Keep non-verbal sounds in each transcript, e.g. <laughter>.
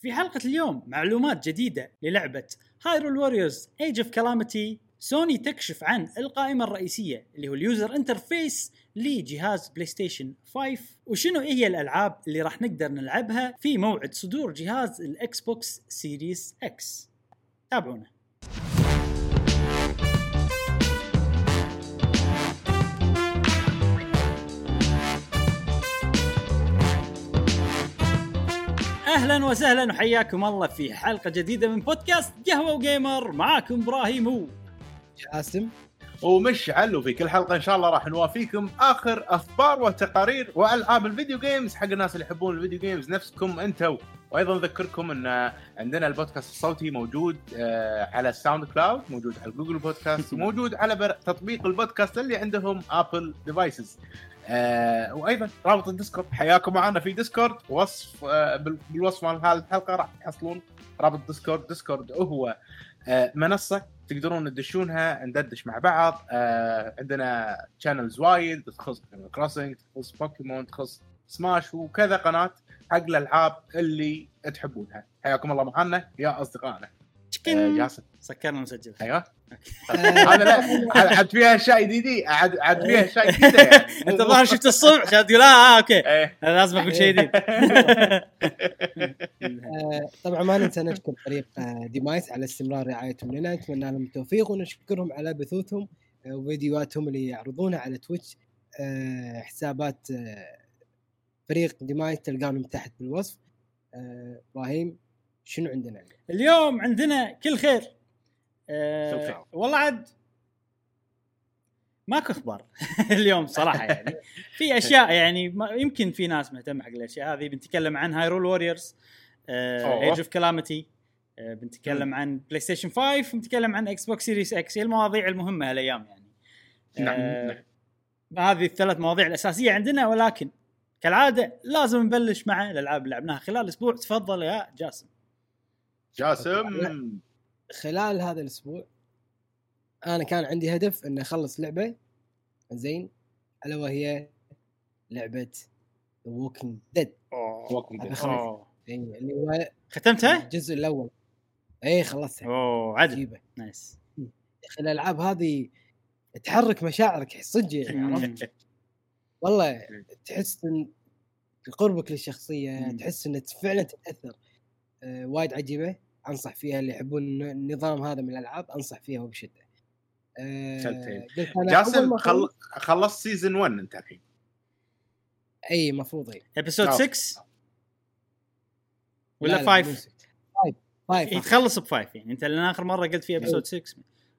في حلقة اليوم معلومات جديدة للعبة Hyrule Warriors Age of Calamity سوني تكشف عن القائمة الرئيسية اللي هو ال user interface لجهاز PlayStation 5 وشنو هي الألعاب اللي راح نقدر نلعبها في موعد صدور جهاز ال Xbox Series X تابعونا. أهلا وسهلا وحياكم الله في حلقة جديدة من بودكاست قهوة وجيمر. معاكم إبراهيم و جاسم ومشعل وفي كل حلقة إن شاء الله راح نوافيكم آخر أخبار وتقارير وألعاب ال video games حق الناس اللي يحبون الفيديو جيمز نفسكم أنتم وأيضا أذكركم إن عندنا البودكاست الصوتي موجود آه، على الساوند كلاود موجود على جوجل بودكاست وموجود على تطبيق البودكاست اللي عندهم ابل devices آه وأيضا رابط الديسكورد حياكم معنا في ديسكورد. وصف آه بال- بالوصف مال هذه الحلقة راح تحصلون رابط ديسكورد. ديسكورد هو آه منصة تقدرون تدشونها ندردش مع بعض. عندنا channels وايد تخص كروسنج تخص بوكيمون تخص سماش وكذا قناة حق الألعاب اللي تحبونها. حياكم الله معنا يا أصدقائنا. آه تشكن جاسم. سكرنا نسجل أيوه. هذا لا عاد- فيها أشياء جديدة. عاد عاد فيها أشياء جديدة يعني. <laughs> أنت الظاهر شفت الصبح عشان تقول آه أوكي. إيه. أنا لازم أقول شيء جديد. <laughs> آه، طبعا ما ننسى نشكر فريق آه، ديمايس على استمرار رعايتهم. لنا نتمنى لهم التوفيق ونشكرهم على بثوثهم آه، وفيديوهاتهم اللي يعرضونها على تويتش. آه، حسابات آه، فريق ديمايس تلقاهم تحت بالوصف. آه، إبراهيم شنو عندنا؟ اليوم عندنا كل خير آه توفيق. والله عاد ماكو أخبار <laughs> اليوم صراحة يعني في أشياء يعني ما- يمكن في ناس مهتمة حق الأشياء هذه بنتكلم عن Hyrule Warriors. Age of Calamity بنتكلم عن PlayStation 5 بنتكلم عن Xbox Series X هي المواضيع المهمة هالأيام يعني نعم آه، نعم. هذه الثلاث مواضيع الأساسية عندنا ولكن كالعادة لازم نبلش مع الألعاب اللي لعبناها خلال الأسبوع تفضل يا جاسم جاسم. خلال هذا الأسبوع أنا كان عندي هدف إني أخلص لعبة. زين ألا وهي لعبة The Walking Dead Walking Dead. أوه. اللي هو ختمتها؟ الجزء الأول. اي خلصتها. أوه عدل. عجيبه nice. يا أخي الألعاب هذه تحرك مشاعرك صدق يعني. عرفت؟ والله تحس إن قربك للشخصية. تحس إن فعلا تتأثر. وايد عجيبة. أنصح فيها اللي يحبون النظام هذا من الألعاب أنصح فيها وبشدة. آه أول جاسم خل... خلصت season 1 أنت الحين. إي مفروض إي. episode أوه. 6 ولا لا، لا، مو 5 ست. five five إيه، تخلص ب 5 يعني. أنت لأن آخر مرة قلت في episode 6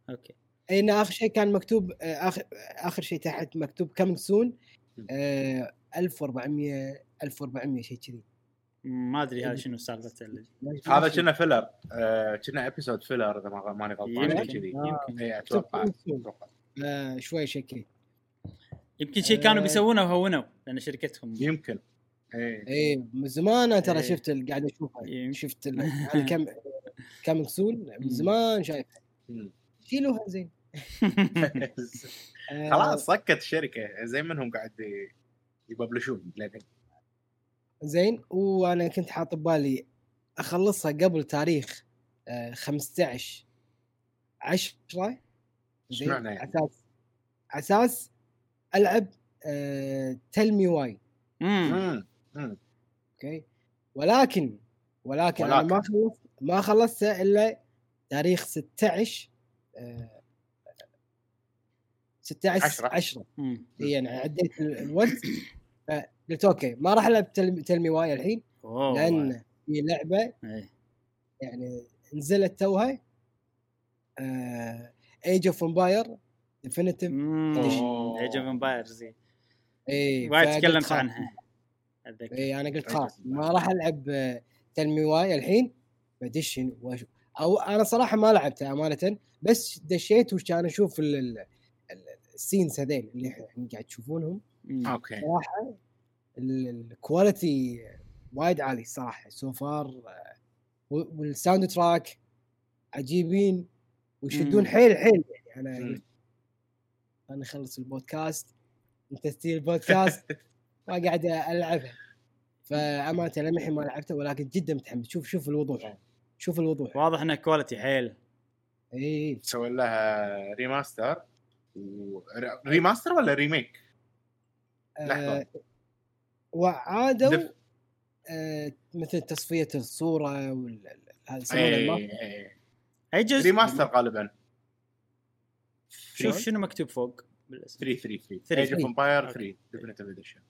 أوكي. إي آخر شيء كان مكتوب آه، اخر آخر شيء تحت مكتوب كم سون آه 1400 1400 شيء كذي. ما أدري هذا شنو سالفته اللي- هذا كنا فيلر آه، كنا ابيسود فيلر إذا ما- ماني غلطان يمكن. كذي آه. يمكن اي أتوقع. آه شوي شيء كذي يمكن شيء كانوا. بيسوونه وهونوا لأن شركتهم يمكن اي اي من زمان أنا ترى إيه. شفت قاعد اشوفها. شفت ال- هذه كم <laughs> كم سون من زمان شايفها. شيلوها زين <laughs> خلاص سكت الشركة زي منهم قاعد يببلشون للحين. زين وأنا كنت حاط ببالي أخلصها قبل تاريخ آه 15 10 إيش معنى يعني؟ على أساس على أساس ألعب آه تلمي واي مم. مم. مم. أوكي ولكن ولكن, أنا ولكن. ما خلصت ما خلصتها إلا تاريخ 16 آه 16 عشرة. 10 مم. يعني عديت ال- الوقت <coughs> فقلت أوكي ما راح ألعب Tell Me, Why الحين أوه لأن في لعبة إيه. يعني نزلت توها Age of Empires Definitive. Age of Empires اي وايد تكلمت عنها أتذكر اي أنا قلت Age of خلاص. ما راح ألعب آه، Tell Me Why الحين بدش واشوف أو أنا صراحة ما لعبتها أمانة بس دشيت وكان أشوف ال- ال- ال- ال scenes هذين اللي إحنا قاعد تشوفونهم. أوكي صراحة ال quality وايد عالي صراحة. so far وال soundtrack عجيبين ويشدون. حيل حيل. يعني أنا أنا أخلص البودكاست من تسجيل البودكاست <laughs> ما قاعد ألعبها. فأمانة للحين ما لعبته ولكن جدا متحمس. شوف شوف الوضوح شوف الوضوح. واضح إنه quality حيل. اي تسوي لها remaster و... remaster ولا remake؟ لحظة. وعادوا دف- آه مثل تصفية الصورة وال هذا. اي اي اي جزء remaster غالبا. شوف شنو مكتوب فوق بالاسم 3 3 3 3. Age of Empires أوكي. 3 Definitive Edition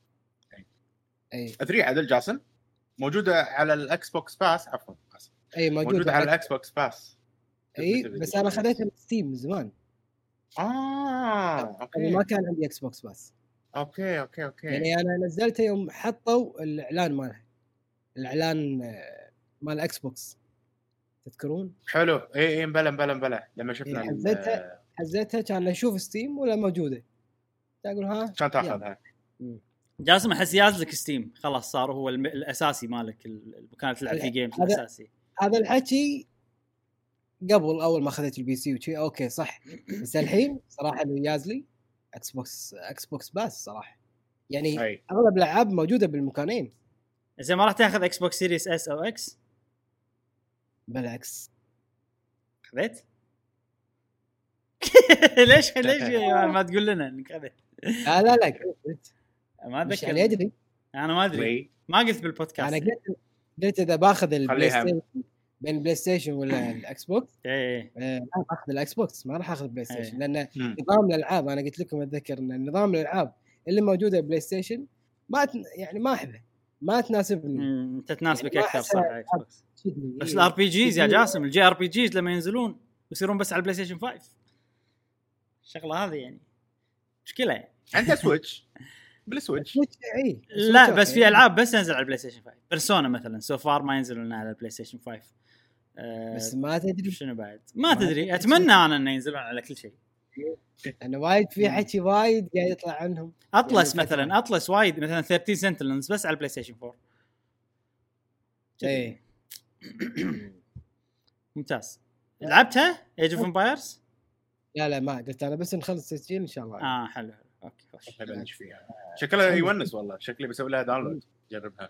اي 3 عدل جاسم موجودة على ال Xbox Pass عفوا. اي موجود موجودة. على الاكس بوكس باس اي بس أنا Edition. خذيتها من Steam من زمان. آه أنا أوكي ما كان عندي Xbox بس. أوكي أوكي أوكي. يعني أنا نزلته يوم حطوا الإعلان مالها. الإعلان آه، مال Xbox تذكرون؟ حلو. اي اي مبلا مبلا مبلا لما شفنا إيه، حزتها. حزتها كان أشوف Steam ولا موجودة. أقول ها؟ كان تاخذها. جاسم أحس ياز لك Steam خلاص صار هو الم... الأساسي مالك ال- المكان تلعب فيه games الأساسي. هذا الحكي قبل أول ما أخذت ال PC وشي. أوكي صح. بس الحين صراحة اللي يازلي Xbox Xbox Pass صراحة. يعني أي. أغلب الألعاب موجودة بالمكانين. زين ما راح تأخذ Xbox Series S أو X بالعكس. خذيت؟ <laughs> ليش <laughs> ليش ما تقول لنا إنك خذيت؟ لا لا لا قلت ما مش أتذكر. يعني أدري. أنا ما أدري. ما قلت بالبودكاست. أنا قلت قلت إذا باخذ ال Play. Station بين ال PlayStation ولا ال <coughs> Xbox إيه إيه آه، لا باخذ ال Xbox ما راح أخذ ال PlayStation إيه. لأن. نظام الألعاب أنا قلت لكم أتذكر إن نظام الألعاب اللي موجودة PlayStation ما تن... يعني ما أحبه ما تناسبني أنت تناسبك يعني أكثر صح. بس إيه. ال RPGs يا. جاسم ال JRPGs لما ينزلون يصيرون بس على ال PlayStation 5 الشغله هذه يعني مشكلة يعني. عنده Switch بال Switch Switch إي لا بس. في ألعاب بس تنزل على ال PlayStation 5 Persona مثلا so far ما ينزلون لنا على ال PlayStation 5 آه، بس ما تدري. شنو بعد؟ ما ما تدري. أتمنى أنا إنه ينزلون على كل شيء. أنا وايد في. حكي وايد قاعد يطلع عنهم. Atlus يعني مثلا Atlus وايد مثلا 13 Sentinels بس على ال PlayStation 4 كذي. إيه. <clears throat> ممتاز. لعبتها؟ Age of Empires؟ لا لا ما قلت أنا بس نخلص تسجيل إن شاء الله. آه حلو حلو. أوكي خوش. فيها. شكلها يونس والله. شكلي بسوي لها download جربها.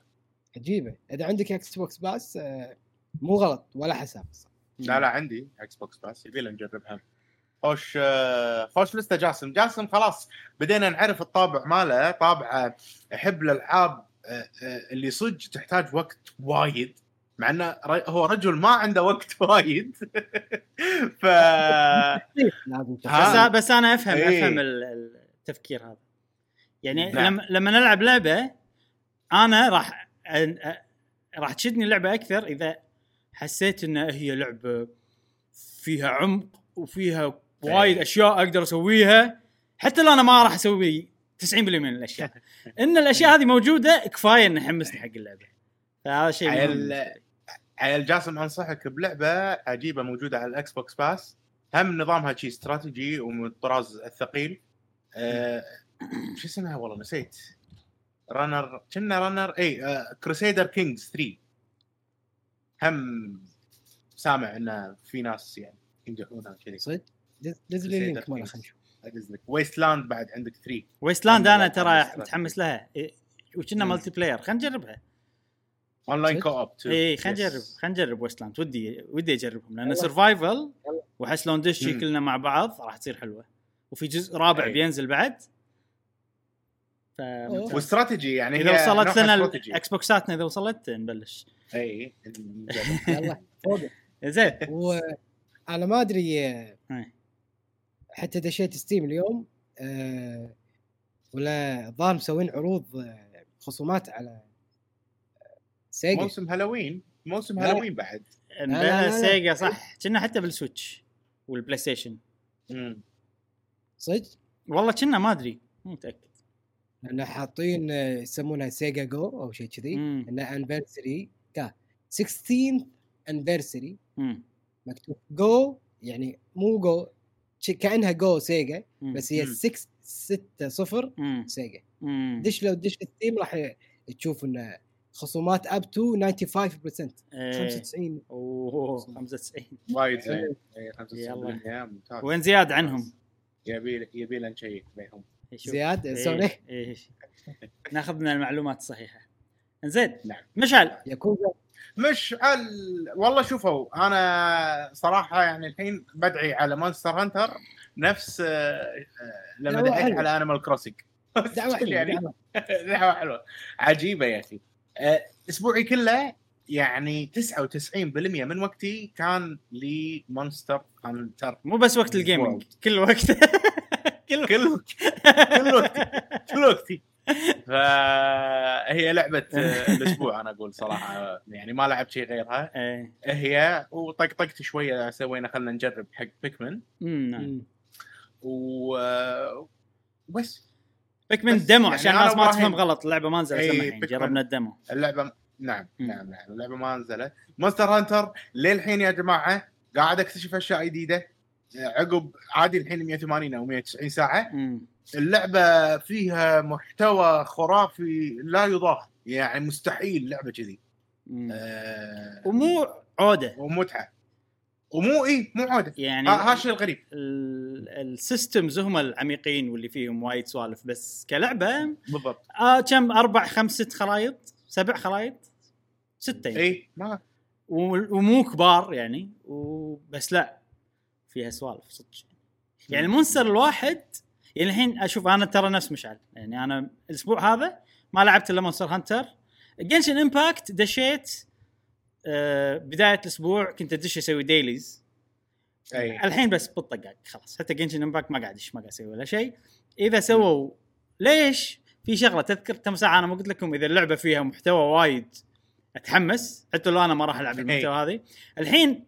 عجيبة. إذا عندك Xbox Pass آه، مو غلط ولا حساب لا لا عندي Xbox Pass يبي لنا نجربها. خوش آه، خوش لسته جاسم. جاسم خلاص بدينا نعرف الطابع ماله. طابعه يحب الألعاب آه، آه، اللي صدق تحتاج وقت وايد. مع إنه هو رجل ما عنده وقت <laughs> وايد. ف بس. بس أنا أفهم إيه. أفهم ال- ال- التفكير هذا. يعني نعم. لما لما نلعب لعبة أنا راح راح تشدني اللعبة أكثر إذا حسيت ان هي لعبة فيها عمق وفيها وايد إيه. أشياء أقدر أسويها. حتى لو أنا ما راح أسوي 90% من الأشياء. <laughs> إن الأشياء هذه موجودة كفاية إنه يحمسني حق اللعبة. فهذا شيء عيل-. عيل جاسم انصحك بلعبة عجيبة موجودة على ال Xbox Pass؟ هم نظامها شي استراتيجي ومن الطراز الثقيل آه شو اسمها؟ والله نسيت. رانر كنا رانر اي كروسيدر كينجز 3 هم سامع انه في ناس يعني ينجحونها كذي. صدق؟ دز لي ماله خلينا نشوف. ادز لك ويست لاند بعد عندك 3 ويستلاند أنا عندنا ترى متحمس لها. إيه، وكنا. مالتي بلاير خلينا نجربها. اونلاين؟ كو اوب اي إيه، خلينا نجرب. خلينا نجرب ويستلاند ودي ودي أجربهم. لأن. سرفايفل. واحس لو ندش. كلنا مع بعض راح تصير حلوة. وفي جزء رابع أي. بينزل بعد. فممتاز. واستراتيجي يعني إذا وصلت لنا. ال Xbox اتنا إذا وصلت نبلش. اي. <laughs> يلا فوق زين وأنا ما أدري آه، إيه. حتى دشيت Steam اليوم آه، ولا الظاهر مسوين عروض آه، خصومات على Sega موسم هالوين موسم. هالوين بعد. Sega صح كنا حتى بال Switch وال PlayStation. صدق والله كنا ما أدري مو متأكد لأن حاطين يسمونها Sega Go أو شيء كذي. إنه anniversary 16 anniversary مم. مكتوب جو يعني مو جو كأنها جو سيجا. بس هي مم. 6 6 0 مم. Sega. دش لو دش Steam راح ي- تشوف انه خصومات up to 95% إيه. 95 أوه 95 وايد إيه. زين إيه، 95% ممتاز وين زياد عنهم؟ يبي يبي له نشيك بينهم شوف. زياد إيه، sorry إيه. ناخذ من المعلومات الصحيحة زين. نعم. مشعل ياكوزا مش ال... والله شوفوا أنا صراحة يعني الحين بدعي على Monster Hunter نفس آه، آه، لما دعيت. على Animal Crossing دعوة حلوة <laughs> يعني. <laughs> دعوة. حلوة. عجيبة يا أخي. آه، أسبوعي كله يعني 99% من وقتي كان ل Monster Hunter مو بس وقت ال gaming. كل وقت. <laughs> كل كل كل وقتي. كل وقتي. فهي لعبة <laughs> الأسبوع أنا أقول صراحة. يعني ما لعبت شيء غيرها. إيه. هي وطقطقت شوية سوينا خلينا نجرب حق Pikmin نعم. مم. و بس. Pikmin بس demo يعني عشان الناس ما تفهم غلط اللعبة ما نزلت إيه، الحين Pikmin. جربنا ال demo اللعبة نعم مم. نعم نعم. اللعبة ما نزلت. Monster Hunter للحين يا جماعة قاعد أكتشف أشياء جديدة. عقب عادي الحين 180 أو 190 ساعة. أمم. اللعبة فيها محتوى خرافي لا يضاف يعني مستحيل لعبة كذي. آه ومو عودة. ومتعه ومو اي مو عاده يعني ها ها الشيء الغريب. ال- ال systems هم العميقين واللي فيهم وايد سوالف بس كلعبة بالضبط. آه كم؟ أربع خمس ست خرايط سبع خرايط ستة يعني. اي ما ومو كبار يعني وبس لا فيها سوالف صدق. يعني ال monster الواحد يعني الحين أشوف أنا ترى نفس مشعل. يعني أنا الأسبوع هذا ما لعبت إلا Monster Hunter Genshin Impact دشيت آه بداية الأسبوع كنت أدش أسوي dailies أي. الحين بس بالطقاق خلاص. حتى Genshin Impact ما قاعد ما قاعد أسوي ولا شيء. إذا سووا ليش؟ في شغلة تذكر كم ساعة أنا ما قلت لكم إذا اللعبة فيها محتوى وايد أتحمس. حتى لو أنا ما راح ألعب المحتوى هذه. الحين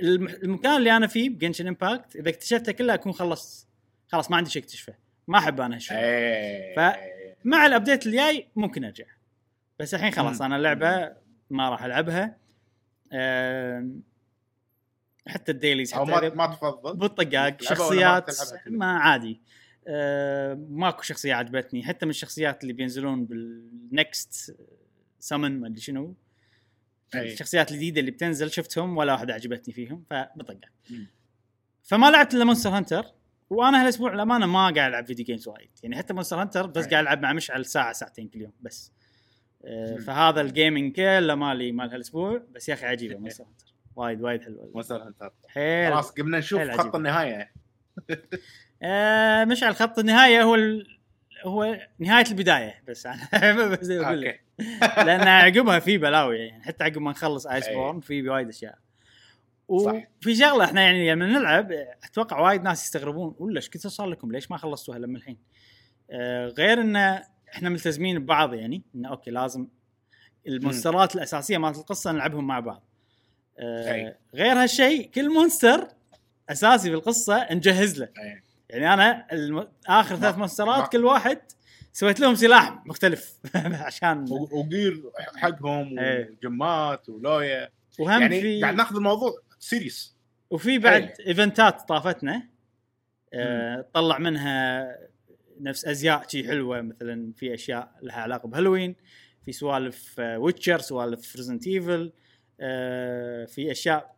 الم- المكان اللي أنا فيه ب Genshin Impact إذا اكتشفته كله أكون خلصت خلاص ما عندي شيء اكتشفه. ما أحب أنا هالشيء. اي ف- مع ال update الجاي ممكن أرجع. بس الحين خلاص. أنا اللعبة ما راح ألعبها. حتى ال dailies حتى ما ما تفضل. بالطقاق شخصيات؟ ما عادي. أه ماكو شخصية عجبتني. حتى من الشخصيات اللي بينزلون بال next summon ما أدري شنو. أي. الشخصيات الجديدة اللي بتنزل شفتهم ولا واحدة عجبتني فيهم فبطقاق. فما لعبت إلا Monster Hunter وأنا هالاسبوع الامانه ما قاعد العب video games وايد يعني حتى Monster Hunter بس. قاعد العب مع مشعل ساعة ساعتين كل يوم بس أه مم. فهذا ال gaming كله مالي مال هالاسبوع بس يا أخي عجيبه <laughs> Monster Hunter وايد وايد حلوة Monster Hunter حيل خلاص قمنا نشوف خط. النهاية <laughs> آه مش على خط النهاية هو ال... هو نهاية البداية بس <laughs> أنا بس أقول لك لأن عقبها في بلاوي يعني حتى عقب ما نخلص Iceborne في وايد أشياء. وفي شغلة إحنا يعني لما نلعب أتوقع وايد ناس يستغربون ولا إيش كثر صار لكم ليش ما خلصتوها لما الحين آه غير إن إحنا ملتزمين ببعض يعني انه أوكي لازم المونسترات الأساسية مالت القصة نلعبهم مع بعض آه. غير هالشيء كل مونستر أساسي بالقصة نجهز له. يعني أنا الم... آخر ما- ثلاث مونسترات كل واحد سويت لهم سلاح مختلف <laughs> عشان و- و gear حقهم. وجمات ولويا وهم يعني في قاعد ناخذ الموضوع serious. وفي بعد حيل. إيفنتات طافتنا. آه طلع منها نفس أزياء شي حلوة مثلا في أشياء لها علاقة بهالوين في سوالف Witcher سوالف Resident Evil آه في أشياء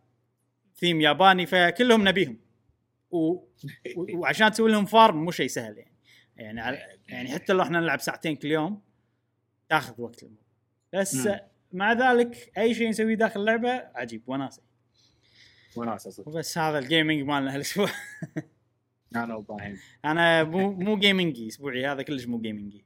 ثيم ياباني فكلهم نبيهم. و... و- <laughs> وعشان تسوي لهم فارم مو شيء سهل يعني. يعني على- يعني حتى لو إحنا نلعب ساعتين كل يوم تاخذ وقت الموضوع. بس مم. مع ذلك أي شيء نسويه داخل اللعبة عجيب وناسة. وناسه صدق وبس هذا ال gaming مالنا هالاسبوع أنا وابراهيم أنا مو مو جيمنجي اسبوعي هذا كلش مو جيمنجي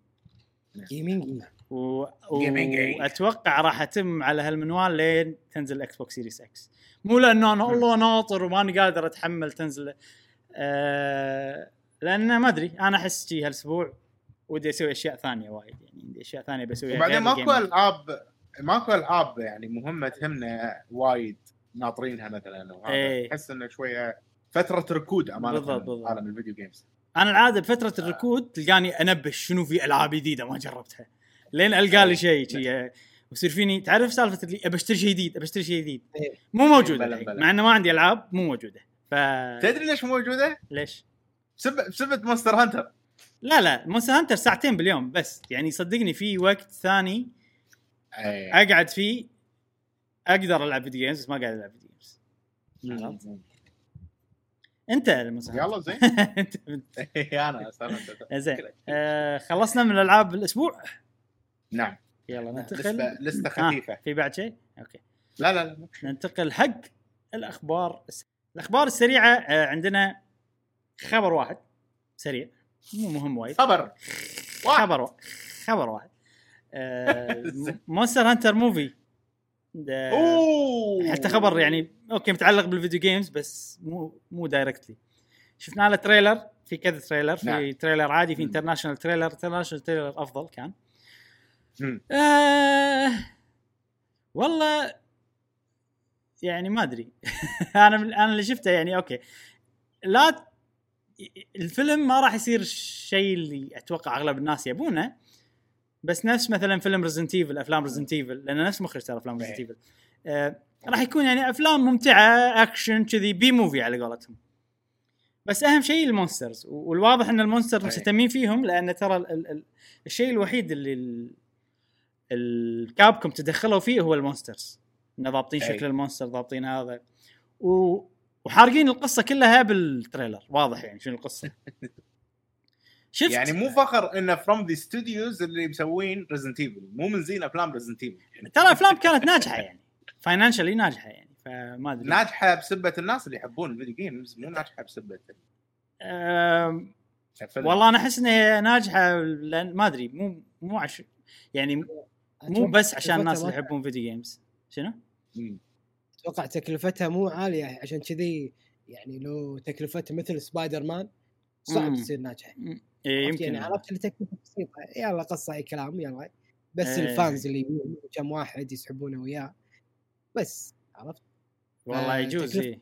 gaming و... و... جيمنجي. واتوقع راح أتم على هالمنوال لين تنزل Xbox Series X مو لأنه أنا والله ناطر وماني قادر أتحمل تنزل آه... لأن ما أدري. أنا أحس شي هالأسبوع ودي أسوي أشياء ثانية وايد يعني. عندي أشياء ثانية بسويها وبعدين ماكو. العاب ماكو ألعاب يعني مهمة تهمنا وايد. ناطرينها مثلا وهذا إيه. احس إنه شوية فترة ركود أمانة بالضبط، بالضبط. عالم ال video games أنا العادة بفترة الركود تلقاني انبش شنو في ألعاب جديدة ما جربتها لين ألقى لي شيء شي ويصير فيني تعرف سالفة اللي أبى أشتري شيء جديد أبى أشتري شيء جديد إيه. مو موجودة الحين. بلا. مع إنه ما عندي ألعاب مو موجودة ف تدري ليش مو موجودة؟ ليش؟ بسبب بسبب Monster Hunter لا لا Monster Hunter ساعتين باليوم بس يعني صدقني في وقت ثاني اي أقعد فيه أقدر ألعب video games بس ما قاعد ألعب video games أنت ال monster يلا زين. <laughs> أنت. أنا استانست. زين. آه خلصنا من الألعاب الأسبوع؟ نعم. يلا ننتقل. لسته آه، خفيفة. في بعد شيء؟ أوكي. لا لا لا ننتقل حق الأخبار الأخبار السريعة آه، عندنا خبر واحد سريع. مو مهم وايد. خبر واحد. خبر وا- خبر واحد. Monster Hunter movie حتى خبر يعني أوكي متعلق بال video games بس مو مو directly شفنا له trailer في كذا trailer في نعم. trailer عادي في. international trailer international trailer أفضل كان. آه والله يعني ما أدري <laughs> أنا أنا اللي شفته يعني أوكي لا الفيلم ما راح يصير الشيء اللي أتوقع أغلب الناس يبونه بس نفس مثلا فيلم Resident Evil أفلام Resident Evil لأنه نفس مخرج ترى افلام Resident إيه. Evil آه راح يكون يعني أفلام ممتعة أكشن كذي B movie على قولتهم. بس أهم شيء ال monsters. والواضح إن ال monsters إيه. مهتمين فيهم لأن ترى ال ال ال الشيء الوحيد اللي ال- ال Capcom تدخلوا فيه هو ال monsters. إنه ضابطين أي. شكل ال monster ضابطين هذا. و... وحارقين القصة كلها بال trailer. واضح يعني شنو القصة. <laughs> شفت؟ يعني مو فخر إنه from the studios اللي مسوين Resident Evil مو من زين أفلام Resident Evil ترى أفلام كانت ناجحة يعني. financially ناجحة يعني فما أدري. ناجحة بسبة الناس اللي يحبون ال video games مو ناجحة بسبة أم... الفيلم. والله أنا أحس إنها ناجحة لأن ما أدري مو مو عش... يعني مو بس عشان الناس اللي يحبون video games شنو؟ أتوقع تكلفتها مو عالية عشان كذي يعني لو تكلفتها مثل سبايدر مان صعب. تصير ناجحة. إيه عرفت يمكن. يعني عرفت اللي تكلفة بسيطة. يلا قصه اي كلام يلا بس إيه. ال fans اللي كم واحد يسحبونه وياه. بس عرفت؟ والله آه، يجوز إيه.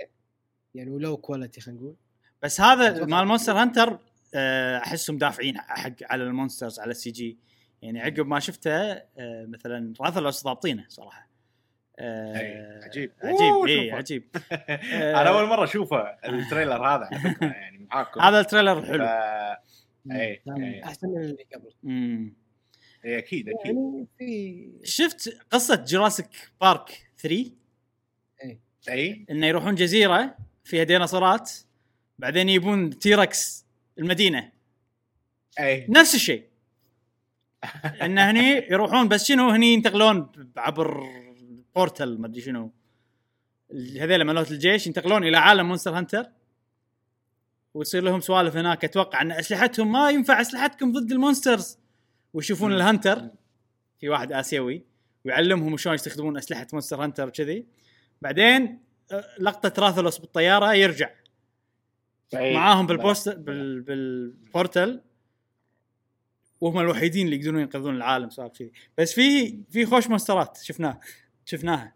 <laughs> يعني و low quality خلينا نقول. بس هذا. مال Monster Hunter آه، أحسهم دافعين حق على ال monsters على ال CG. يعني عقب ما شفته آه، مثلا Rathalos ضابطينه صراحة. آه، أي، عجيب. عجيب اي. عجيب. <laughs> أنا أول مرة أشوفه ال trailer هذا على فكره <laughs> يعني معاكم. هذا ال trailer حلو. ف- اي اي أحسن من اللي قبل. مم. اي أكيد أكيد. يعني شفت قصة Jurassic Park 3 اي انه يروحون جزيرة فيها ديناصورات بعدين يبون T-Rex المدينة. اي نفس الشيء. إن هني يروحون بس شنو هني ينتقلون عبر portal ما أدري شنو. هذيلا مالوت الجيش ينتقلون إلى عالم Monster Hunter ويصير لهم سوالف هناك. أتوقع أن أسلحتهم ما ينفع أسلحتكم ضد ال monsters. ويشوفون. ال hunter. في واحد آسيوي. ويعلمهم شلون يستخدمون أسلحة Monster Hunter وكذي. بعدين آه، لقطة Rathalos بالطيارة يرجع. معاهم بالبوست بال بال portal وهم الوحيدين اللي يقدرون ينقذون العالم سوالف كذي. بس في في خوش مونسترات شفناه. شفناها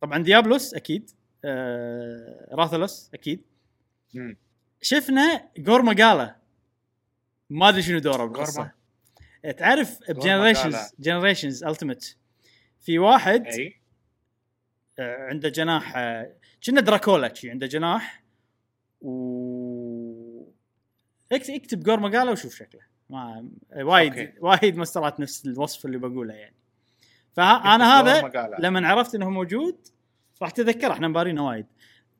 طبعا Diablos أكيد آه Rathalos أكيد مم. شفنا جورما جالا ما أدري شنو دوره بالقصة جورما؟ تعرف بجنريشنز جالا. جنريشنز التيمت في واحد أي آه، عنده جناح آه، كنا دراكولا شي عنده جناح و اكت- اكتب جورما قاله وشوف شكله ما وايد أوكي. وايد مسترات نفس الوصف اللي بقوله يعني فانا هذا. لما عرفت إنه موجود راح تذكره إحنا محاربينه وايد.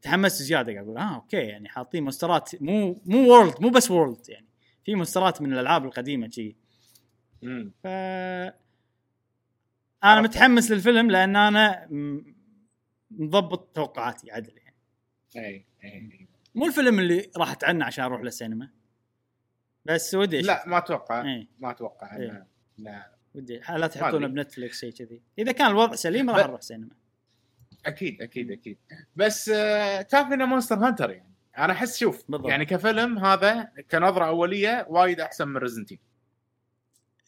تحمست زيادة قاعد أقول آه okay يعني حاطين مونسترات مو مو World مو بس World يعني في مونسترات من الألعاب القديمة شي. ف أنا. متحمس للفيلم لأن أنا مضبط توقعاتي عدل يعني. إي إي مو الفيلم اللي راح أتعنى عشان أروح للسينما بس ودي لا ما أتوقع ما أتوقع لا ودي لا تحطونه. ب Netflix شيء كذي. إذا كان الوضع سليم راح أروح سينما. أكيد أكيد أكيد. بس آه، كافي إنه Monster Hunter يعني. أنا أحس شوف بالضبط. يعني كفيلم هذا كنظرة أولية وايد أحسن من Resident Evil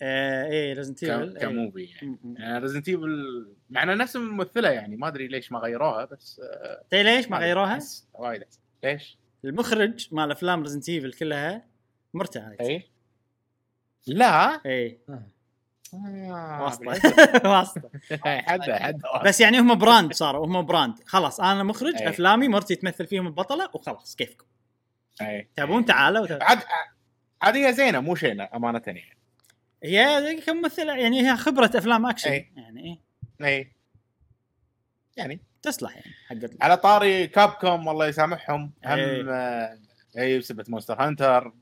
آه إيه Resident Evil ك movie يعني. Resident Evil مع إنه نفس الممثلة يعني ما أدري ليش ما غيروها بس آه، تدري ليش ما غيروها؟ وايد أحسن. ليش؟ المخرج مال أفلام Resident Evil كلها مرته هاي اي لا. آه. آه، واسطه. واسطه <laughs> <laughs> حد حد. بس يعني هم brand صاروا هم brand. خلاص أنا مخرج أي. أفلامي مرتي تمثل فيهم البطله وخلاص كيفكم. تبون تعالوا. عاد عاد هي زينة مو شيء أمانة يعني. هي كممثلة يعني هي خبرة أفلام أكشن. أي. يعني إيه. أي. يعني. تصلح يعني حق على طاري Capcom الله يسامحهم. هم إيه. آه، أي بسبه Monster Hunter.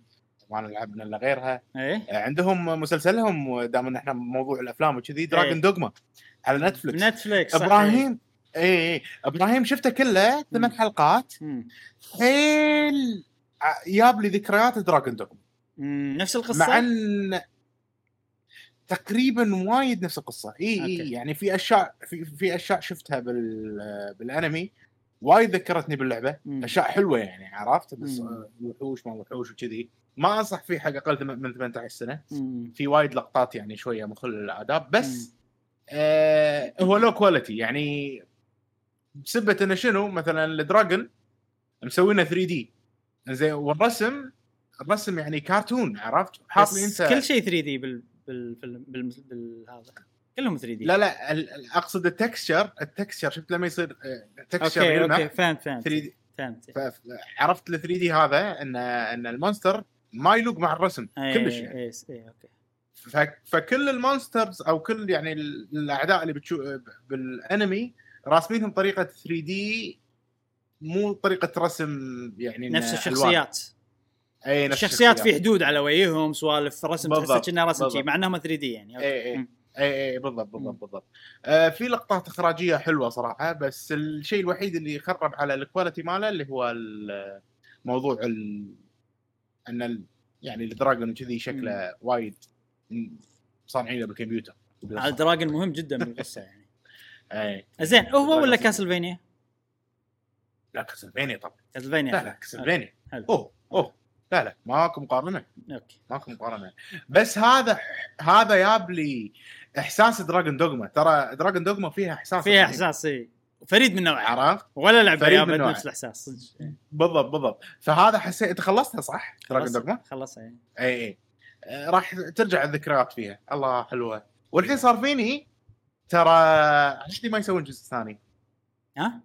ما نلعب إلا غيرها إيه آه، عندهم مسلسلهم دام إن إحنا موضوع الأفلام وكذي Dragon's إيه. دوغما على Netflix Netflix صح. إبراهيم اي اي إبراهيم شفته كله ثمان. حلقات. حيل جاب لي ذكريات Dragon's Dogma. نفس القصة مع أن تقريبا وايد نفس القصة إي. إي يعني في أشياء في, في أشياء شفتها بال بالأنمي وايد ذكرتني باللعبة مم. أشياء حلوة يعني عرفت بس. آه، وحوش ما وحوش وكذي ما أنصح فيه حق أقل من 18 سنة. مم. في وايد لقطات يعني شوية مخل الآداب بس آه هو low quality يعني بسبة إنه شنو؟ مثلا ال dragon مسوينه 3D زين والرسم الرسم يعني كرتون عرفت؟ حاط إنت كل شيء 3D بال بال بال, بال... بال... هذا كلهم 3D لا لا أقصد ال texture ال texture شفت لما يصير ال texture okay يلمع okay فهمت فهمت. 3D فهمت. عرفت ال 3D هذا؟ ان إن ال monster ما يلوق مع الرسم إيه، كلش يعني إيه، إيه، okay ف- فكل ال monsters أو كل يعني ال- الأعداء اللي بتشوف بالأنمي راسمينهم طريقة 3D مو طريقة رسم يعني نفس. الشخصيات اي نفس الشخصيات في حدود على وجههم سوالف رسم تحسه بالضبط، كأنه رسم شيء بالضبط. مع إنهم 3D يعني okay. اي اي. اي اي بالضبط بالضبط مم. بالضبط آه في لقطات إخراجية حلوة صراحة بس الشيء الوحيد اللي يخرب على ال quality ماله اللي هو موضوع ال... أن ال... يعني ال dragon كذي شكله وايد صانعينه بالكمبيوتر. على ال dragon مهم جدا بالقصة يعني. <laughs> اي زين هو ولا. Castlevania؟ لا Castlevania طبعا. Castlevania لا لا Castlevania حلو. أوه أوه. لا لا ماكو مقارنة. okay. ماكو مقارنة. بس هذا هذا جاب لي إحساس Dragon's Dogma ترى Dragon's Dogma فيها إحساس فيها. إحساس إيه. فريد من نوعه عرفت ولا لعبه فريد من. نفس الأحساس صدق إيه. بالضبط بالضبط فهذا حسيت أنت خلصتها صح؟ Dragon's Dogma؟ خلصها. اي اي آه، راح ترجع الذكريات فيها الله حلوة والحين صار فيني ترى عادي ما يسوون جزء ثاني ها؟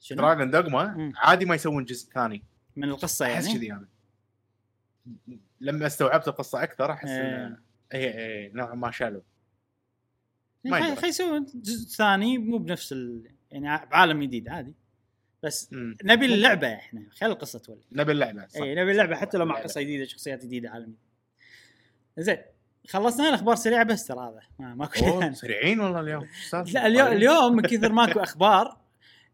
شنو؟ Dragon's Dogma. عادي ما يسوون جزء ثاني من القصة أحس يعني كذي أنا لما استوعبت القصة أكثر أحس إيه. اي اي نوعا ما شالوا ما يسوون جزء ثاني مو بنفس ال... يعني بعالم جديد عادي بس مم. نبي اللعبة إحنا خلي القصة تولي نبي اللعبة صح. اي نبي اللعبة حتى لو مع. قصة جديدة شخصيات جديدة عالم. زين خلصنا الأخبار سريعة بس ترى هذا ما ماكو سريعين والله اليوم؟ لا اليوم اليوم من كثر ماكو <laughs> أخبار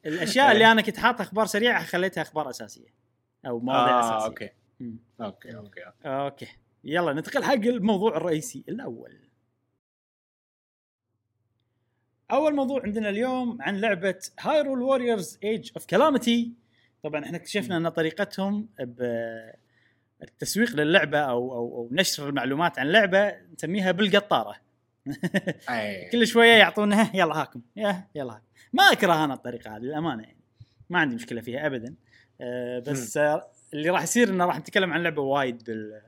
الأشياء اللي أنا كنت حاطها أخبار سريعة خليتها أخبار أساسية أو مواضيع آه، أساسية أوكي. أوكي أوكي أوكي. أوكي يلا ندخل حق الموضوع الرئيسي الأول أول موضوع عندنا اليوم عن لعبة Hyrule Warriors Age of Calamity طبعا إحنا اكتشفنا أن طريقتهم بالتسويق للعبة أو أو أو نشر المعلومات عن اللعبه نسميها بالقطارة. <laughs> كل شوية يعطونا <laughs> يلا هاكم. يا يلا هاكم. ما أكره أنا الطريقة هذه للأمانة يعني. ما عندي مشكلة فيها ابدا. أه بس اللي راح يصير إنه راح نتكلم عن لعبة وايد بال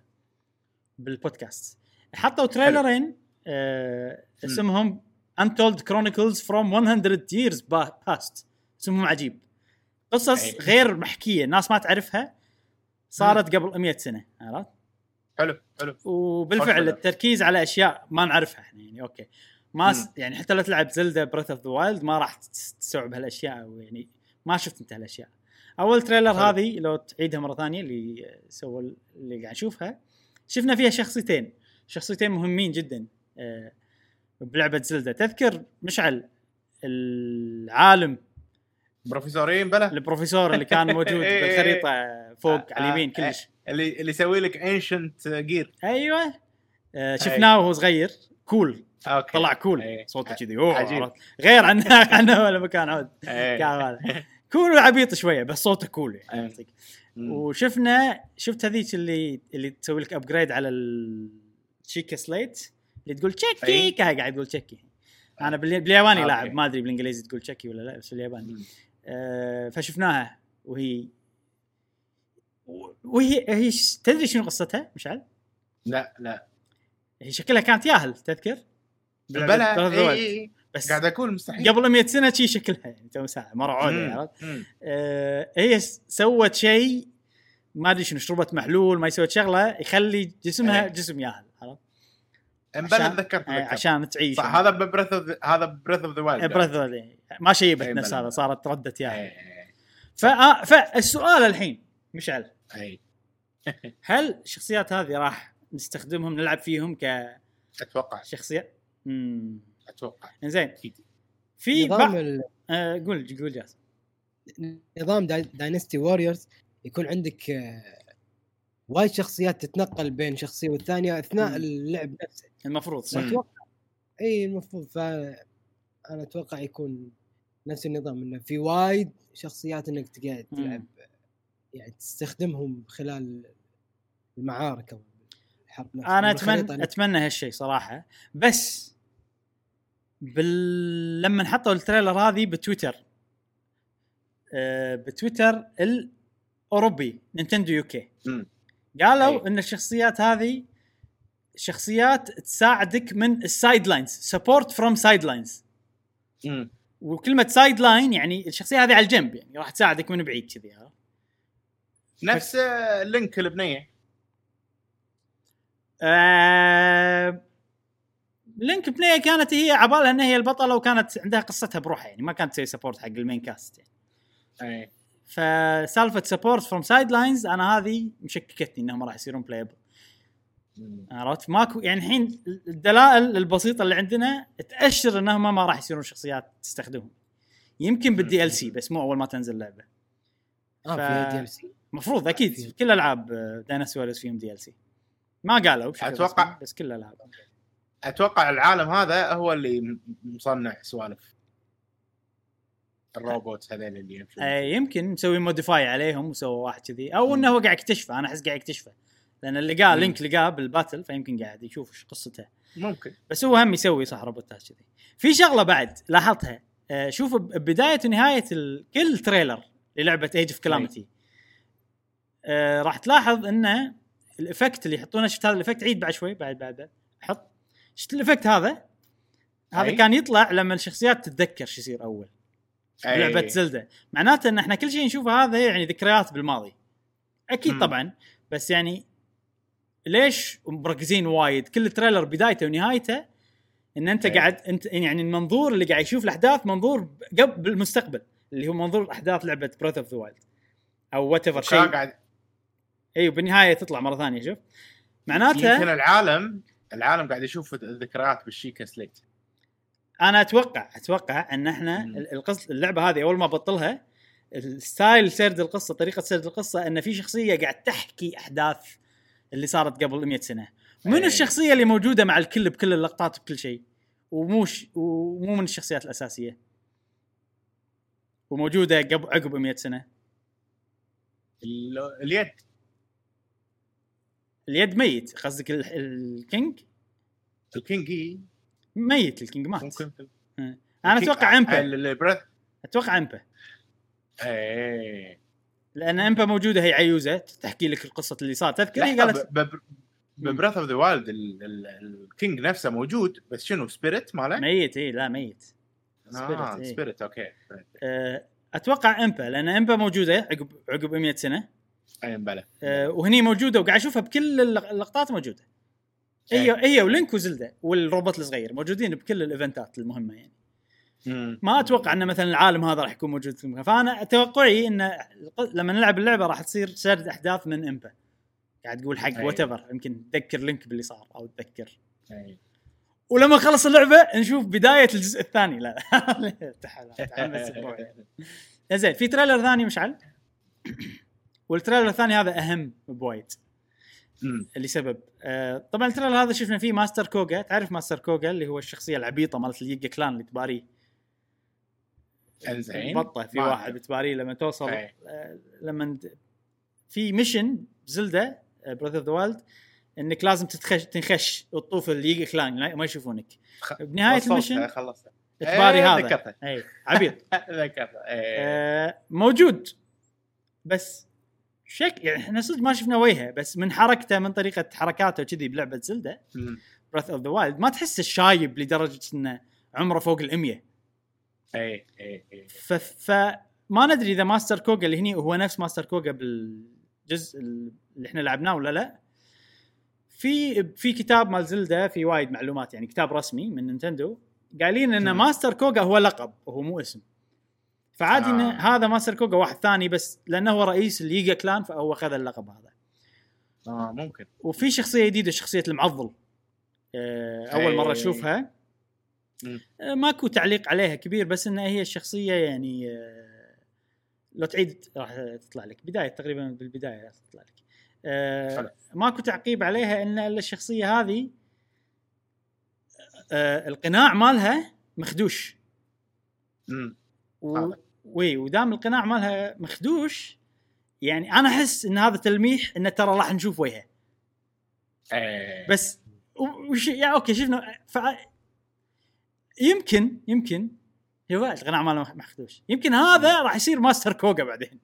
بالبودكاست. حطوا تريلرين أه اسمهم Untold Chronicles from 100 Years Past. اسمهم عجيب. قصص أي. غير محكية الناس ما تعرفها. صارت قبل 100 سنة عرفت؟ حلو حلو. وبالفعل. التركيز على أشياء ما نعرفها إحنا يعني okay. ما س... يعني حتى لو تلعب Zelda Breath of the Wild ما راح تس- تستوعب هالأشياء أو يعني ما شفت أنت هالأشياء. أول trailer حلو. هذه لو تعيدها مرة ثانية اللي سووا اللي قاعد نشوفها شفنا فيها شخصيتين. شخصيتين مهمين جدا. آه، بلعبة Zelda تذكر مشعل العالم بروفيسورين بلا؟ البروفيسور اللي كان موجود <laughs> بالخريطة فوق على اليمين آه، كلش. اللي اللي يسوي لك ancient gear أيوه. آه، شفناه وهو صغير. cool. okay. طلع cool. إيه. صوته كذي. أوه، عجيب. غير عن <laughs> عنه ولا مكان عود. إيه. <laughs> cool وعبيط شوية بس صوته cool يعني إيه. وشفنا شفت هذيك اللي اللي تسوي لك upgrade على ال Sheikah Slate اللي تقول تشيكي. كان قاعد يقول تشيكي أنا بالي- بالياباني. لاعب ما أدري بالإنجليزي تقول تشيكي ولا لا بس بالياباني. آه فشفناها وهي وهي هي تدري شنو قصتها مشعل؟ لا لا هي شكلها كانت ياهل تذكر؟ بلا. إي، إي. بس قاعد أقول مستحيل قبل 100 سنة شي شكلها يعني تو ساعه مرة عودة. عرفت؟ آه هي س- سوت شيء ما أدري شنو شربت محلول ما سوت شغلة يخلي جسمها. جسم ياهل عشان- تذكرت تذكرت. عشان تعيش صح هذا ب Breath of هذا ب Breath of the Wild Breath ما شيبت إيه، نفس. هذا صارت ردت ياهل اي فآه فالسؤال الحين مشعل. اي <laughs> هل الشخصيات هذه راح نستخدمهم نلعب فيهم أتوقع. كشخصيات؟ امم أتوقع. زين في نظام ال- آه قول قول جاسم. نظام Dynasty Warriors يكون عندك آه، وايد شخصيات تتنقل بين شخصية والثانية أثناء مم. اللعب نفسه المفروض صح؟ أتوقع إي المفروض ف أنا أتوقع يكون نفس النظام إنه في وايد شخصيات إنك تقعد مم. تلعب يعني تستخدمهم خلال المعارك أو الحرب نفسها أنا اتمنى. أتمنى هالشيء صراحة بس بال... لما حطوا ال trailer هذه بتويتر آه بتويتر الأوروبي Nintendo UK مم. قالوا أي. إن الشخصيات هذه شخصيات تساعدك من ال sidelines support from sidelines. وكلمة sideline يعني الشخصية هذه على الجنب يعني راح تساعدك من بعيد كذي؟ نفس Link البنيه آه... Link بنيه كانت هي عبالها انها هي البطلة وكانت عندها قصتها بروحها يعني ما كانت تسوي support حق ال main cast يعني. أي فسالفة support from sidelines أنا هذه مشككتني إنهم راح يصيرون playable. عرفت؟ ماكو يعني الحين الدلائل البسيطة اللي عندنا تأشر انهم ما راح يصيرون شخصيات تستخدمهم. يمكن بال DLC بس مو أول ما تنزل اللعبه آه ف- فيها DLC المفروض أكيد. في- كل ألعاب Dynasty Warriors فيهم DLC ما قالوا بشكل رسمي، بس كل الألعاب. أتوقع العالم هذا هو اللي مصنع سوالف. الروبوت هذول اللي يمشون. آه، يمكن مسوي modify عليهم وسوى واحد كذي. أو إنه هو قاعد يكتشفه أنا أحس قاعد يكتشفه. لأن اللي قال. Link لقاه بال battle فيمكن قاعد يشوف إيش قصته. ممكن. بس هو هم يسوي صح روبوتات كذي. في شغلة بعد لاحظتها. آه، شوف بداية ونهاية. كل trailer للعبة Age of Calamity راح تلاحظ إنه ال effect اللي يحطونه شفت هذا ال effect عيد بعد شوي بعد بعد. حط. شفت ال effect هذا؟ هذا أي. كان يطلع لما الشخصيات تتذكر شو يصير أول. لعبة Zelda. معناته إن إحنا كل شيء نشوفه هذا يعني ذكريات بالماضي. أكيد مم. طبعا بس يعني ليش مركزين وايد؟ كل trailer بدايته ونهايته إن أنت إيه. قاعد أنت يعني المنظور اللي قاعد يشوف الأحداث منظور قبل بالمستقبل اللي هو منظور أحداث لعبة Breath of the Wild أو whatever شيء. قاعد اي وبالنهاية تطلع مرة ثانية شوف. يمكن معناته العالم العالم قاعد يشوف الذكريات بال Sheikah Slate. أنا أتوقع أتوقع ان إحنا مم. ال- القصة اللعبة هذه اول ما بطلها ال style سرد القصة طريقة سرد القصة ان في شخصية قاعد تحكي احداث اللي صارت قبل 100 سنة. من إيه. الشخصية اللي موجودة مع الكل بكل اللقطات بكل شيء؟ ومو ش... ومو من الشخصيات الأساسية. وموجودة قبل عقب 100 سنة. ال- اليد. اليد ميت قصدك ال... ال king؟ ال king إي، ميت ال king مات. ممكن. أنا أتوقع إمبا. أتوقع إمبا. إيه. لأن إمبا موجودة هي عيوزة تحكي لك القصة اللي صار تذكر هي قالت ب Breath of the Wild ال king نفسه موجود بس شنو spirit ماله؟ ميت اي لا ميت. آه Spirit، إيه. spirit okay. أه، أتوقع إمبا لأن إمبا موجودة عقب عقب 100 سنة. اي بلا أه، وهني موجودة وقاعد أشوفها بكل اللق- اللقطات موجودة. هي إيه. هي ولينك وزلدا والروبوت الصغير موجودين بكل الإيفنتات المهمة يعني مم. ما أتوقع إن مثلا العالم هذا راح يكون موجود في المكان فأنا توقعي إن لما نلعب اللعبة راح تصير سرد أحداث من إمبا قاعد تقول حق. whatever يمكن تذكر لينك باللي صار أو تذكر. ولما خلص اللعبة نشوف بداية الجزء الثاني لا تحمس. <laughs> زين في trailer ثاني مشعل وال trailer الثاني هذا أهم بوايد مم. لسبب آه طبعا ال trailer هذا شفنا فيه Master Kohga. تعرف Master Kohga اللي هو الشخصية العبيطة مالت ال Yiga Clan اللي تباريه؟ إنزين. بطه في واحد أعرف. بتباريه لما توصل. آه لما في mission بزلدا Breath of the Wild إنك لازم تتخش تنخش وتطوف ال Yiga Clan لا- ما يشوفونك. بنهاية ال mission خلصت. تباري إيه، هذا. ذكرته. اي عبيط. <laughs> ذكرته. إيه. آه، موجود. بس شك يعني إحنا صدق ما شفنا وجهه بس من حركته من طريقة حركاته وكذي بلعبة زلدا مم. Breath of the Wild ما تحسه شايب لدرجة إنه عمره فوق ال 100 اي اي اي ف... فما ندري إذا Master Kohga اللي هني هو نفس Master Kohga بالجزء اللي إحنا لعبناه ولا لا في في كتاب مال زلدا في وايد معلومات يعني كتاب رسمي من نينتندو قايلين إن. Master Kohga هو لقب وهو مو اسم فعادي آه. ان هذا Master Kohga واحد ثاني بس لأنه هو رئيس ال Yiga Clan فهو اخذ اللقب هذا آه ممكن وفي شخصية جديدة شخصية المعضل آه، أول مرة أي. أشوفها. آه، ماكو تعليق عليها كبير بس إنها هي الشخصية يعني آه، لو تعيد راح تطلع لك بداية تقريبا بالبداية راح تطلع لك آه،. ماكو تعقيب عليها إن الشخصية هذه آه، القناع مالها مخدوش مم. و... وي ودام القناع مالها مخدوش يعني أنا أحس إن هذا تلميح إنه ترى راح نشوف وجهه. إيه. بس وش يعني okay شفنا ف... يمكن يمكن هو القناع ماله مخدوش. يمكن هذا راح يصير Master Kohga بعدين.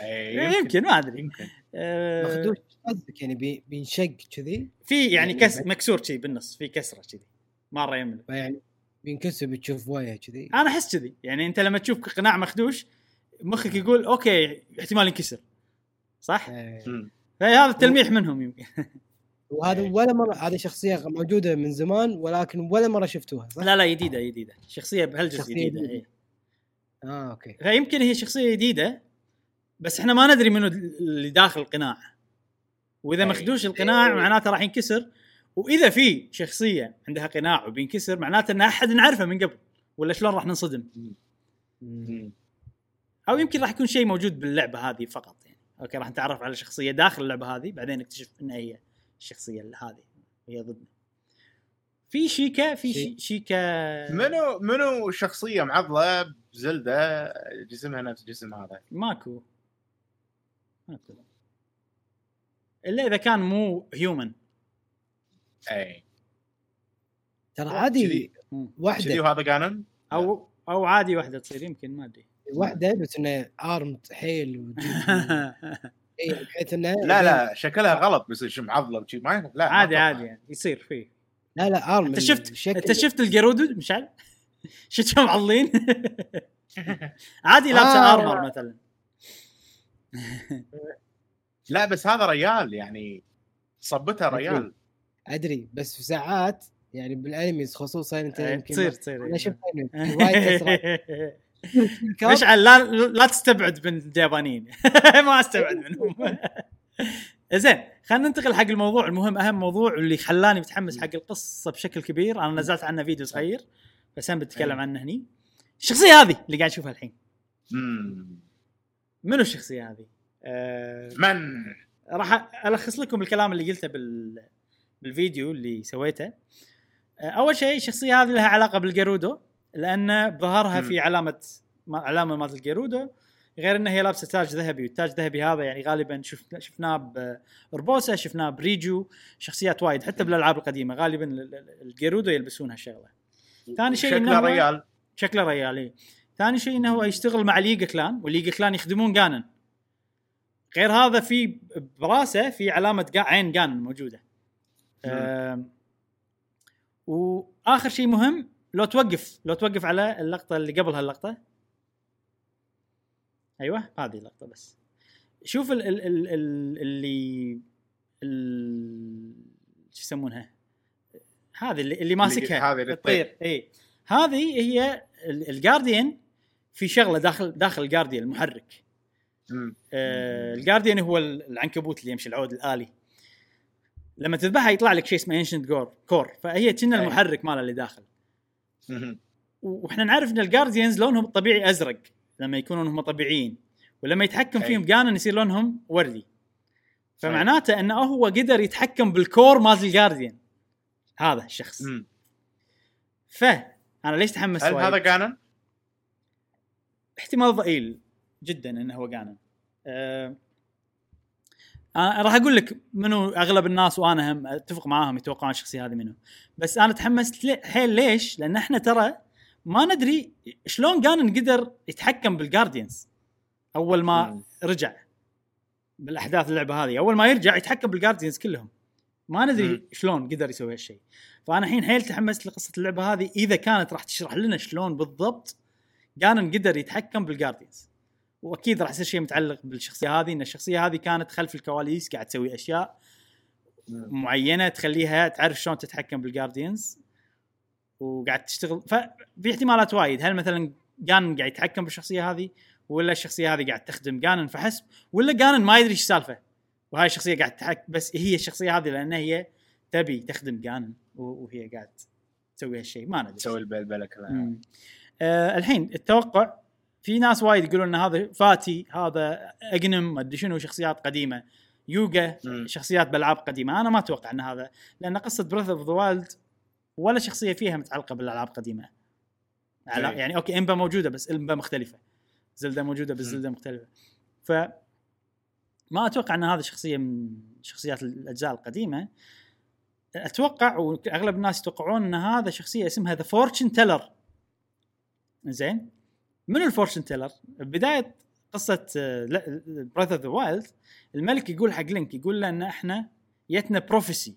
إيه يمكن, يمكن ما أدري. يمكن. آه، مخدوش قصدك يعني بي- بينشق كذي؟ في يعني يعني كس مكسور شيء بالنص في كسرة كذي. مره يمل فيعني بينكسر بتشوف وجهه كذي أنا أحس كذي يعني أنت لما تشوف قناع مخدوش مخك يقول okay احتمال ينكسر صح؟ إيه. فهذا التلميح منهم يمكن وهذا إيه. ولا مرة هذه شخصية موجودة من زمان ولكن ولا مرة شفتوها صح؟ لا لا جديدة جديدة شخصية بهالجزء جديدة جديدة. إيه. آه okay فيمكن هي شخصية جديدة بس إحنا ما ندري منو اللي داخل القناع وإذا. مخدوش القناع معناته راح ينكسر وإذا في شخصية عندها قناع وبينكسر معناته إن أحد نعرفه من قبل ولا شلون راح ننصدم. أو يمكن راح يكون شيء موجود باللعبة هذه فقط يعني. okay راح نتعرف على شخصية داخل اللعبة هذه بعدين نكتشف إن هي الشخصية هذه هي ضدنا. في شيكا في شي- شيكا منو منو شخصية معضلة بزلدة جسمها نفس جسم هذا؟ ماكو. ماكو. إلا إذا كان مو هيومن اي ترى عادي. مم. كذي واحدة وهذا قانون أو أو عادي واحدة تصير يمكن ما أدري واحدة بس إنه ارمد حيل <laughs> إيه، بحيث إنه لا لا شكلها غلط بس شو معضلة وشي ما لا عادي. عادي يعني يصير فيه لا لا ارم أنت شفت أنت شفت الجرودو مشعل؟ <laughs> شفتهم معضلين؟ <laughs> عادي لابسه آه. ارمر مثلا لا بس هذا ريال يعني صبتها ريال أدري بس في ساعات يعني بالأنميز خصوصا أنت إيه، يمكن تصير تصير أنا شفت أنمي، وايد كسرات <laughs> مشعل لا لا تستبعد من اليابانيين. <laughs> ما أستبعد منهم. <laughs> زين خلينا ننتقل حق الموضوع. المهم أهم موضوع اللي خلاني متحمس حق القصة بشكل كبير. أنا نزلت عنه فيديو صغير بس أنا بتكلم. عنه هني. الشخصية هذه اللي قاعد اشوفها الحين. منو الشخصية هذه؟ أه من؟ راح ألخص لكم الكلام اللي قلته بال بالفيديو اللي سويته. آه، أول شيء الشخصيه هذه لها علاقة بال Gerudo لأن بظهرها. في علامة علامة مالت ال Gerudo غير انها هي لابسة تاج ذهبي والتاج الذهبي هذا يعني غالبا شفنا شفناه ب Urbosa شفناه ب Riju شخصيات وايد حتى بالألعاب القديمة غالبا ال- ال- ال Gerudo يلبسون هالشغلة. ثاني شيء شكله هو- ريال. شكله ريال إيه. ثاني شيء إنه هو يشتغل مع Yiga Clan و Yiga Clan يخدمون جانن. غير هذا في براسه في علامة عين جانن موجودة. وآخر شيء مهم لو توقف لو توقف على اللقطة اللي قبل هاللقطة. أيوه هذه اللقطة بس. شوف ال ال ال ال اللي ال شو يسمونها؟ هذه اللي, اللي ماسكها. هذه الطير. اي هذه هي ال- الجارديان في شغلة داخل داخل الجارديان المحرك. آه الجارديان هو ال- العنكبوت اللي يمشي العود الآلي. لما تذبحها يطلع لك شيء اسمه ancient جور core فهي كنه. المحرك ماله اللي داخل وإحنا نعرف إن ال guardians لونهم الطبيعي أزرق لما يكونون هم طبيعيين ولما يتحكم. فيهم جانن يصير لونهم وردي فمعناته انه هو قدر يتحكم بال core مال ال guardian هذا الشخص. ف أنا ليش تحمست هل؟ هذا جانن؟ احتمال ضئيل جدا إنه هو جانن أه أنا راح أقول لك منو أغلب الناس وأنا هم أتفق معاهم يتوقعون الشخصية هذه منو بس أنا تحمست لي- حيل ليش؟ لأن إحنا ترى ما ندري شلون جانن قدر يتحكم بالجارديانز أول ما. رجع بالأحداث اللعبة هذه أول ما يرجع يتحكم بالجارديانز كلهم ما ندري. شلون قدر يسوي هالشيء فأنا الحين حيل تحمست لقصة اللعبة هذه إذا كانت راح تشرح لنا شلون بالضبط جانن قدر يتحكم بالجارديانز واكيد راح يصير شيء متعلق بالشخصية هذه إن الشخصية هذه كانت خلف الكواليس قاعد تسوي أشياء معينة تخليها تعرف شلون تتحكم بالجارديانز وقاعد تشتغل. ففي احتمالات وايد. هل مثلا جانن قاعد يتحكم بالشخصية هذه ولا الشخصية هذه قاعد تخدم جانن فحسب ولا جانن ما يدري إيش السالفه وهاي الشخصية قاعد تحك بس هي الشخصية هذه لأن هي تبي تخدم جانن وهي قاعد تسوي هالشيء. ما ندري. تسوي البلبلة مم. آه الحين التوقع في ناس وايد يقولون إن هذا Vaati هذا Agahnim ما أدري شنو شخصيات قديمة. Yuga. شخصيات بالالعاب قديمة. أنا ما أتوقع إن هذا لأن قصة Breath of the Wild ولا شخصية فيها متعلقة بالألعاب قديمة. على- إيه. يعني أوكي Impa موجودة بس Impa مختلفة. Zelda موجودة بس مم. Zelda مختلفة. ف ما أتوقع إن هذا شخصية من شخصيات الأجزاء القديمة. أتوقع وأغلب الناس يتوقعون إن هذا شخصية اسمها the fortune teller زين؟ من ال fortune teller بداية قصة Breath of the Wild الملك يقول حق Link يقول له إن إحنا يتنا prophecy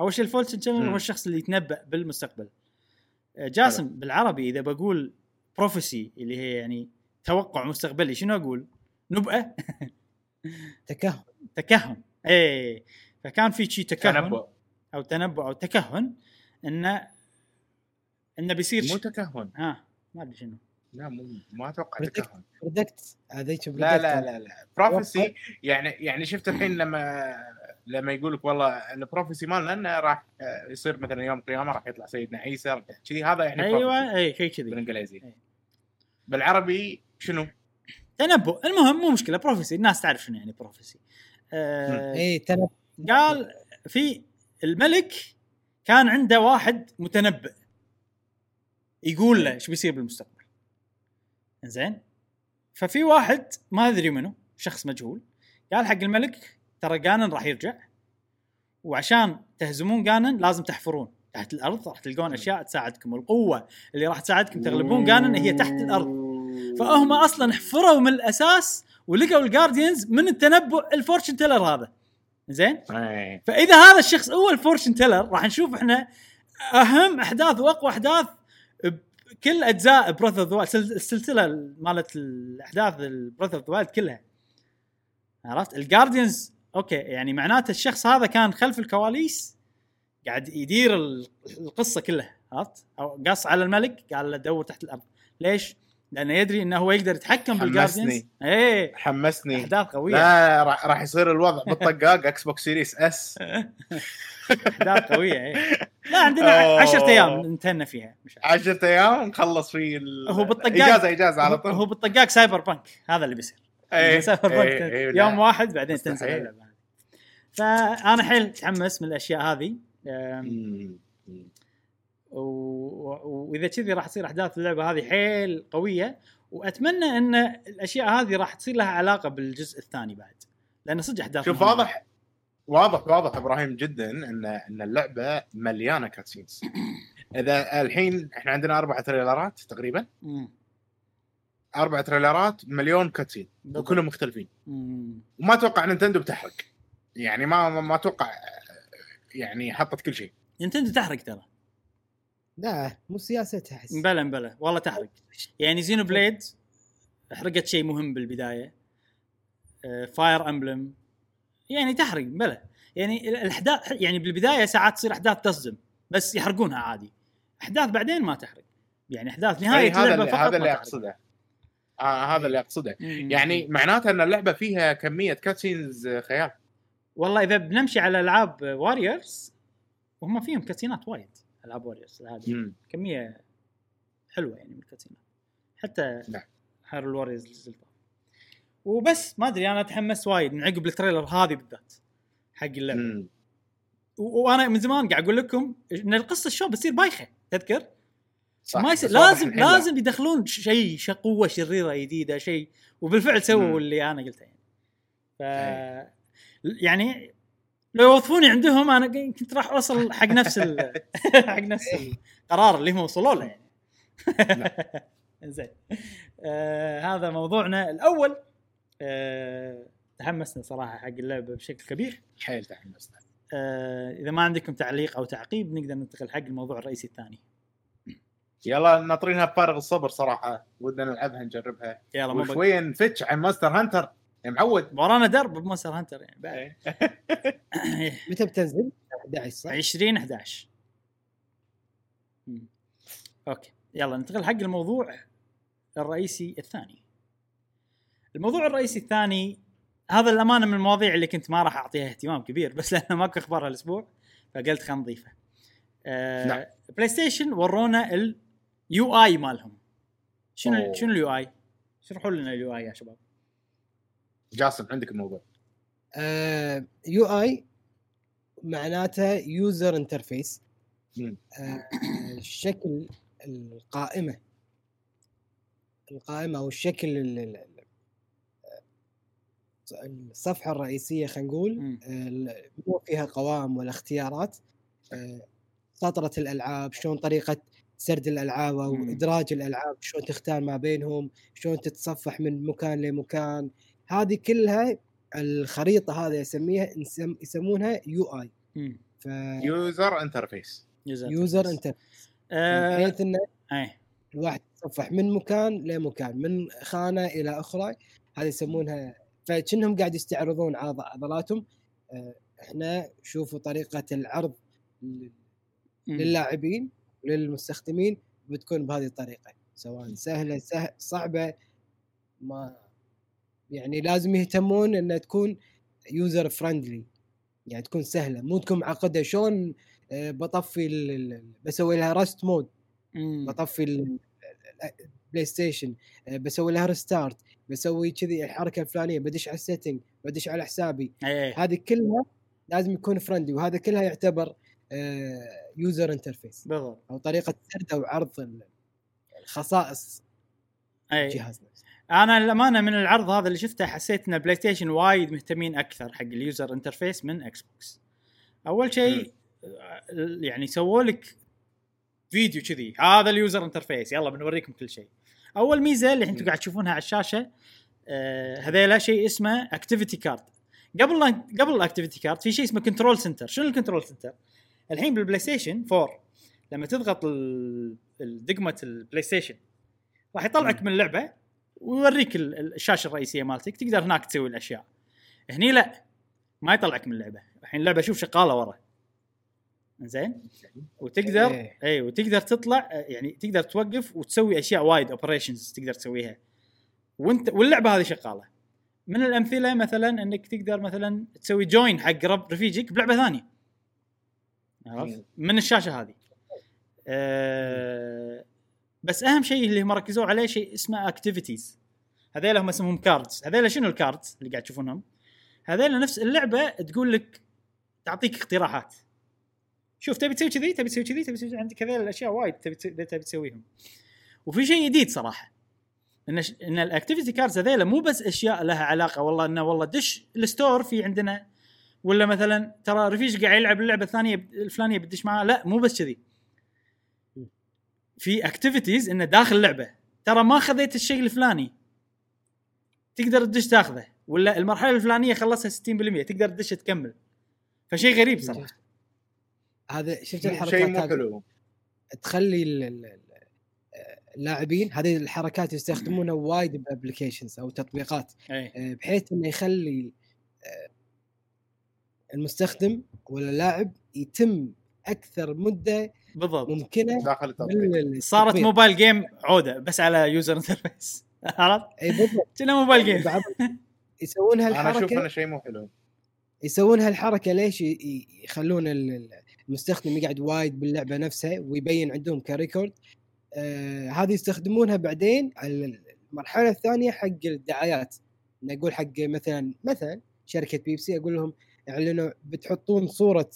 أول شيء ال fortune teller. هو الشخص اللي يتنبأ بالمستقبل. آه، جاسم بالعربي إذا بقول prophecy اللي هي يعني توقع مستقبلي شنو أقول؟ نبأة. تكهن. تكهن. إيه. فكان في شيء تكهن تنبؤ. أو تنبؤ أو تكهن انه انه بيصير مو. تكهن. ها ما أدري شنو. لا مو ما أتوقع. تكهن. predict هذيك لا لا لا لا. prophecy يعني يعني شفت الحين لما لما يقول لك والله ال prophecy مالنا انه راح آه، يصير مثلا يوم القيامه راح يطلع سيدنا عيسى كذي. هذا يعني prophecy أيوه أي شيء كذي. بالإنجليزي. بالعربي شنو؟ تنبؤ. المهم مو مشكلة. بروفيسي الناس تعرف شنو يعني بروفيسي آه اي تنبؤ. قال في الملك كان عنده واحد متنبئ. يقول له إيش بيصير بالمستقبل؟ زين ففي واحد ما أدري منه شخص مجهول قال حق الملك ترى جانن راح يرجع وعشان تهزمون جانن لازم تحفرون تحت الأرض راح تلقون أشياء تساعدكم والقوه اللي راح تساعدكم تغلبون Ganon هي تحت الأرض. فهم أصلا حفروا من الأساس ولقوا ال Guardians من التنبؤ ال fortune teller هذا. زين إيه. فإذا هذا الشخص هو ال fortune teller راح نشوف إحنا أهم أحداث وأقوى أحداث بكل أجزاء Breath of the السلسلة مالت الأحداث Breath of the كلها. عرفت؟ ال Guardians أوكي يعني معناته الشخص هذا كان خلف الكواليس قاعد يدير ال- القصة كلها عرفت؟ أو قص على الملك قال له دور تحت الأرض. ليش؟ لأنه يدري إنه هو يقدر يتحكم حمسني. بال Guardians إيه. حمسني. أحداث قوية. لا راح راح يصير الوضع بالطقاق Xbox Series S أحداث قوية إيه. <laughs> لا عندنا أوه. 10 أيام انتهينا فيها مش عارف. 10 أيام نخلص فيه ال... هو بالطقاق. إجازة إجازة على طول هو بالطقاق Cyberpunk هذا اللي بيصير إيه، Cyberpunk إيه، يوم لا. واحد بعدين مستحيل. تنزل اللعبه. فأنا حيل متحمس من الأشياء هذه وإذا كذي راح تصير أحداث اللعبة هذه حيل قوية وأتمنى أن الأشياء هذه راح تصير لها علاقة بالجزء الثاني بعد لأن صدق احداث شوف. واضح واضح واضح إبراهيم جدا إن إن اللعبة مليانة cutscenes <coughs> إذا الحين إحنا عندنا أربع تريلرات تقريبا. أربع تريلرات مليون cutscene. وكلهم مختلفين. وما أتوقع Nintendo بتحرق. يعني ما ما- ما أتوقع يعني حطت كل شيء. Nintendo تحرق ترى. لا مو سياستها احس بلا بلا والله تحرق. يعني Xenoblade حرقت شيء مهم بالبداية. Fire Emblem يعني تحرق بلا يعني الأحداث يعني بالبداية ساعات تصير أحداث تصدم بس يحرقونها عادي. أحداث بعدين ما تحرق. يعني أحداث نهاية إيه، هذا اللعبه اللي فقط هذا اللي. أقصده. آه هذا اللي أقصده. مم. يعني معناته أن اللعبة فيها كمية cutscenes خيال. والله إذا بنمشي على ألعاب Warriors وهم فيهم كاتسينات وايد ألعاب Warriors هذه. كمية حلوة يعني من الكاتسينات حتى نعم. Hyrule Warriors وبس ما أدري أنا أتحمس وايد من عقب ال trailer هذه بالذات حق اللعبة وأنا من زمان قاعد أقول لكم إن القصة شو بتصير بايخة تذكر؟ صح ما يصير لازم. لازم يدخلون شيء ش- قوة شريرة جديدة شيء وبالفعل سووا. اللي أنا قلته يعني ف إيه. يعني لو يوظفوني عندهم أنا كنت راح أوصل حق نفس ال... <laughs> حق نفس القرار اللي هم وصلوا له يعني <laughs> زين آه هذا موضوعنا الأول آه تحمسنا صراحة حق اللعبة بشكل كبير. حيل تحمسنا. آه إذا ما عندكم تعليق أو تعقيب نقدر ننتقل حق الموضوع الرئيسي الثاني. يلا ناطرينها بفارغ الصبر صراحة. ودنا نلعبها نجربها. يلا مو وشويه نفتش عن Monster Hunter. يا معود. ورانا درب ب Monster Hunter يعني بعد. إيه. <laughs> متى بتنزل؟ 11 صح؟ 20 11 مم. أوكي. يلا ننتقل حق الموضوع الرئيسي الثاني. الموضوع الرئيسي الثاني هذا الأمانة من المواضيع اللي كنت ما راح أعطيها اهتمام كبير بس لأنه ماكو أخبار هالأسبوع فقلت خلينا نضيفه. آه نعم. PlayStation ورونا ال UI مالهم. شنو أوه. شنو ال UI؟ اشرحوا لنا ال UI يا شباب. جاسم عندك الموضوع UI معناته user interface مم. شكل القائمة القائمة أو الشكل ال- ال- ال- الصفحة الرئيسية خلينا نقول. ال- مو فيها قوائم ولا اختيارات آه، سطرة الألعاب شلون طريقة سرد الألعاب أو. إدراج الألعاب شلون تختار ما بينهم شلون تتصفح من مكان لمكان هذه كلها الخريطة هذه أسميها نسم- يسمونها يو آي. ف user interface user int آه بحيث إنه اي الواحد يتصفح من مكان لمكان من خانة إلى أخرى هذه يسمونها فكأنهم قاعد يستعرضون عض- عضلاتهم. آه، إحنا شوفوا طريقة العرض. للاعبين للمستخدمين بتكون بهذه الطريقة. سواء سهلة سه... صعبة ما يعني لازم يهتمون إنها تكون user friendly يعني تكون سهلة. مو تكون معقدة. شلون آه، بطفي بسوي لها rest mode. بطفي ال PlayStation آه، بسوي لها restart بسوي كذي الحركة الفلانية بدش على ال setting بدش على حسابي. اي هذه كلها لازم يكون friendly وهذا كلها يعتبر user interface بالضبط. أو طريقة سرد أو عرض ال- الخصائص. اي الجهاز نفسه. أنا للأمانة من العرض هذا اللي شفته حسيت إن PlayStation وايد مهتمين أكثر حق ال user interface من Xbox. أول شيء آه، يعني سووا لك فيديو كذي. هذا ال user interface يلا بنوريكم كل شيء. أول ميزة اللي أنتم قاعد تشوفونها على الشاشة آه هذيلا شيء اسمه activity card. قبل قبل ال activity card في شيء اسمه control center، شنو ال control center؟ الحين بال PlayStation 4 لما تضغط ال- الدقمه ال PlayStation راح يطلعك من اللعبة ويوريك ال- ال- الشاشة الرئيسية مالتك. تقدر هناك تسوي الأشياء. هني لا ما يطلعك من اللعبة. الحين اللعبة شوف شغالة ورا. زين؟ وتقدر إيه. اي وتقدر تطلع يعني تقدر توقف وتسوي أشياء وايد operations تقدر تسويها. وانت واللعبة هذه شغالة. من الأمثلة مثلا إنك تقدر مثلا تسوي join حق رب- رفيجك بلعبة ثانية. عرفت؟ مم. من الشاشة هذه. أه بس أهم شيء اللي هم ركزوا عليه شيء اسمه activities هذيلا هم اسمهم cards هذيلا شنو ال cards اللي قاعد تشوفونهم؟ هذيلا نفس اللعبة تقول لك تعطيك اقتراحات. شوف تبي تسوي كذي تبي تسوي كذي تبي تسوي عندك هذيل الأشياء وايد تبي تبي تسويهم. وفي شيء جديد صراحة. إن ش... إن ال activity cards هذيلا مو بس أشياء لها علاقة والله إنه والله دش ال store في عندنا. ولا مثلا ترى رفيج قاعد يلعب اللعبة الثانية الفلانية بدش معاه لا مو بس كذي. في activities إنه داخل اللعبة. ترى ما خذيت الشيء الفلاني. تقدر تدش تاخذه. ولا المرحلة الفلانية خلصها 60% تقدر تدش تكمل. فشيء غريب صراحة. هذا شفت شيء الحركات مو هذه؟ حلو. تخلي ال- ال- ال- اللاعبين هذه الحركات يستخدمونها وايد ب applications أو تطبيقات اي آه، بحيث إنه يخلي آه، المستخدم ولا اللاعب يتم أكثر مدة بالضبط. ممكنة داخل التطبيق. صارت mobile game عودة بس على user interface <laughs> عرفت؟ اي بالضبط. كنا mobile game. يسوون أنا أشوف هالحركة إنه شيء مو حلو. يسوون هالحركة ليش يخلون المستخدم يقعد وايد باللعبة نفسها ويبين عندهم record. آه هذه يستخدمونها بعدين على المرحلة الثانية حق الدعايات. نقول حق مثلا مثلا شركة بيبسي أقول لهم إعلنوا بتحطون صورة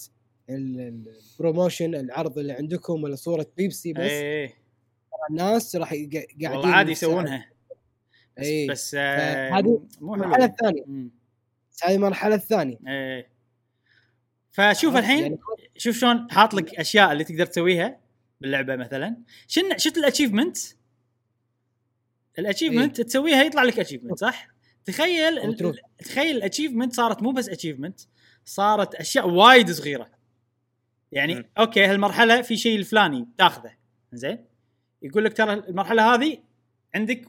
ال- ال- ال promotion العرض اللي عندكم ولا صورة بيبسي بس. اي اي الناس راح قاعدين إيه. والله عادي. يسوونها. بس, إي. بس آه فهذه مو المرحلة الثانية. هذه المرحلة الثانية. اي فشوف عرفت؟ الحين يعني شوف شلون حاط لك أشياء اللي تقدر تسويها باللعبة مثلا. شن شفت ال achievement ال achievement تسويها يطلع لك achievement صح؟ تخيل ال-. تخيل ال achievement صارت مو بس achievement صارت أشياء وايد صغيرة. يعني مم. okay هالمرحلة في شيء الفلاني تاخذه زين؟ يقول لك ترى المرحلة هذه عندك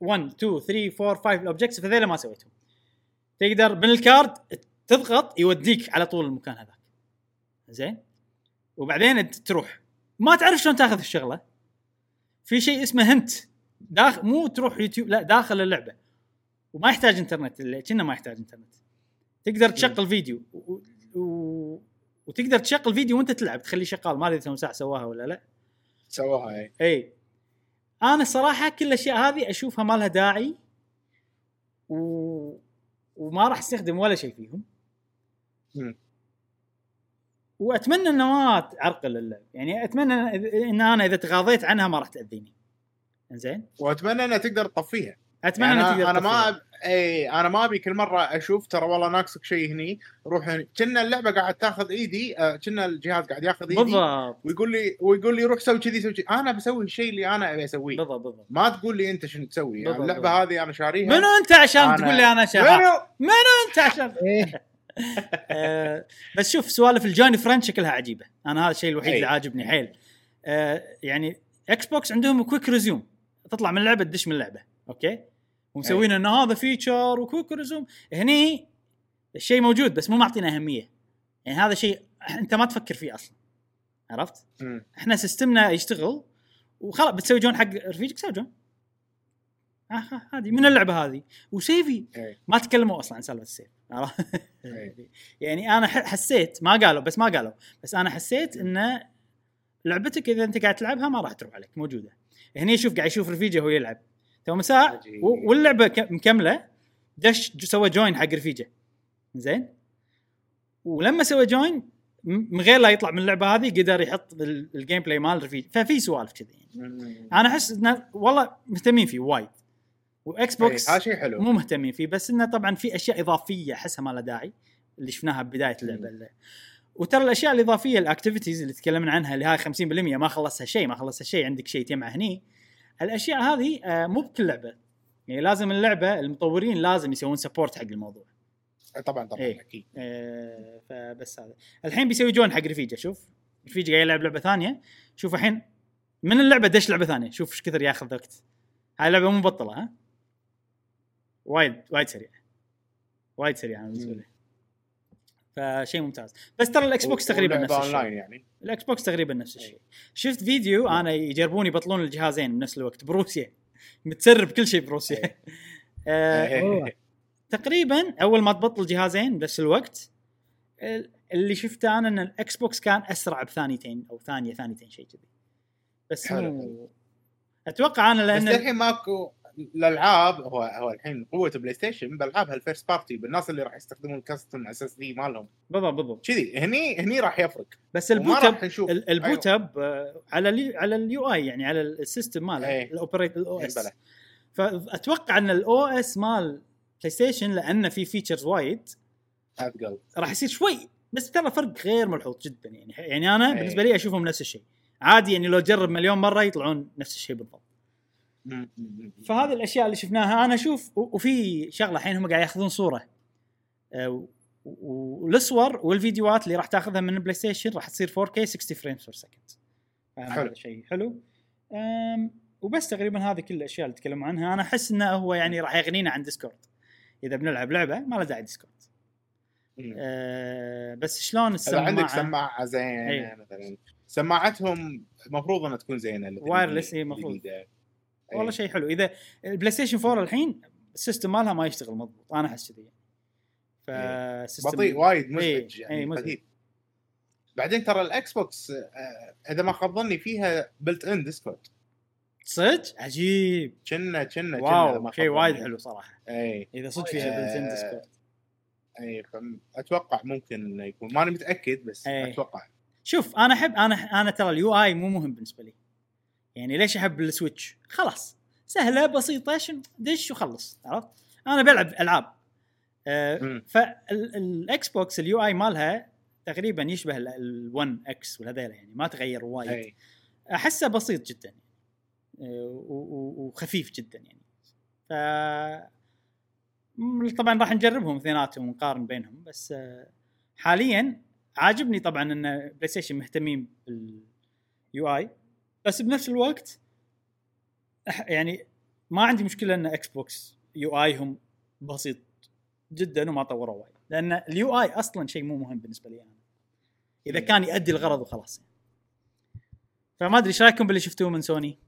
1 2 3 4 5 ال objects هذول ما سويتهم. تقدر من ال card تضغط يوديك على طول المكان هذاك. زين؟ وبعدين انت تروح. ما تعرف شلون تاخذ الشغلة. في شيء اسمه هنت. داخل مو تروح يوتيوب لا داخل اللعبة. وما يحتاج انترنت اللي كنا ما يحتاج انترنت. تقدر تشغل فيديو. و... و... وتقدر تشغل فيديو وانت تلعب. تخليه شغال. ما أدري إذا ساعة سواها ولا لا. سواها اي اي أنا الصراحه كل الأشياء هذه أشوفها ما لها داعي. و... وما راح أستخدم ولا شيء فيهم. مم. وأتمنى إنه ما تعرقل اللعب يعني أتمنى إن أنا إذا تغاضيت عنها ما راح تأذيني. زين وأتمنى إنها تقدر تطفيها. أتمنى يعني إنها أنا, تقدر أنا ما. أب... إي أنا ما أبي كل مرة أشوف ترى والله ناقصك شيء هني روح هني. كنا اللعبة قاعد تاخذ إيدي آه، كنا الجهاز قاعد ياخذ إيدي بالضبط. ويقول لي ويقول لي روح سوي كذي سوي كذي. أنا بسوي الشيء اللي أنا أبي أسويه. بالضبط بالضبط. ما تقول لي أنت شنو تسوي. يعني اللعبة هذه أنا شاريها. منو أنت عشان أنا- تقول لي أنا شغال منو؟ منو أنت عشان إيه. <laughs> آه، بس شوف سوالف الجوني فرانش شكلها عجيبة. أنا هذا الشيء الوحيد. اللي عاجبني حيل. آه، يعني إكس بوكس عندهم كويك ريزيوم تطلع من اللعبه تدش من اللعبه أوكي؟ ومسوين إن هذا فيتشر وكويك ريزيوم هني الشيء موجود بس مو معطينا أهمية. يعني هذا شيء أنت ما تفكر فيه أصلا. عرفت؟ مم. إحنا سيستمنا يشتغل وخلاص بتسوي جون حق رفيجك سوي جون. آه آه، هذه من اللعبة هذه. وسيفي. ما تكلموا أصلا عن سالفة السيف. <laughs> يعني أنا حسيت ما قالوا بس ما قالوا. بس أنا حسيت ان لعبتك إذا أنت قاعد تلعبها ما راح تروح عليك موجودة. هني شوف قاعد يشوف رفيجة وهو يلعب. تو مساء واللعبة مكملة. دش سوى جوين حق رفيجة. زين؟ ولما سوى جوين من غير لا يطلع من اللعبة هذه قدر يحط ال- الجيم بلاي مال رفيجة. ففي سوالف كذي يعني. أنا أحس إنه والله مهتمين فيه وايد. و Xbox إيه، هذا شيء حلو. مو مهتمين فيه بس إنه طبعا في أشياء إضافية احسها ما لها داعي اللي شفناها ببداية اللعبة اللي. وترى الأشياء الإضافية ال activities اللي تكلمنا عنها اللي هاي 50% ما خلصها شيء ما خلصها شيء عندك شيء تجمع هني. الأشياء هذه آه، مو بكل لعبة. يعني لازم اللعبة المطورين لازم يسوون support حق الموضوع. طبعا طبعا إيه. أكيد. آه، فبس هذا. الحين بيسوي جون حق رفيجة شوف. رفيجة قاعد يلعب لعبة ثانية. شوف الحين من اللعبة دش لعبة ثانية. شوف إيش كثر ياخذ وقت. هاي اللعبه مو مبطلة ها؟ وايد وايد سريع. وايد سريع أنا بالنسبة لي. فشيء ممتاز. بس ترى الاكس بوكس تقريبا ولعبة نفس الشيء. يعني. الاكس بوكس تقريبا نفس الشيء. شفت فيديو أنا يجربون يبطلون الجهازين بنفس الوقت. بروسيا. متسرب كل شيء بروسيا. <laughs> آه. تقريبا أول ما تبطل جهازين بنفس الوقت ال- اللي شفته أنا إن ال Xbox كان أسرع بثانيتين أو ثانية ثانيتين شيء كذي. بس حلو،. أتوقع أنا بس لأن للحين ماكو الألعاب هو هو الحين قوة PlayStation بالالعاب ال first party بالناس اللي راح يستخدمون ال custom SSD مالهم. بالضبط بالضبط. كذي هني هني راح يفرق. بس البوت راح اب البوت اب آه، على على ال UI يعني على ال system ماله. ال operate ال OS. فاتوقع إن ال OS مال PlayStation لأنه في features وايد أثقل. راح يصير شوي بس ترى فرق غير ملحوظ جدا يعني يعني أنا إيه. بالنسبة لي أشوفهم نفس الشيء. عادي يعني لو تجرب مليون مرة يطلعون نفس الشيء بالضبط. فهذه الأشياء اللي شفناها أنا أشوف وفي شغلة الحين هم قاعد يأخذون صورة. آه، والصور والفيديوهات اللي راح تأخذها من ال PlayStation راح تصير 4K 60 frames per second حلو. هذا شيء حلو. وبس تقريبا هذه كل الأشياء اللي تكلموا عنها. أنا أحس إنه هو يعني راح يغنينا عن Discord إذا بنلعب لعبة ما له داعي Discord. أه بس شلون السماعه عندك سماعة زينة إيه. مثلا. سماعتهم المفروض إنها تكون زينة wireless، إيه، الجديدة. مفروض. إيه. والله شيء حلو. إذا ال PlayStation 4 الحين ال system مالها ما يشتغل مضبوط أنا أحس كذي. ف system بطيء وايد إيه، مزعج إيه، يعني مزعج. بعدين ترى ال Xbox آه، إذا ما خاب ظني فيها built-in Discord صدق؟ عجيب. كنا كنا واو شيء وايد. حلو صراحة. اي إذا صدق فيها آه، built-in Discord اي أتوقع ممكن يكون. ماني متأكد بس إيه. أتوقع. شوف أنا أحب أنا أنا ترى ال UI مو مهم بالنسبة لي. يعني ليش أحب ال Switch؟ خلاص سهلة بسيطة شن دش وخلص عرفت؟ أنا بلعب ألعاب. آه مم. فال Xbox ال UI مالها تقريبا يشبه ال One X والهذيلا يعني ما تغير وايد. أي. أحسه بسيط جدا آه، و- و- وخفيف جدا يعني. ف طبعا راح نجربهم اثنيناتهم ونقارن بينهم بس آه، حاليا عاجبني طبعا إن PlayStation مهتمين بال UI. بس بنفس الوقت يعني ما عندي مشكلة إن Xbox UI هم بسيط جدا وما طوروا وايد لأن ال UI أصلا شيء مو مهم بالنسبة لي أنا إذا مم. كان يؤدي الغرض وخلاص فما أدري إيش رأيكم باللي شفتوه من سوني؟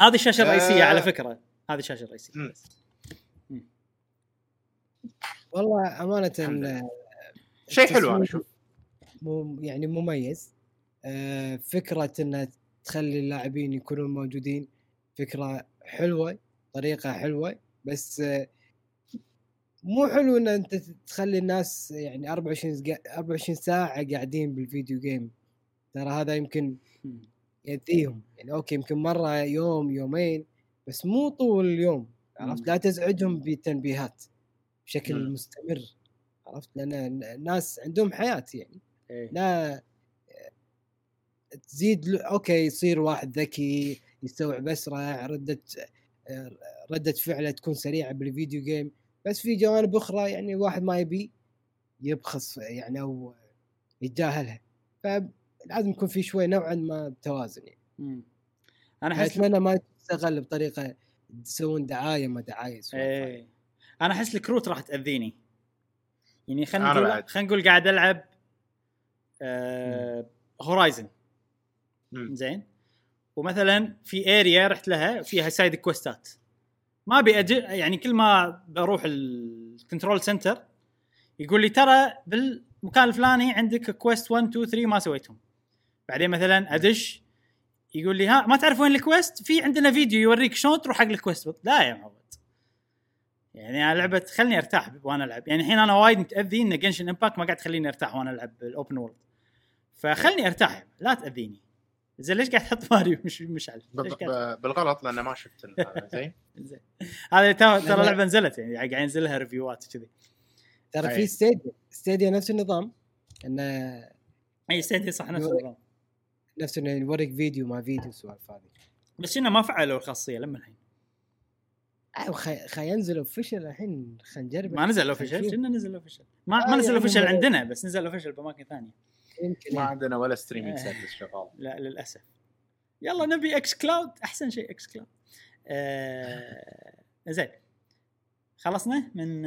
هذه الشاشة الرئيسية آه. على فكرة هذه الشاشة الرئيسية مم. مم. والله أمانة شيء حلو أنا أشوف مو يعني مميز آه، فكرة إن تخلي اللاعبين يكونون موجودين فكرة حلوة طريقة حلوة بس آه، مو حلو إن أنت تخلي الناس يعني 24 سقا- 24 ساعة قاعدين بال video game ترى هذا يمكن. يأذيهم يعني أوكي يمكن مرة يوم يومين بس مو طول اليوم عرفت. لا تزعجهم بتنبيهات بشكل. مستمر عرفت لأن الناس عندهم حياة يعني إيه. لا تزيد له- أوكي يصير واحد ذكي يستوعب أسرع ردة ردة فعله تكون سريعة بال video game بس في جوانب أخرى يعني واحد ما يبي يبخس يعني أو يتجاهلها فلازم يكون في شوي نوعا ما توازن يعني مم. أنا أحس اتمنى ما تستغل بطريقة تسوون دعاية ما دعاية. إيه أنا أحس الكروت راح تأذيني يعني خلينا نقول. خلينا نقول قاعد ألعب آه Horizon. زين. ومثلا في area رحت لها فيها side quest ات ما أبي أج... يعني كل ما بروح ال control center يقول لي ترى بالمكان الفلاني عندك quest 1 2 3 ما سويتهم. بعدين مثلا أدش يقول لي ها ما تعرف وين ال quest في عندنا فيديو يوريك شلون تروح حق ال quest لا يا معود. يعني أنا لعبة خلني أرتاح وأنا ألعب. يعني الحين أنا وايد متأذي إن Genshin Impact ما قاعد تخليني أرتاح وأنا ألعب ال open world فخلني أرتاح لا تأذيني. زين ليش قاعد تحط ماريو؟ مش مشعل بالغلط لأن ما شفت <laughs> زين. زين. هذا <laughs> ترى لعبة نزلت يعني قاعد ينزل لها review ات كذي ترى. في Stadia. Stadia نفس النظام. إنه إي Stadia صح نفس. النظام. نفس إنه يوريك فيديو ما فيديو السوالف هذه. بس إنه ما فعلوا الخاصية لما الحين. خل ينزل official الحين. خلينا نجرب. ما نزل نشوف. كنا نزل official ما آه ما نزل يعني official ما- عندنا بس نزل official بأماكن ثانية. يمكن ما يعني. عندنا ولا streaming. service شغال. لا للأسف. يلا نبي xCloud أحسن شيء xCloud آه... زين. خلصنا من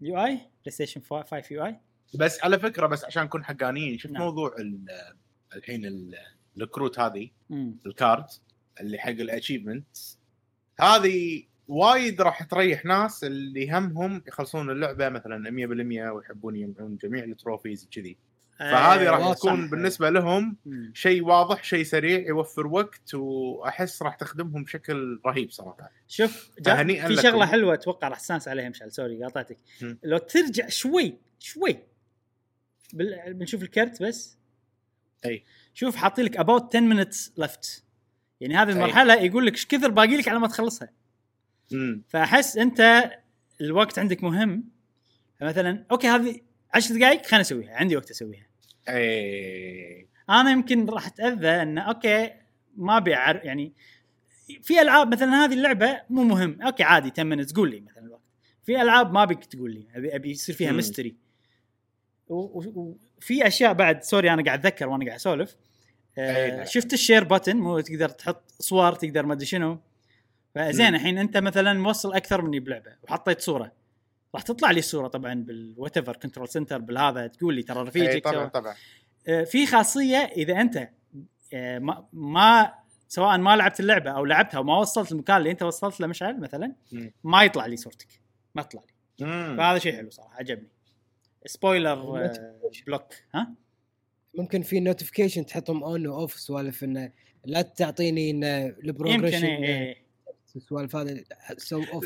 UI PlayStation 5 U اي بس على فكرة بس عشان نكون حقانيين شفت نعم. موضوع ال- الحين ال- الكروت هذه ال card اللي حق ال achievement هذه وايد راح تريح ناس اللي همهم يخلصون اللعبة مثلا 100% ويحبون يجمعون جميع ال trophies كذي فهذه راح آه، تكون صح. بالنسبة لهم مم. شيء واضح شيء سريع يوفر وقت وأحس راح تخدمهم بشكل رهيب صراحة شوف في لكم. شغله حلوة أتوقع راح تستانس عليها مشعل sorry قاطعتك مم. لو ترجع شوي شوي بال... بنشوف الكرت بس أي. شوف حاطين لك about 10 minutes left يعني هذه المرحلة يقول لك إيش كثر باقي لك على ما تخلصها امم فأحس أنت الوقت عندك مهم مثلا okay هذه 10 دقائق خليني أسويها عندي وقت أسويها. اي أنا يمكن راح أتأذى انه okay ما أبي يعني في ألعاب مثلا هذه اللعبة مو مهم. okay عادي 10 minutes قول لي مثلا الوقت. في ألعاب ما أبيك تقول لي ابي أبي يصير فيها. mystery وفي أشياء بعد sorry أنا قاعد أتذكر وأنا قاعد أسولف. آه نعم. شفت ال share button مو تقدر تحط صور تقدر ما أدري شنو. فزين. الحين أنت مثلا موصل أكثر مني بلعبة وحطيت صورة. راح تطلع لي الصورة طبعا بال whatever control center بالهذا تقول لي ترى اي رفيجك طبعا سوى. طبعا آه، في خاصية إذا أنت آه، ما, ما سواء ما لعبت اللعبة أو لعبتها وما وصلت المكان اللي أنت وصلت له مشعل مثلا. ما يطلع لي صورتك ما تطلع لي. فهذا شيء حلو صراحة عجبني spoiler آه، block ها ممكن في notification تحطهم on و off سوالف إنه لا تعطيني إنه ال progression إيه، إيه. السوالف هذه show off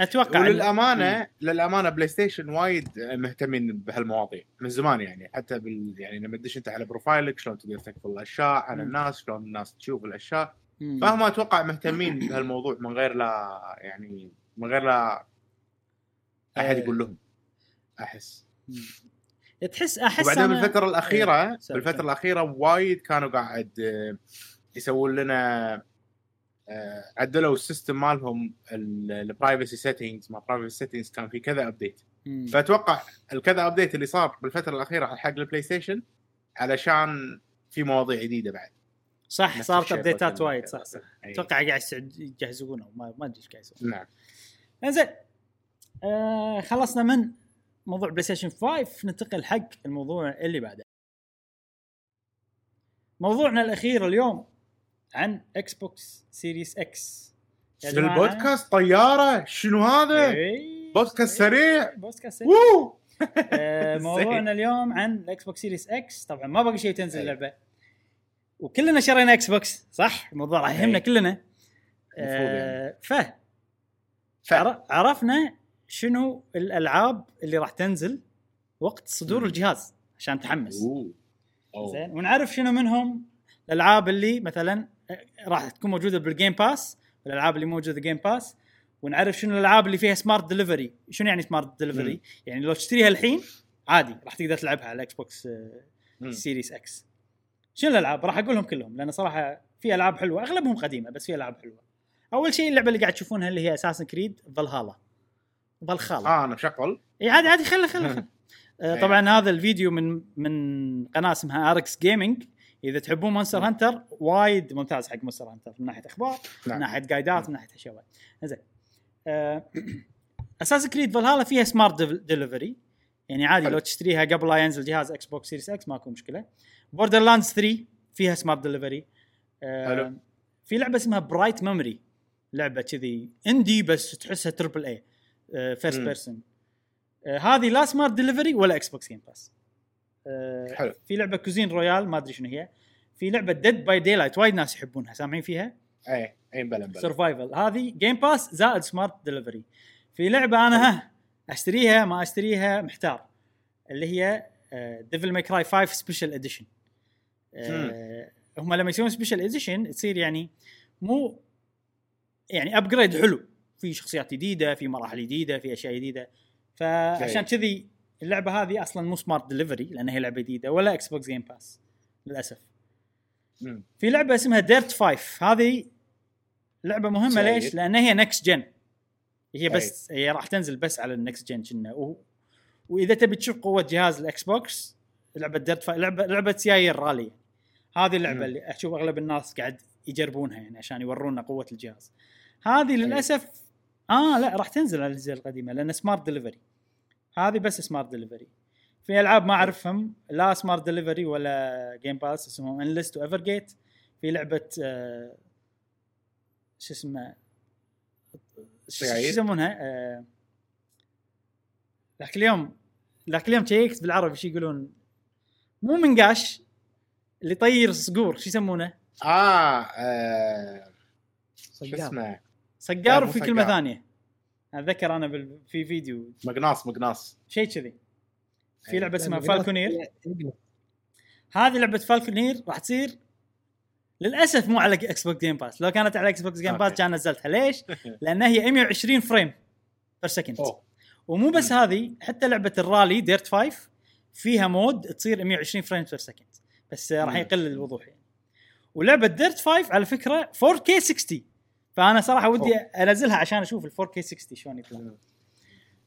أتوقع وللأمانة للأمانة بلاي ستيشن وايد مهتمين بهالمواضيع من زمان يعني حتى بال يعني لما تدش أنت على profile ك شلون تقدر تكفل الأشياء عن. الناس شلون الناس تشوف الأشياء. فهم أتوقع مهتمين بهالموضوع من غير لا يعني من غير لا أحد. يقول لهم أحس. تحس أحس وبعدين بالفترة الاخيره إيه. بالفترة. الأخيرة وايد كانوا قاعد يسوون لنا عدلوا ال system مالهم ال privacy settings ما privacy settings كان في كذا update. فأتوقع الكذا update اللي صار بالفترة الأخيرة حق البلاي ستيشن علشان في مواضيع جديدة بعد. صح صارت update ات وايد. صح صح. أي. أتوقع قاعد يجهزونه ما ما أدري إيش قاعد يسوون. نعم. إنزين. آه خلصنا من موضوع بلاي ستيشن 5 ننتقل حق الموضوع اللي بعده. موضوعنا الأخير اليوم عن إكس بوكس سيريس إكس في البودكاست طيارة شنو هذا؟ بودكاست سريع. بودكاست سريع. woo! <laughs> آه، <laughs> موضوعنا اليوم عن الاكس بوكس سيريس إكس طبعا ما باقي شيء تنزل أي. اللعبة. وكلنا شرينا إكس بوكس صح؟ الموضوع راح يهمنا. كلنا. المفروض آه، ف ف- عر- عرفنا شنو الألعاب اللي راح تنزل وقت صدور. الجهاز عشان تحمس. زين ونعرف شنو منهم الألعاب اللي مثلا راح تكون موجودة بالجيم باس الالعاب اللي موجودة جيم باس ونعرف شنو الألعاب اللي فيها smart delivery شنو يعني smart delivery. يعني لو تشتريها الحين عادي راح تقدر تلعبها على الاكس بوكس. سيريس إكس شنو الألعاب؟ راح أقولهم كلهم لأن صراحة في ألعاب حلوة أغلبهم قديمة بس في ألعاب حلوة. أول شيء اللعبة اللي قاعد تشوفونها اللي هي Assassin's Creed Valhalla فالخالا آه أنا مشغل إي عادي عادي خله خله خله <laughs> آه،. طبعا هذا الفيديو من من قناة اسمها Arekkz Gaming إذا تحبون Monster نعم. Hunter وايد ممتاز حق Monster Hunter من ناحية أخبار من نعم. ناحية guide ات من ناحية اشياء زين Assassin's Creed Valhalla فيها smart delivery يعني عادي حلو. لو تشتريها قبل لا ينزل جهاز إكس بوكس سيريس إكس ماكو مشكلة Borderlands 3 فيها smart delivery حلو. في لعبة اسمها Bright Memory لعبة كذي indie بس تحسها triple A first. person آه، هذه لا smart delivery ولا إكس بوكس جيم باس حلو. في لعبة Cuisine Royale ما أدري شنو هي. في لعبة Dead by Daylight وايد ناس يحبونها سامعين فيها؟ اي اي بلا بلا. survival هذه جيم باس زائد smart delivery في لعبة أنا ها أشتريها ما أشتريها محتار. اللي هي آه، Devil May Cry 5 Special Edition هم لما يسوون special edition تصير يعني مو يعني upgrade حلو. في شخصيات جديدة في مراحل جديدة في أشياء جديدة. فعشان. كذي اللعبة هذه أصلا مو smart delivery لأن هي لعبة جديدة ولا إكس بوكس جيم باس للأسف. مم. في لعبة اسمها Dirt 5 هذه لعبة مهمة سعيد. ليش؟ لأن هي next gen هي بس هي راح تنزل بس على ال next gen كنا و... وإذا تبي تشوف قوة جهاز الاكس بوكس لعبة Dirt 5 لعبه لعبة سيايير رالي هذه اللعبة مم. اللي أشوف أغلب الناس قاعد يجربونها يعني عشان يورونا قوة الجهاز. هذه للاسف آه لا راح تنزل على الأجهزة القديمة لأن smart delivery هذه بس سمارت ديليفري في ألعاب ما أعرفهم لا سمارت ديليفري ولا جيم باس اسمهم انلست وايفر جيت في لعبة آه شو اسمه شو. يسمونها آه ذاك اليوم ذاك اليوم شيكت بالعربي شو يقولون مو منقاش اللي يطير صقور شو يسمونه؟ آه آه، شو. اسمه صقار مو وفي كلمة. ثانية أتذكر أنا بال... في فيديو. مقناص مقناص. شيء كذي. في. لعبة اسمها The Falconeer. هذه لعبة Falconeer راح تصير للأسف مو على إكس بوكس جيم باس لو كانت على إكس بوكس جيم باس. كان نزلتها. ليش؟ <laughs> لأن هي 120 frame per second ومو بس هذه حتى لعبة الرالي Dirt 5 فيها mode تصير 120 frame per second بس راح. يقل الوضوح يعني. ولعبة Dirt 5 على فكرة 4K 60 فأنا صراحة ودي أنزلها عشان أشوف ال 4K 60 شلون يطلع.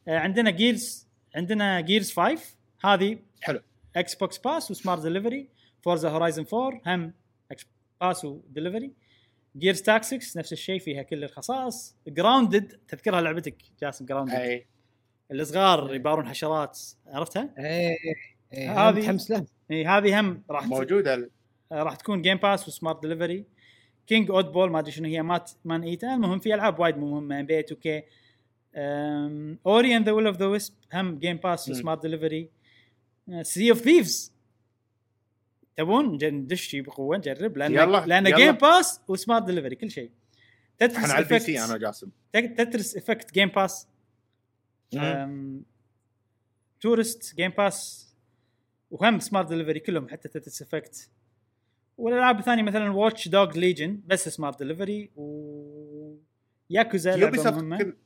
آه، عندنا Gears عندنا Gears 5 هذه حلو. Xbox Pass و Smart Delivery Forza Horizon 4 هم X Pass و Delivery Gears Tactics نفس الشيء فيها كل الخصائص. Grounded تذكرها لعبتك جاسم Grounded أي. الصغار يبارون حشرات عرفتها؟ إيه إيه هذه- متحمس لها إي هذه هم راح موجودة. ال- راح تكون Game Pass و Smart Delivery King Oddball ما أدري شنو هي مات Maneater المهم في ألعاب وايد مهمة NBA 2K Ori and the Will of the Wisps هم Game Pass. و Smart Delivery Sea of Thieves تبون؟ ندش بقوة نجرب لأن يلا، لأن يلا. Game Pass و Smart Delivery كل شيء. Tetris على ال PC أنا وجاسم. Tetris Effect Game Pass. Touryst Game Pass وهم Smart Delivery كلهم حتى Tetris Effect والالعاب الثانية مثلا Watch Dogs Legion بس Smart Delivery و Yakuza Ubisoft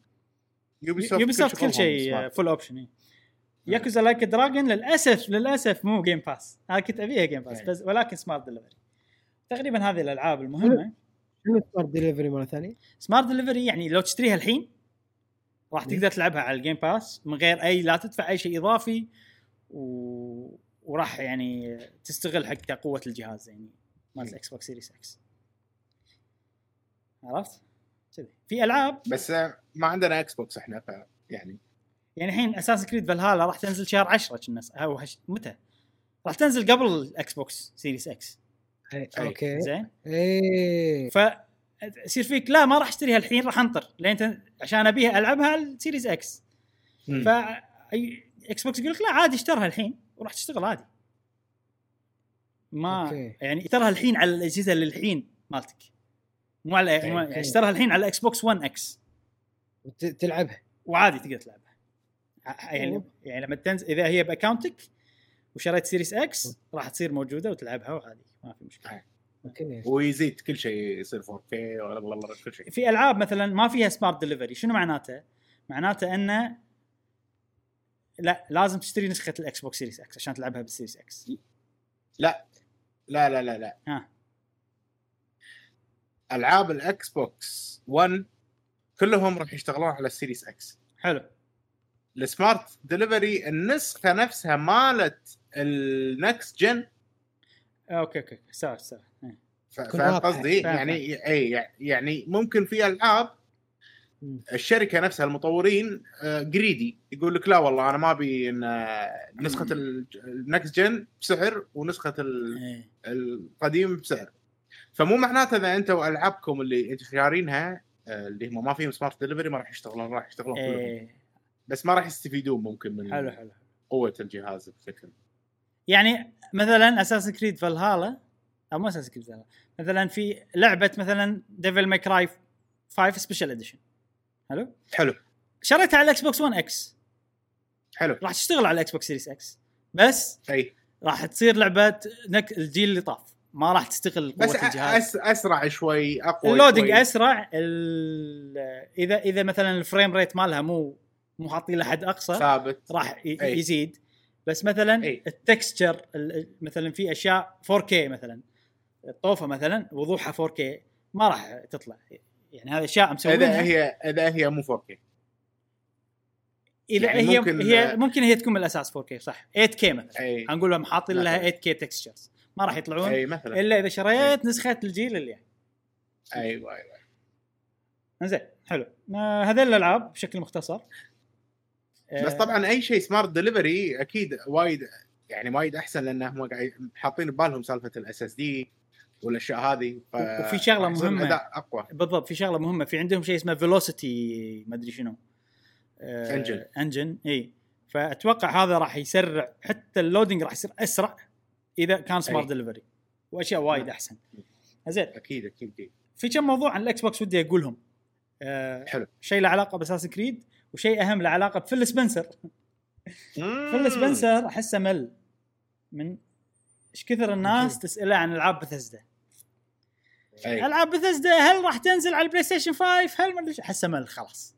Ubisoft كل شيء full option Yakuza Like a Dragon للاسف للأسف مو Game Pass أنا كنت أبيها Game Pass. بس ولكن Smart Delivery تقريبا هذه الألعاب المهمة. شنو Smart Delivery مرة ثانية؟ Smart Delivery يعني لو تشتريها الحين راح. تقدر تلعبها على ال Game Pass من غير اي لا تدفع أي شيء إضافي و... وراح يعني تستغل حق قوة الجهاز يعني. مال ال Xbox Series X عرفت؟ كذي في ألعاب بس ما عندنا Xbox إحنا ف يعني يعني الحين Assassin's Creed Valhalla راح تنزل شهر 10 كنا أو هش... متى؟ راح تنزل قبل ال Xbox Series X إيه، أي. okay زين؟ إيه ف يصير فيك لا ما راح أشتريها الحين راح أنطر لين تن... عشان أبيها ألعبها على ال Series X. ف Xbox يقول لك لا عادي اشترها الحين وراح تشتغل عادي ما okay. يعني اشترها الحين على الأجهزة اللي الحين مالتك. مو على okay. مو- يعني اشترها الحين على Xbox One X وت- تلعبها. وعادي تقدر تلعبها. يعني أوه. يعني لما تنزل إذا هي باكونتك وشريت Series X راح تصير موجودة وتلعبها وعادي ما في مشكلة. okay ويزيد كل شيء يصير 4K ولا الله الله كل شيء. في ألعاب مثلا ما فيها Smart Delivery شنو معناته؟ معناته إنه لا لازم تشتري نسخة ال Xbox Series X عشان تلعبها بال Series X لا. لا لا لا لا. ها. ألعاب ال Xbox One كلهم راح يشتغلون على ال Series X. حلو. ال Smart Delivery النسخة نفسها مالت ال next gen okay okay واضحة. فقصدي فاهم، يعني اي يعني ممكن في ألعاب. الشركة نفسها المطورين greedy يقول لك لا والله أنا ما أبي إن آه، نسخة ال next gen بسعر ونسخة إيه. القديم بسعر فمو معناته إذا أنتم ألعابكم اللي أنتم شارينها آه، اللي هم ما فيهم Smart Delivery ما راح يشتغلون راح يشتغلون كلهم. إيه. بس ما راح يستفيدون ممكن من حلو حلو. قوة الجهاز بشكل. يعني مثلا Assassin's Creed Valhalla أو مو Assassin's Creed Valhalla مثلا في لعبة مثلا Devil May Cry 5 Special Edition حلو؟ حلو. شريتها على ال Xbox One X حلو. راح تشتغل على ال Xbox Series X بس أي. راح تصير لعبة نك الجيل اللي طاف. ما راح تستغل قوة بس الجهاز. أس أسرع شوي أقوى ال loading شوي. أسرع. ال- اذا إذا مثلا ال frame rate مالها مو مو حاطين له حد أقصى ثابت. راح أي. يزيد. بس مثلا أي. التكستشر ال- مثلا في أشياء 4K مثلا. الطوفة مثلا وضوحها 4K ما راح تطلع. يعني هذه أشياء اذا مسوينها هي اذا هي مو 4K إذا يعني هي ممكن- هي ممكن هي تكون من الاساس 4K صح. 8K مثلا. أي. نقول لهم حاطين لها مثلاً. 8K تكستشرز ما راح يطلعون أي مثلا. إلا إذا شريت نسخة الجيل اللي يعني. أيوه أيوه زين حلو. آه، هذول الألعاب بشكل مختصر. آه، بس طبعا أي شيء Smart Delivery أكيد وايد يعني وايد أحسن لانهم قاعد حاطين ببالهم سالفة ال SSD والأشياء هذه ف... وفي يصير مهمة. الأداء أقوى. بالضبط في شغلة مهمة. في عندهم شيء اسمه Velocity ما أدري شنو. آه، Engine. Engine إي. فأتوقع هذا راح يسرع حتى ال loading راح يصير أسرع إذا كان Smart. Delivery وأشياء وايد نعم. أحسن. زين. أكيد أكيد في كم موضوع عن ال Xbox ودي أقولهم. آه حلو. شيء له علاقة ب Assassin's Creed وشيء أهم له علاقة ب Phil Spencer. Phil Spencer أحسه مل. من إيش كثر الناس تسأله عن ألعاب بثزدا أي. ألعاب بثزدا هل راح تنزل على ال PlayStation 5 هل ما أدري؟ احسه مل خلاص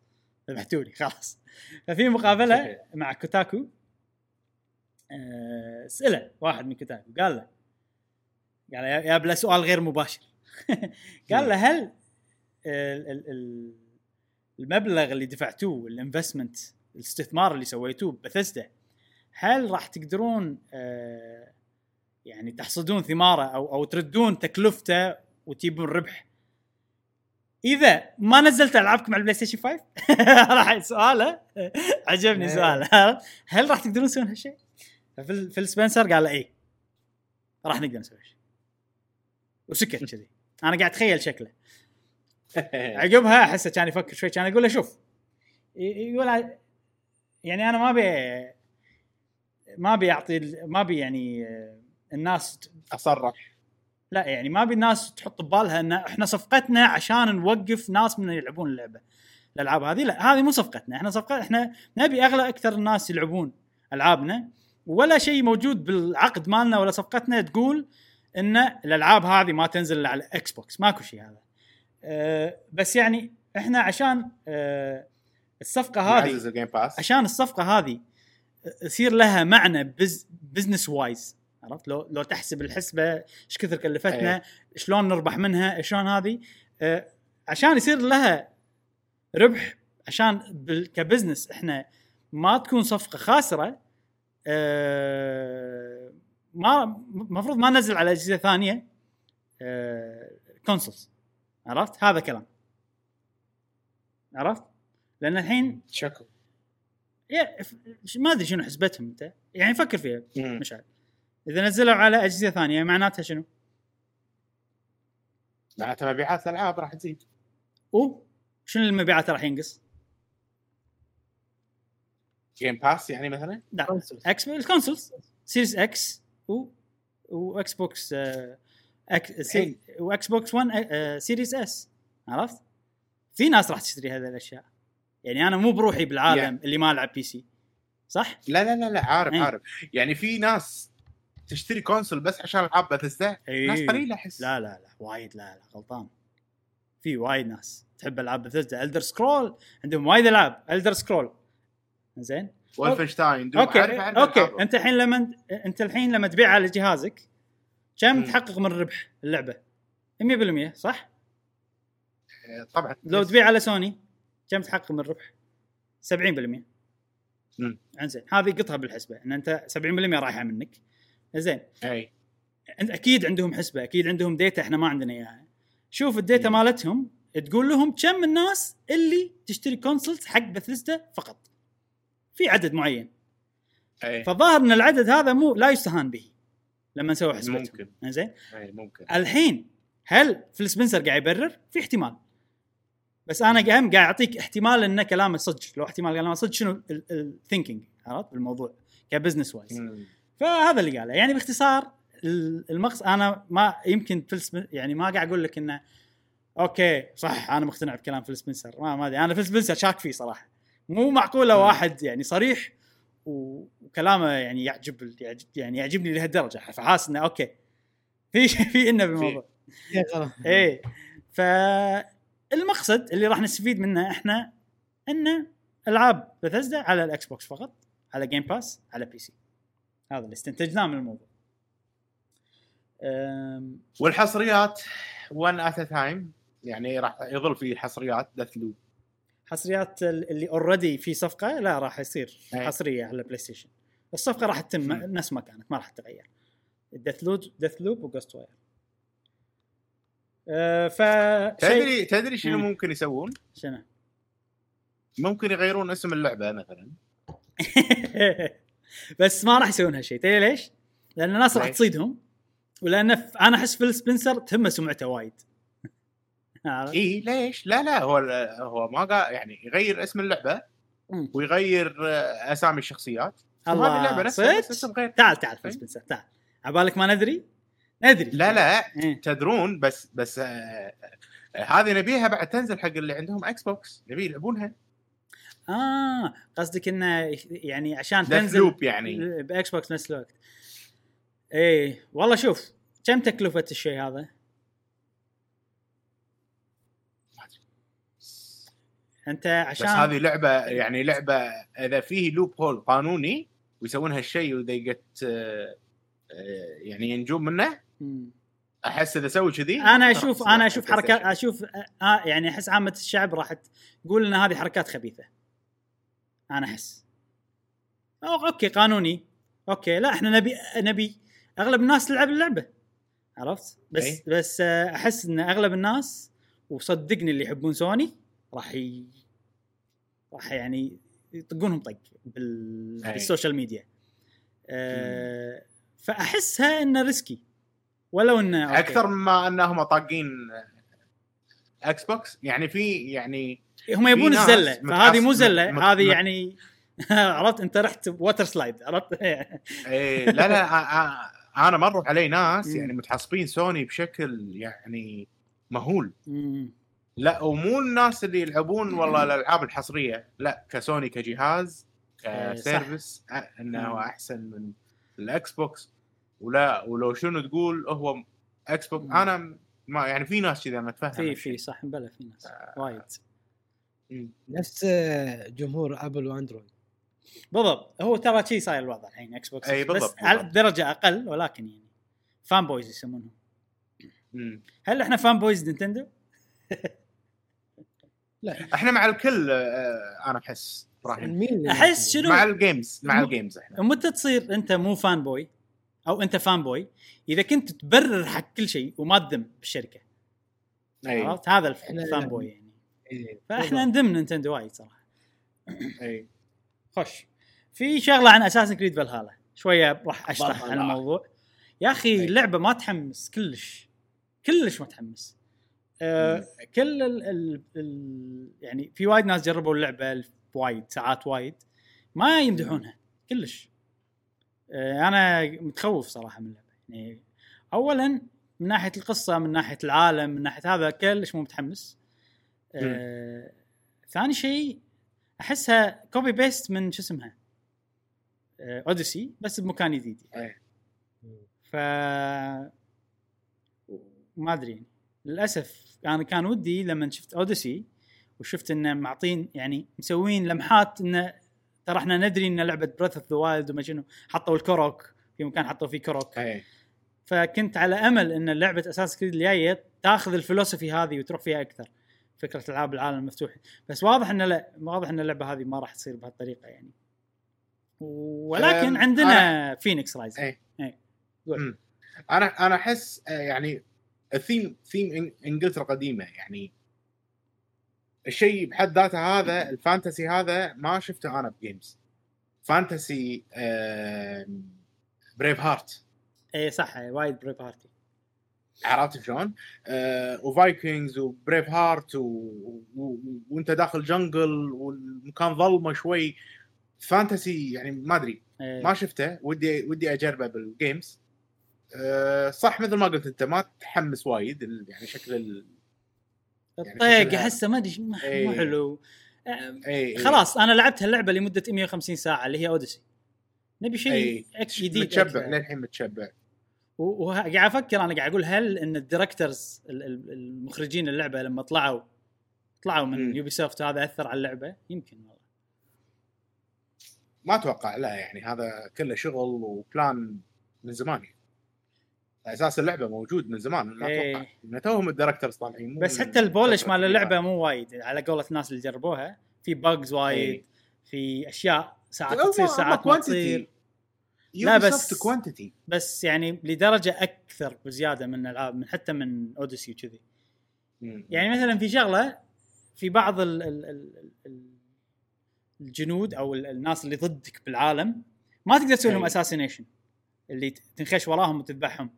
ذبحتوا لي خلاص ففي مقابلة صحيح. مع Kotaku آه، سأله واحد من Kotaku قال له قال له يا بلا سؤال غير مباشر <laughs> قال له هل ال- ال- المبلغ اللي دفعتوه ال investment الاستثمار اللي سويتوه بثزدا هل راح تقدرون آه، يعني تحصدون ثماره أو أو تردون تكلفته وتجيبون ربح إذا ما نزلت ألعابكم على ال PlayStation 5 راح سؤاله عجبني إيه. سؤاله هل راح تقدرون تسوون هالشيء؟ Phil Spencer قال له اي راح نقدر نسوي هالشيء. وسكت <laughs> كذي. أنا قاعد أتخيل شكله. <laughs> عقبها أحسه كان يفكر شوي كان يقول له شوف يقول يعني أنا ما أبي ما أبي أعطي ما أبي يعني آه، الناس اصرح لا يعني ما أبي الناس تحط ببالها إن إحنا صفقتنا عشان نوقف ناس من يلعبون اللعبة الألعاب هذه لا هذه مو صفقتنا إحنا صفقه إحنا نبي أغلى أكثر الناس يلعبون ألعابنا ولا شيء موجود بالعقد مالنا ولا صفقتنا تقول إن الألعاب هذه ما تنزل على إكس بوكس ماكو شيء هذا. أه بس يعني إحنا عشان أه الصفقة هذه عشان الصفقة هذه يصير لها معنى بز business wise عرفت؟ لو لو تحسب الحسبة إيش كثر كلفتنا أيه. شلون نربح منها شلون هذه؟ آه عشان يصير لها ربح عشان ك business إحنا ما تكون صفقة خاسرة آه ما المفروض ما ننزل على أجهزة ثانية آه consoles عرفت؟ هذا كلام. عرفت؟ لأن الحين شكو ما أدري شنو حسبتهم أنت. يعني فكر فيها. مشعل إذا نزلوا على أجهزة ثانية معناتها شنو؟ معناته مبيعات الألعاب راح تزيد أو شنو المبيعات راح ينقص؟ Game Pass يعني مثلا لا. إكس ال consoles Series X و واكس بوكس. إيه. واكس بوكس 1 آه، Series S عرفت؟ في ناس راح تشتري هذه الأشياء يعني أنا مو بروحي بالعالم يعني. اللي ما لعب PC صح؟ لا لا لا لا عارف إيه. عارف يعني في ناس تشتري console بس عشان ألعاب بثزدا إيه. ناس قليلة أحس. لا لا لا وايد لا لا غلطان. في وايد ناس تحب ألعاب بثزدا Elder Scrolls عندهم وايد ألعاب. Elder Scrolls زين؟ Doom أوكي عارف عارف أوكي. أنت الحين لما أنت الحين لما تبيع على جهازك كم. تحقق من ربح اللعبة؟ 100% صح؟ طبعا. لو yes. تبيع على سوني كم تحقق من ربح؟ 70% مم. انزين هذه قطها بالحسبة إن أنت 70% رايحة منك. زين. أي. أكيد عندهم حسبة أكيد عندهم data إحنا ما عندنا إياها. شوف ال data. مالتهم تقول لهم كم الناس اللي تشتري consoles حق بثزدا فقط؟ في عدد معين. أي. فالظاهر إن العدد هذا مو لا يستهان به لما نسوي حسبتهم. ممكن. زين؟ أي ممكن. الحين هل فيل سبنسر قاعد يبرر؟ في احتمال. بس أنا قاعد قاعد أعطيك احتمال إن كلامه صدق. لو احتمال كلامه صدق شنو ال thinking عرفت؟ بالموضوع ك business wise. فهذا اللي قاله. يعني باختصار ال- المقص أنا ما يمكن فيل يعني ما قاعد أقول لك إنه أوكي صح أنا مقتنع بكلام فيل سبنسر. ما ما أدري. أنا فيل سبنسر شاك فيه صراحة. مو معقولة. واحد يعني صريح وكلامه يعني يعجب يعني يعجبني لهالدرجة. فحاس إنه أوكي. في <laughs> في إنه بالموضوع. إيه. فالمقصد اللي راح نستفيد منه إحنا إنه ألعاب بثزدا على الإكس بوكس فقط على Game Pass على PC هذا اللي استنتجناه من الموضوع أم، والحصريات one at time يعني راح يظل في حصريات Deathloop حصريات ال- اللي already في صفقة لا راح يصير أي. حصرية على بلاي ستيشن الصفقة راح تتم. نفس ما كانت ما راح تتغير Deathloop Deathloop و Ghostwire أه ف تدري تدري شنو مم. ممكن يسوون؟ شنو ممكن يغيرون اسم اللعبة مثلا <laughs> بس ما راح يسوون هالشيء تدري ليش؟ لأن الناس راح؟ تصيدهم ولأن أنا أحس فيل سبنسر تهمه سمعته وايد؟ <laughs> اي ليش؟ لا لا هو هو ما قال يعني يغير اسم اللعبة. ويغير آه، أسامي الشخصيات الله اللعبة نفسها؟ اسم غير تعال تعال فيل. سبنسر تعال عبالك ما ندري؟ ندري لا لا إيه. تدرون بس بس آه، هذه نبيها بعد تنزل حق اللي عندهم إكس بوكس نبي يلعبونها آه قصدك إنه يعني عشان تنزل لوب يعني بإكس بوكس نفس الوقت إيه والله شوف كم تكلفة الشيء هذا؟ أنت عشان بس هذه لعبة يعني لعبة إذا فيه loophole قانوني ويسوون هالشيء وإذا get يعني ينجون منه. أحس إذا سووا كذي أنا أشوف أنا أشوف حركات. أشوف آه يعني أحس عامة الشعب راح تقول إن هذه حركات خبيثة أنا أحس. أو أوكي قانوني. أوكي لا إحنا نبي نبي أغلب الناس تلعب اللعبة. عرفت؟ بس أي. بس آه، أحس إن أغلب الناس وصدقني اللي يحبون سوني راح ي... راح يعني يطقونهم طق بال... أي. بال social media. أه... فأحسها إنه risky. ولو إنه أوكي. أكثر مما إنهم طاقين إكس بوكس يعني في يعني هم يبون الزلة. فهذه مو زلة. هذه يعني <laughs> عرفت؟ أنت رحت water slide عرفت؟ إيه لا لا أنا مروا علي ناس. يعني متعصبين سوني بشكل يعني مهول. لا ومو الناس اللي يلعبون والله الألعاب الحصرية. لا كسوني كجهاز إيه،. ك service إنه أحسن من الاكس بوكس ولا ولو شنو تقول هو إكس بوكس. أنا ما يعني في ناس كذا ما تفهم في في صح بلا في ناس. وايد. نفس آه، جمهور أبل وأندرويد. بالضبط. هو ترى شي صاير الوضع الحين إكس بوكس أي، بس على. درجة أقل ولكن يعني fan boys يسمونهم هل إحنا fan boys نينتندو؟ إحنا مع الكل آه، أنا أحس أحس شنو؟ مع ال games مع ال games إحنا. متى تصير أنت مو fan boy أو أنت fan boy إذا كنت تبرر حق كل شيء وما تذم بالشركة. أي. عرفت؟ هذا ال fan boy يعني. فإحنا. ندم نينتندو وايد صراحة. أي. خش في شغلة عن اساسن كريد فالهالا شوية راح أشرح عن. الموضوع. يا أخي. اللعبة ما تحمس كلش. كلش ما تحمس. آه كل ال ال ال يعني في وايد ناس جربوا اللعبة وايد ساعات وايد. ما يمدحونها. كلش. أنا متخوف صراحة من اللعبة. يعني اولا من ناحية القصة من ناحية العالم من ناحية هذا كلش مو متحمس. آه ثاني شيء أحسها copy paste من شو اسمها؟ آه اوديسي بس بمكان جديد إيه. ف ما أدري يعني. للأسف أنا كان ودي لما شفت اوديسي وشفت إنه معطين يعني مسوين لمحات إنه ترى إحنا ندري إن لعبة بريث اوف ذا وايلد وما شنو حطوا الكروك في مكان حطوا فيه كروك اي فكنت على أمل إن لعبة أساسنز كريد الجاية تاخذ ال philosophy هذه وتروح فيها أكثر فكرة ألعاب العالم المفتوح بس واضح انه لا واضح إن اللعبة هذه ما راح تصير بهالطريقة يعني ولكن عندنا فينيكس رايز إيه. إيه. قول. مم. أنا أنا أحس آه، يعني ال theme theme إنجلترا قديمة يعني الشيء بحد ذاته هذا ال fantasy هذا ما شفته أنا ب games fantasy بريف هارت اي صح وايد بريف هارتي عرفت شلون؟ آه و vikings وبريف هارت و... و... وأنت داخل jungle والمكان ظلمه شوي. fantasy يعني ما أدري إيه. ما شفته ودي ودي أجربه بال games أه صح مثل ما قلت أنت ما تحمس وايد يعني شكل الطيق شكلها- احسه ما أدري ما- إيه. مو حلو أم، اي إي. خلاص أنا لعبت هاللعبة لمدة 150 ساعة اللي هي أوديسي نبي شيء إي. أك- جديد متشبع. للحين متشبع و- وقاعد أفكر أنا قاعد أقول هل إن ال directors ال- ال- المخرجين اللعبة لما طلعوا طلعوا من. يوبي سوفت هذا أثر على اللعبة يمكن والله ما أتوقع لا يعني هذا كله شغل و plan من زمان يعني. أساس اللعبة موجود من زمان ما إيه. أتوقع ان توهم ال directors طالعين بس حتى ال polish مال. اللعبة مو وايد على قولة الناس اللي جربوها في وايد إيه. في أشياء ساعات تصير ساعات ما. تصير لا بس quantity بس يعني لدرجة أكثر بزياده من العاب من حتى من اوديسي وكذي يعني مثلا في شغلة في بعض ال ال ال ال الجنود أو ال- الناس اللي ضدك بالعالم ما تقدر تسوي لهم. assassination اللي تنخش وراهم وتذبحهم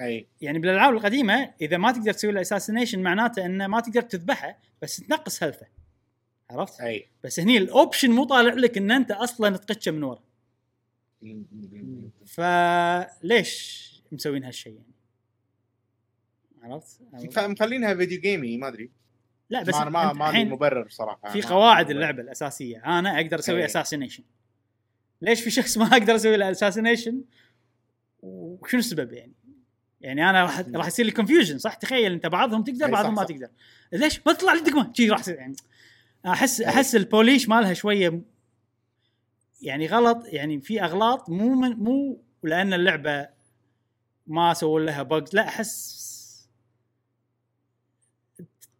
أي يعني بالألعاب القديمة إذا ما تقدر تسوي له assassination معناته إنه ما تقدر تذبحه بس تنقص health ه عرفت؟ أي بس هني ال option مو طالع لك إن أنت أصلا تقطه من ورا فليش مسوين هالشيء يعني؟ عرفت؟ فمخلينها video gamey ما أدري لا بس ما ما لي مبرر صراحة في قواعد اللعبة الأساسية أنا أقدر أسوي. assassination ليش في شخص ما أقدر أسوي له assassination وشنو السبب يعني؟ يعني أنا راح راح يصير لي confusion صح؟ تخيل أنت بعضهم تقدر بعضهم صح، ما صح. تقدر. ليش؟ ما تطلع لي دقمة. شي راح يصير يعني أحس. أحس ال polish مالها شوية يعني غلط يعني في أغلاط مو من مو لأن اللعبة ما سووا لها bugs لا أحس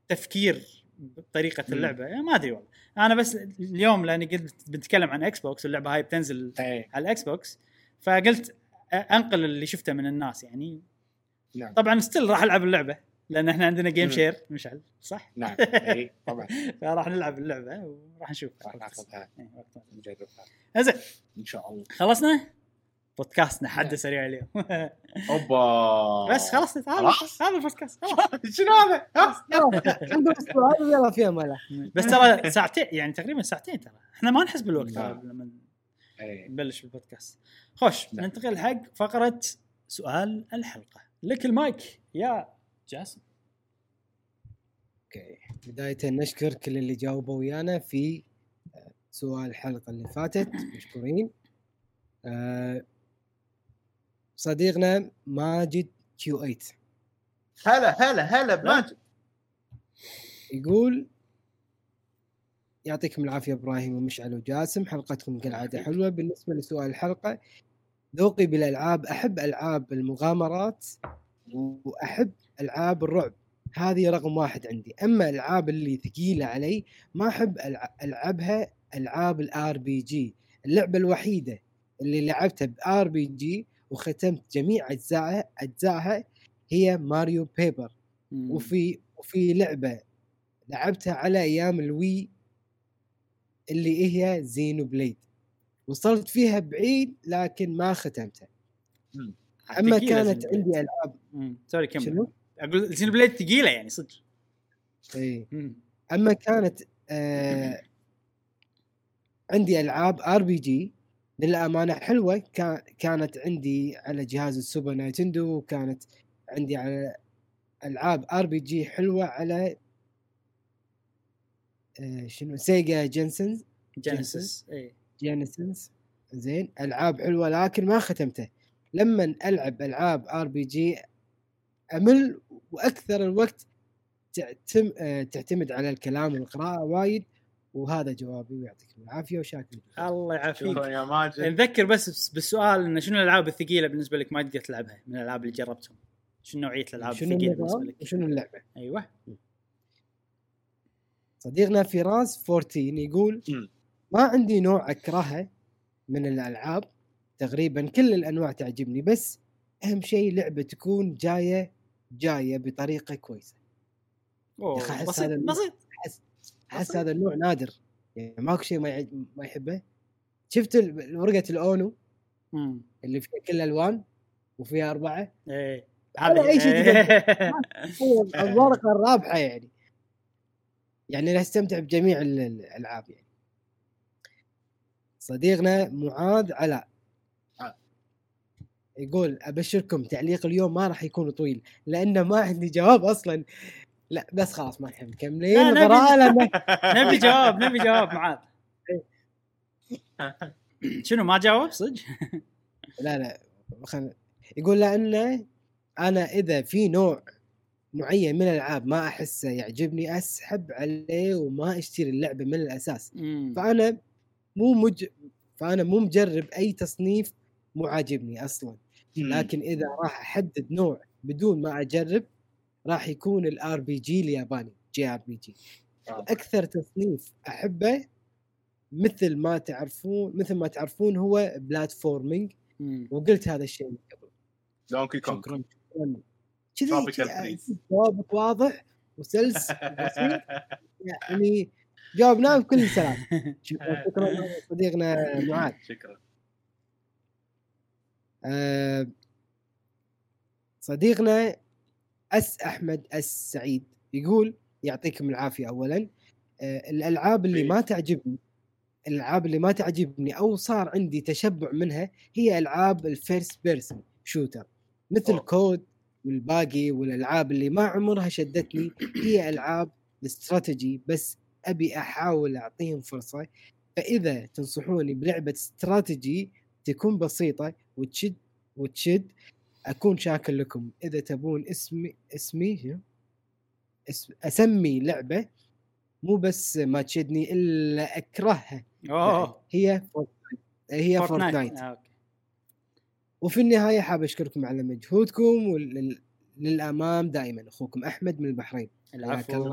تفكير بطريقة. اللعبة. يعني ما أدري والله. أنا بس اليوم لأني قلت بنتكلم عن إكس بوكس واللعبة هاي بتنزل إي. على الاكس بوكس فقلت أنقل اللي شفته من الناس يعني نعم طبعا still راح ألعب اللعبة لأن إحنا عندنا game share مشعل صح؟ نعم <laughs> اي طبعا فراح نلعب اللعبة وراح نشوف راح ناخذها إيه،. نجربها زين إن شاء الله خلصنا؟ بودكاستنا حده نعم. سريع اليوم <laughs> أوبا بس خلاص هذا. هذا البودكاست. <laughs> شنو هذا؟ السؤال يلا فيها ملا بس ترى ساعتين يعني تقريبا ساعتين ترى إحنا ما نحس بالوقت ترى نعم. لما إي. نبلش بالبودكاست خوش نعم. ننتقل حق فقرة سؤال الحلقة لك المايك. يا جاسم. okay. بداية نشكر كل اللي جاوبوا ويانا في آه، سؤال الحلقة اللي فاتت. مشكورين. آه، صديقنا ماجد Q8 هلا هلا هلا بماجد. يقول يعطيكم العافية إبراهيم ومشعل وجاسم حلقتكم كالعادة حلوة. بالنسبة لسؤال الحلقة ذوقي بالألعاب أحب ألعاب المغامرات وأحب ألعاب الرعب. هذه رقم واحد عندي. أما الألعاب اللي ثقيلة علي ما أحب ألع- ألعبها ألعاب ال RPG. اللعبة الوحيدة اللي لعبتها ب RPG وختمت جميع أجزائها أجزائها هي ماريو بيبر. وفي وفي لعبة لعبتها على أيام الوي اللي هي زينو بليد. وصلت فيها بعيد لكن ما ختمتها. أما كانت عندي. ألعاب. sorry كمل. شنو؟ أقول زينو بليد ثقيله يعني صدق. اي. أما كانت آه عندي ألعاب RPG للامانه حلوة. كان كانت عندي على جهاز السوبر نايتندو وكانت عندي على ألعاب RPG حلوة على آه، شنو؟ سيجا جينسنز جينيسيس اي جينيسيس زين ألعاب حلوة لكن ما ختمته. لما ألعب ألعاب RPG أمل وأكثر الوقت تعتم... آه، تعتمد على الكلام والقراءة وايد. وهذا جوابي ويعطيكم العافية وشاكر الله يعافيك. يا ماجد. نذكر بس بالسؤال انه شنو الألعاب الثقيلة بالنسبة لك ما تقدر تلعبها؟ من الألعاب اللي جربتهم؟ شنو نوعية الألعاب شنو الثقيلة بالنسبة لك؟ وشنو اللعبة؟ أيوه. صديقنا فراس 14 يقول مم. ما عندي نوع أكرهه من الألعاب تقريبا كل الأنواع تعجبني بس أهم شيء لعبة تكون جاية جاية بطريقة كويسة. يا أحس بسيط هذا بسيط. احس. هذا النوع نادر. يعني ماكو شيء ما يعج- ما يحبه. شفت ورقة الأونو؟ امم اللي فيها كل الألوان وفيها أربعة؟ إيه هذا أي شيء <laughs> الورقة الرابحة يعني. يعني راح أستمتع بجميع ال- ال- الألعاب يعني. صديقنا معاذ علاء. يقول أبشركم تعليق اليوم ما راح يكون طويل لأنه ما عندي جواب أصلا لا بس خلاص ما نحب مكملين لا، نبي- <laughs> نبي جواب نبي جواب معاذ <laughs> شنو ما جاوب صدق؟ <laughs> لا لا خل... يقول لأنه أنا إذا في نوع معين من الألعاب ما أحسه يعجبني أسحب عليه وما أشتري اللعبة من الأساس مم. فأنا مو مج... فأنا مو مجرب أي تصنيف مو عاجبني أصلا. لكن إذا راح أحدد نوع بدون ما أجرب راح يكون الار بي جي الياباني جي آر بي جي. آه. أكثر تصنيف أحبه مثل ما تعرفون مثل ما تعرفون هو platforming. وقلت هذا الشيء من قبل. دونكي كونغ شكرا كذي. جوابك واضح وسلس <laughs> يعني جاوبناه بكل سلام <laughs> شكرا. شكرا صديقنا معاذ. <laughs> شكرا. آه، صديقنا أحمد السعيد يقول يعطيكم العافية اولا. آه، الألعاب اللي ما تعجبني الألعاب اللي ما تعجبني أو صار عندي تشبع منها هي ألعاب ال first person shooter مثل COD والباقي والألعاب اللي ما عمرها شدتني هي ألعاب الاستراتيجي بس أبي أحاول أعطيهم فرصة فإذا تنصحوني بلعبة استراتيجي تكون بسيطة وتشد وتشد أكون شاكر لكم. إذا تبون اسمي اسمي؟ اسم أسمي لعبة مو بس ما تشدني إلا أكرهها. أوه. هي فورتنايت هي فورتنايت. آه، أوكي. وفي النهاية حاب أشكركم على مجهودكم وللامام دائما. أخوكم أحمد من البحرين. العفو.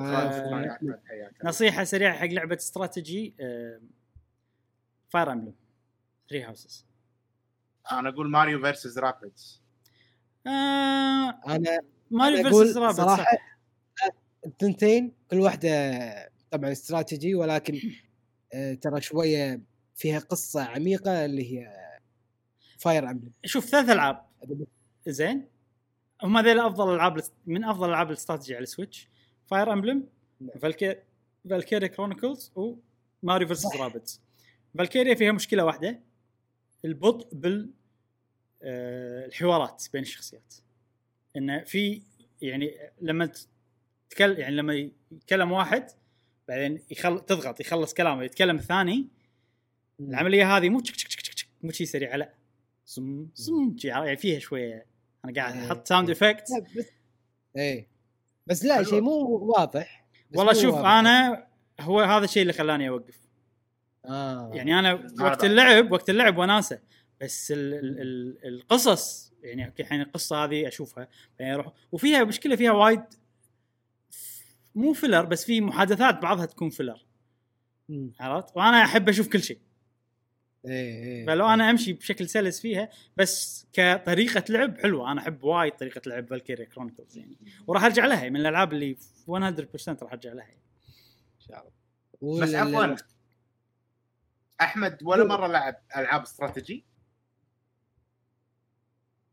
نصيحة سريعة حق لعبة استراتيجي Fire Emblem 3 Houses أنا أقول Mario versus Rabbids أنا Mario versus صراحة صح. الثنتين كل واحدة طبعا استراتيجي ولكن آه، ترى شوية فيها قصة عميقة اللي هي Fire Emblem شوف ثلاث ألعاب. زين؟ هم هذول أفضل ألعاب من أفضل ألعاب الاستراتيجي على ال Switch Fire Emblem. Valky Valkyria Chronicles و Mario versus Rabbids Valkyria فيها مشكلة واحدة البطء بال آه، الحوارات بين الشخصيات. انه في يعني لما تتكلم يعني لما يتكلم واحد بعدين يخل... تضغط يخلص كلامه يتكلم الثاني العملية هذه مو تشك تشك تشك تشك مو شيء سريع لا. زم زم شي يعني فيها شوية. أنا قاعد إيه. أحط sound effect لا بس لا. شيء مو واضح والله مو شوف واضح. أنا هو هذا الشيء اللي خلاني أوقف آه. يعني أنا. وقت اللعب وقت اللعب وناسة بس ال ال ال القصص يعني أوكي الحين القصة هذه أشوفها يعني أروح وفيها مشكلة فيها وايد مو filler بس في محادثات بعضها تكون filler. عرفت وأنا أحب أشوف كل شيء إيه إيه فلو أنا أمشي بشكل سلس فيها بس كطريقة لعب حلوة. أنا أحب وايد طريقة لعب Valkyria Chronicles يعني. وراح أرجع لها من الألعاب اللي 100% راح أرجع لها. إن شاء الله. بس عفوا أحمد ولا مرة لعب ألعاب استراتيجي؟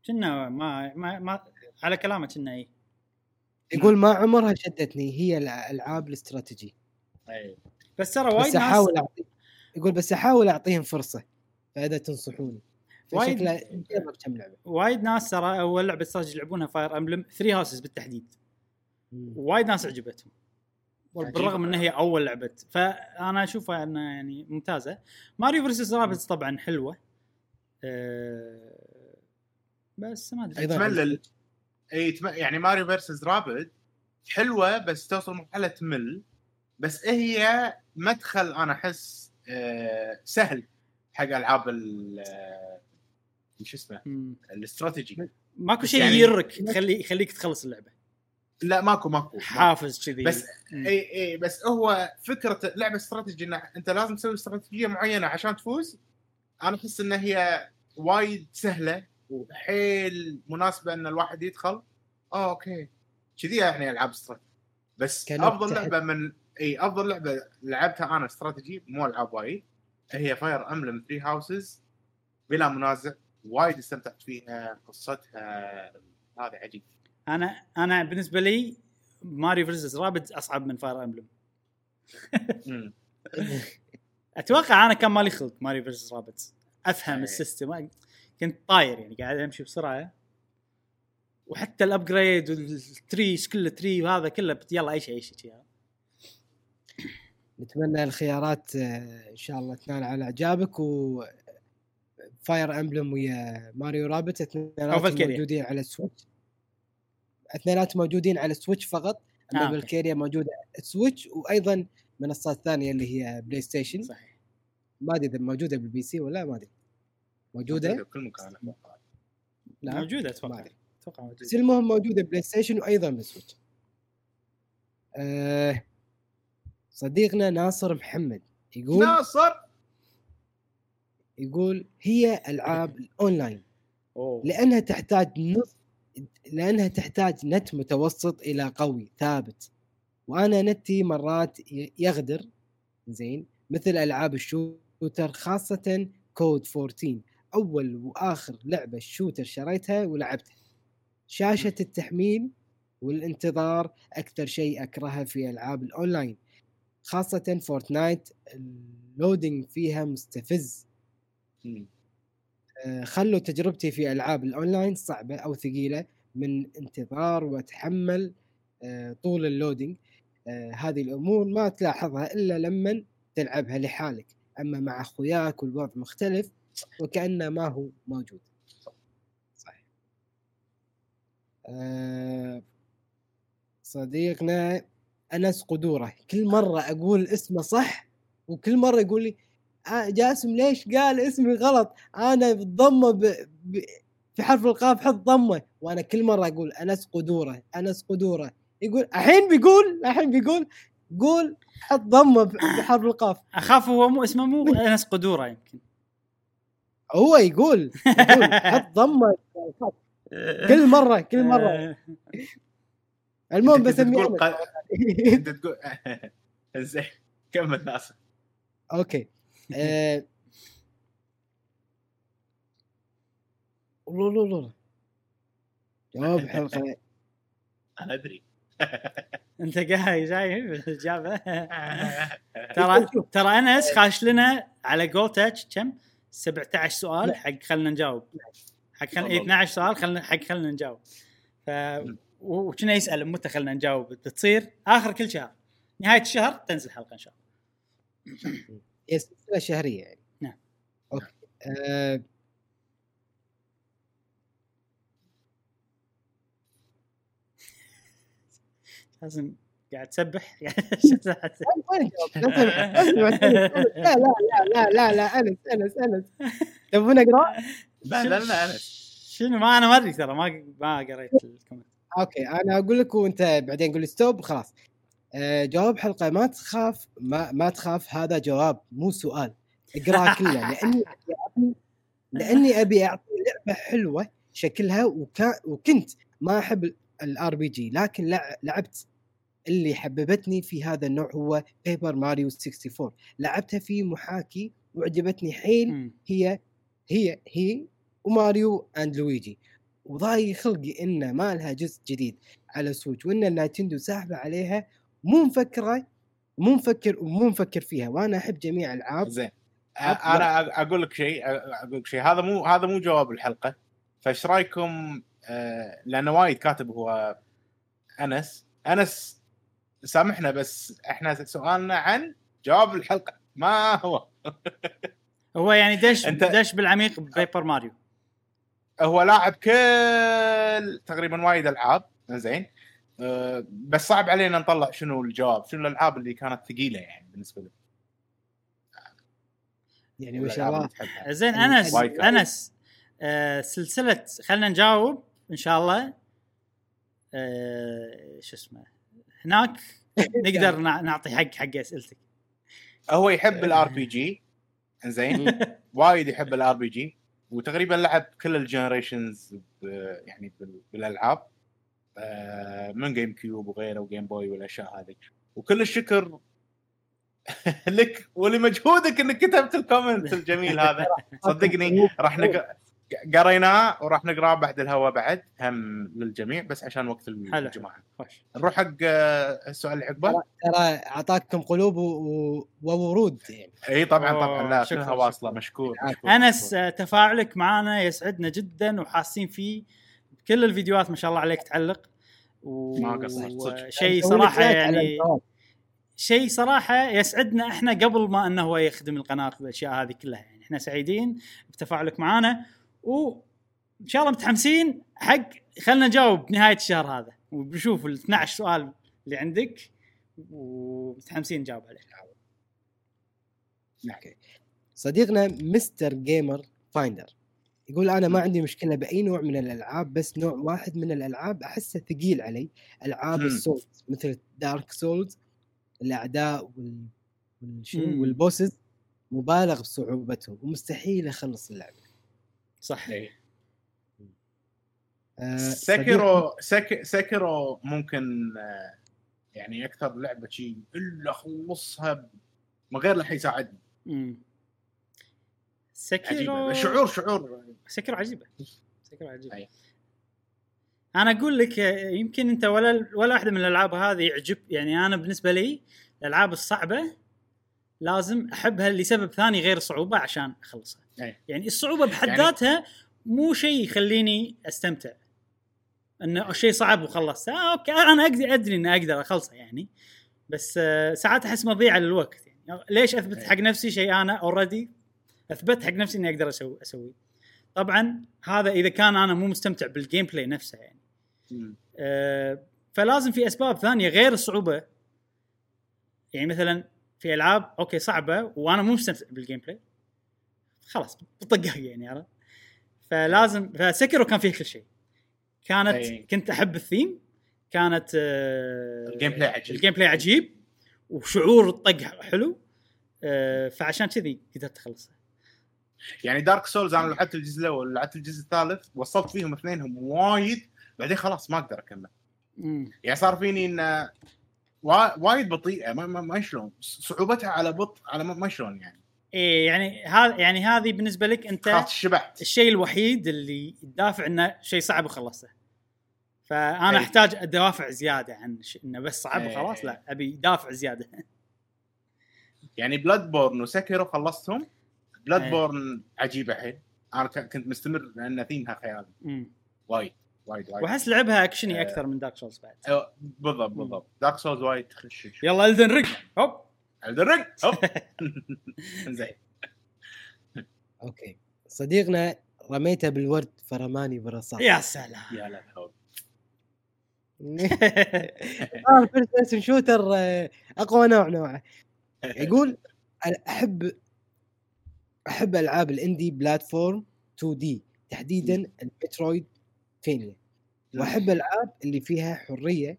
كنا ما, ما, ما على كلامه كنا اي يقول ما عمرها شدتني هي الألعاب الاستراتيجي. بس ترى وايد بس ناس أحاول اعطي يقول بس أحاول أعطيهم فرصة فاذا تنصحوني. وايد- لعبة. وايد ناس ترى أول لعبة استراتيجي يلعبونها Fire Emblem 3 Houses بالتحديد. وايد ناس عجبتهم. بالرغم إن هي أول لعبة. فأنا أشوفها إنها يعني ممتازة. Mario versus Rabbids طبعا حلوة. أه بس ما أدري. تملل. إي تم... يعني Mario versus Rabbids حلوة بس توصل مرحلة تمل بس هي مدخل أنا أحس سهل حق ألعاب ال آه، شو اسمه. الاستراتيجي. ماكو شيء يعني- يرك تخلي يخليك تخلص اللعبة. لا ماكو ماكو حافز كذي. بس مم. إي إي بس هو فكرة لعبة استراتيجي ان أنت لازم تسوي استراتيجية معينة عشان تفوز. أنا أحس ان هي وايد سهلة وحيل مناسبة إن الواحد يدخل. آه أوكي. كذي يعني ألعاب استراتيجي. بس أفضل لعبة من اي افضل لعبة لعبتها أنا استراتيجي مو العاب وايد هي Fire Emblem 3 Houses بلا منازع وايد استمتعت فيها قصتها هذا عجيب أنا أنا بالنسبة لي Mario versus Rabbids اصعب من Fire Emblem مم. <laughs> أتوقع أنا كان مالي خلق Mario versus Rabbids افهم إيه. ال system كنت طاير يعني قاعد امشي بسرعة وحتى ال upgrade وال trees كله tree وهذا كله يلا اي شيء اي شيء. نتمنى الخيارات آه، إن شاء الله تنال على إعجابك و Fire Emblem ويا Mario Rabbids اثنيناتهم. موجودين على ال Switch اثنيناتهم موجودين على ال Switch فقط أما آه،. Valkyria موجودة Switch وأيضا منصات ثانية اللي هي PlayStation صحيح. ما أدري إذا موجودة بال PC ولا ما أدري. موجودة؟ بكل مكان. لا موجودة أتوقع. أتوقع بس موجوده المهم موجودة PlayStation وأيضا بال Switch أه صديقنا ناصر محمد يقول ناصر! يقول هي ألعاب الأونلاين. أوه. لأنها تحتاج نص لأنها تحتاج نت متوسط إلى قوي ثابت. وأنا نتي مرات يغدر. زين. مثل ألعاب ال shooter خاصة COD 14 أول وآخر لعبة shooter شريتها ولعبتها. شاشة التحميل والانتظار أكثر شيء اكرهه في ألعاب الأونلاين. خاصة Fortnite ال loading فيها مستفز. آه، خلوا تجربتي في ألعاب الأونلاين صعبة أو ثقيلة من انتظار واتحمل آه، طول اللودينج. آه، هذه الأمور ما تلاحظها إلا لما تلعبها لحالك. أما مع أخوياك والوضع مختلف وكأنه ما هو موجود. صحيح. صديقنا أنس قدوره. كل مرة أقول اسمه صح وكل مرة يقول لي آه، جاسم ليش قال اسمي غلط؟ أنا بالضمة ب... ب... في حرف القاف حط ضمة. وأنا كل مرة أقول أنس قدوره أنس قدوره. يقول الحين بيقول الحين بيقول قول حط ضمة بحرف القاف. أخاف هو مو اسمه مو <laughs> أنس قدوره يمكن. هو يقول يقول حط ضمة. <laughs> كل مرة كل مرة. <laughs> المهم كنت بسميه تقول <laughs> أنت تقول <laughs> زين كمل ناصر. أوكي. <laughs> آه... والله لا لا جواب الحلقة أنا أدري. أنت قاعد شايف الاجابه ترى ترى انس خاش لنا على جول تاتش كم؟ 17 سؤال. حق خلنا نجاوب. حق خلنا والله. 12 سؤال خلنا حق خلنا نجاوب. ف وكنا يسأل متى خلنا نجاوب بتصير آخر كل شهر. نهاية الشهر تنزل حلقة إن شاء الله. هي سلسلة شهرية يعني. نعم. Okay. آه... <laughs> لازم قاعد تسبح؟ <laughs> لا لا لا لا لا أنس أنس أنس. تبون أقرأ؟ لا لا لا أنس. شنو؟ ما أنا ما أدري ترى ما ما قريت ال comment. Okay أنا أقول لك وأنت بعدين قول لي stop خلاص. آه جواب حلقة ما تخاف ما ما تخاف هذا جواب مو سؤال. اقراه <laughs> كله لأني لأني أبي أعطي لعبة حلوة شكلها وكا وكنت ما أحب ال RPG لكن لع- لعبت اللي حببتني في هذا النوع هو Paper Mario 64 لعبتها في محاكي وعجبتني حيل. هي هي هي و Mario and Luigi وضايق خلقي إنه ما لها جزء جديد على Switch وإن ال Nintendo ساحبة عليها مو مفكرة مو مفكر ومو مفكر فيها وأنا أحب جميع العاب زين. أنا أقول لك شيء أقول لك شيء هذا مو هذا مو جواب الحلقة. فايش رأيكم آه، لأنه وايد كاتب هو أنس. أنس سامحنا بس إحنا سؤالنا عن جواب الحلقة ما هو؟ هو يعني دش <laughs> أنت- دش بالعميق ببيبر ماريو. هو لاعب كل تقريبا وايد ألعاب زين. آه، بس صعب علينا نطلع شنو الجواب شنو الألعاب اللي كانت ثقيلة يعني بالنسبة له يعني ما شاء الله. زين يعني أنس. أنس آه سلسلة خلينا نجاوب إن شاء الله. آه شو اسمه؟ هناك <laughs> نقدر نع- نعطي حق حق أسئلتك. هو يحب ال RPG زين. <laughs> وايد يحب ال RPG. وتقريبا لعب كل ال generations يعني بال- بالألعاب آه، من GameCube وغيره و Game Boy والأشياء هذه. وكل الشكر <laughs> لك ولمجهودك إنك كتبت ال comment الجميل هذا. <laughs> صدقني راح نق... قريناه وراح نقراه بعد الهواء بعد هم للجميع بس عشان وقت. الجماعه نروح حق آه، السؤال اللي عقبه ترى أعطاكم قلوب و... و... وورود يعني إي طبعا طبعا لا شكراً، كلها واصله. مشكور, انس، مشكور أنس مشكور. آه، تفاعلك معنا يسعدنا جدا وحاسين فيه كل الفيديوهات ما شاء الله عليك تعلق و... ما قصرت، صدق. شيء لك صراحة يعني. شيء صراحة يسعدنا إحنا قبل ما إنه هو يخدم القناة والاشياء هذه كلها يعني إحنا سعيدين بتفاعلك معنا وان شاء الله متحمسين حق خلنا نجاوب نهاية الشهر هذا. وبنشوف ال 12 سؤال اللي عندك ومتحمسين نجاوب عليه. Okay صديقنا Mr. Gamer Finder يقول أنا ما عندي مشكلة بأي نوع من الألعاب بس نوع واحد من الألعاب أحسه ثقيل علي. ألعاب. ال Souls مثل Dark Souls الأعداء وال والشو. وال bosses مبالغ بصعوبتهم ومستحيل أخلص اللعبة. صح. آه، Sekiro سك... Sekiro ممكن آه، يعني أكثر لعبة شيء إلا اخلصها من غير لا يساعدني امم Sekiro شعور شعور. Sekiro عجيبة. Sekiro عجيبة. أي. أنا أقول لك آه، يمكن أنت ولا ولا واحدة من الألعاب هذه يعجب يعني أنا بالنسبة لي الألعاب الصعبة لازم احبها لسبب ثاني غير الصعوبه عشان أخلصها. أي. يعني الصعوبة بحد يعني- ذاتها مو شيء يخليني أستمتع. إنه شيء صعب وخلصت. آه okay أنا أقدر أدري إني أقدر أخلصه يعني. بس آه ساعات أحس مضيعه للوقت يعني. ليش أثبت أي. حق نفسي شيء أنا already أثبت حق نفسي إني أقدر أسوي اسويه طبعا هذا إذا كان أنا مو مستمتع بال gameplay نفسه يعني. آه، فلازم في أسباب ثانية غير الصعوبة. يعني مثلا في ألعاب okay صعبة وأنا مو مستمتع بال gameplay خلاص بطقها يعني عرفت؟ فلازم ف Sekiro كان فيه كل شيء. كانت أي. كنت أحب الثيم. كانت آه، ال gameplay عجيب. ال gameplay عجيب وشعور الطق حلو. آه، فعشان كذي قدرت أخلصها. يعني Dark Souls أنا لعبت الجزء الأول لعبت الجزء الثالث وصلت فيهم اثنينهم وايد بعدين خلاص ما أقدر أكمل. يعني صار فيني إن وايد بطيئة ما, ما, ما شلون صعوبتها على بطء على ما, شلون يعني إيه يعني هذا يعني هذه بالنسبة لك أنت خلاص شبعت الشيء الوحيد اللي يدافع إنه شيء صعب وخلصته فأنا أي. أحتاج دوافع زيادة عن ش... إنه بس صعب أي. وخلاص لا أبي دافع زيادة يعني Bloodborne و Sekiro خلصتهم Blood أي. borne عجيبة حيل أنا كنت مستمر لأن ثيمها خيالي. وايد وايد وايد. وأحس لعبها اكشني آه. أكثر من Dark Souls بعد. أيوة، بالضبط بالضبط. Dark Souls وايد تخش يلا الدن range هوب. الدرج هوب. <laughs> زين. okay. صديقنا رميته بال word فرماني بالرصاص يا سلام. يا لا. <laughs> آه first person shooter أقوى نوع نوعه. يقول أحب أحب ألعاب ال indie platform 2D تحديدا ال Metroidvania وأحب الألعاب اللي فيها حرية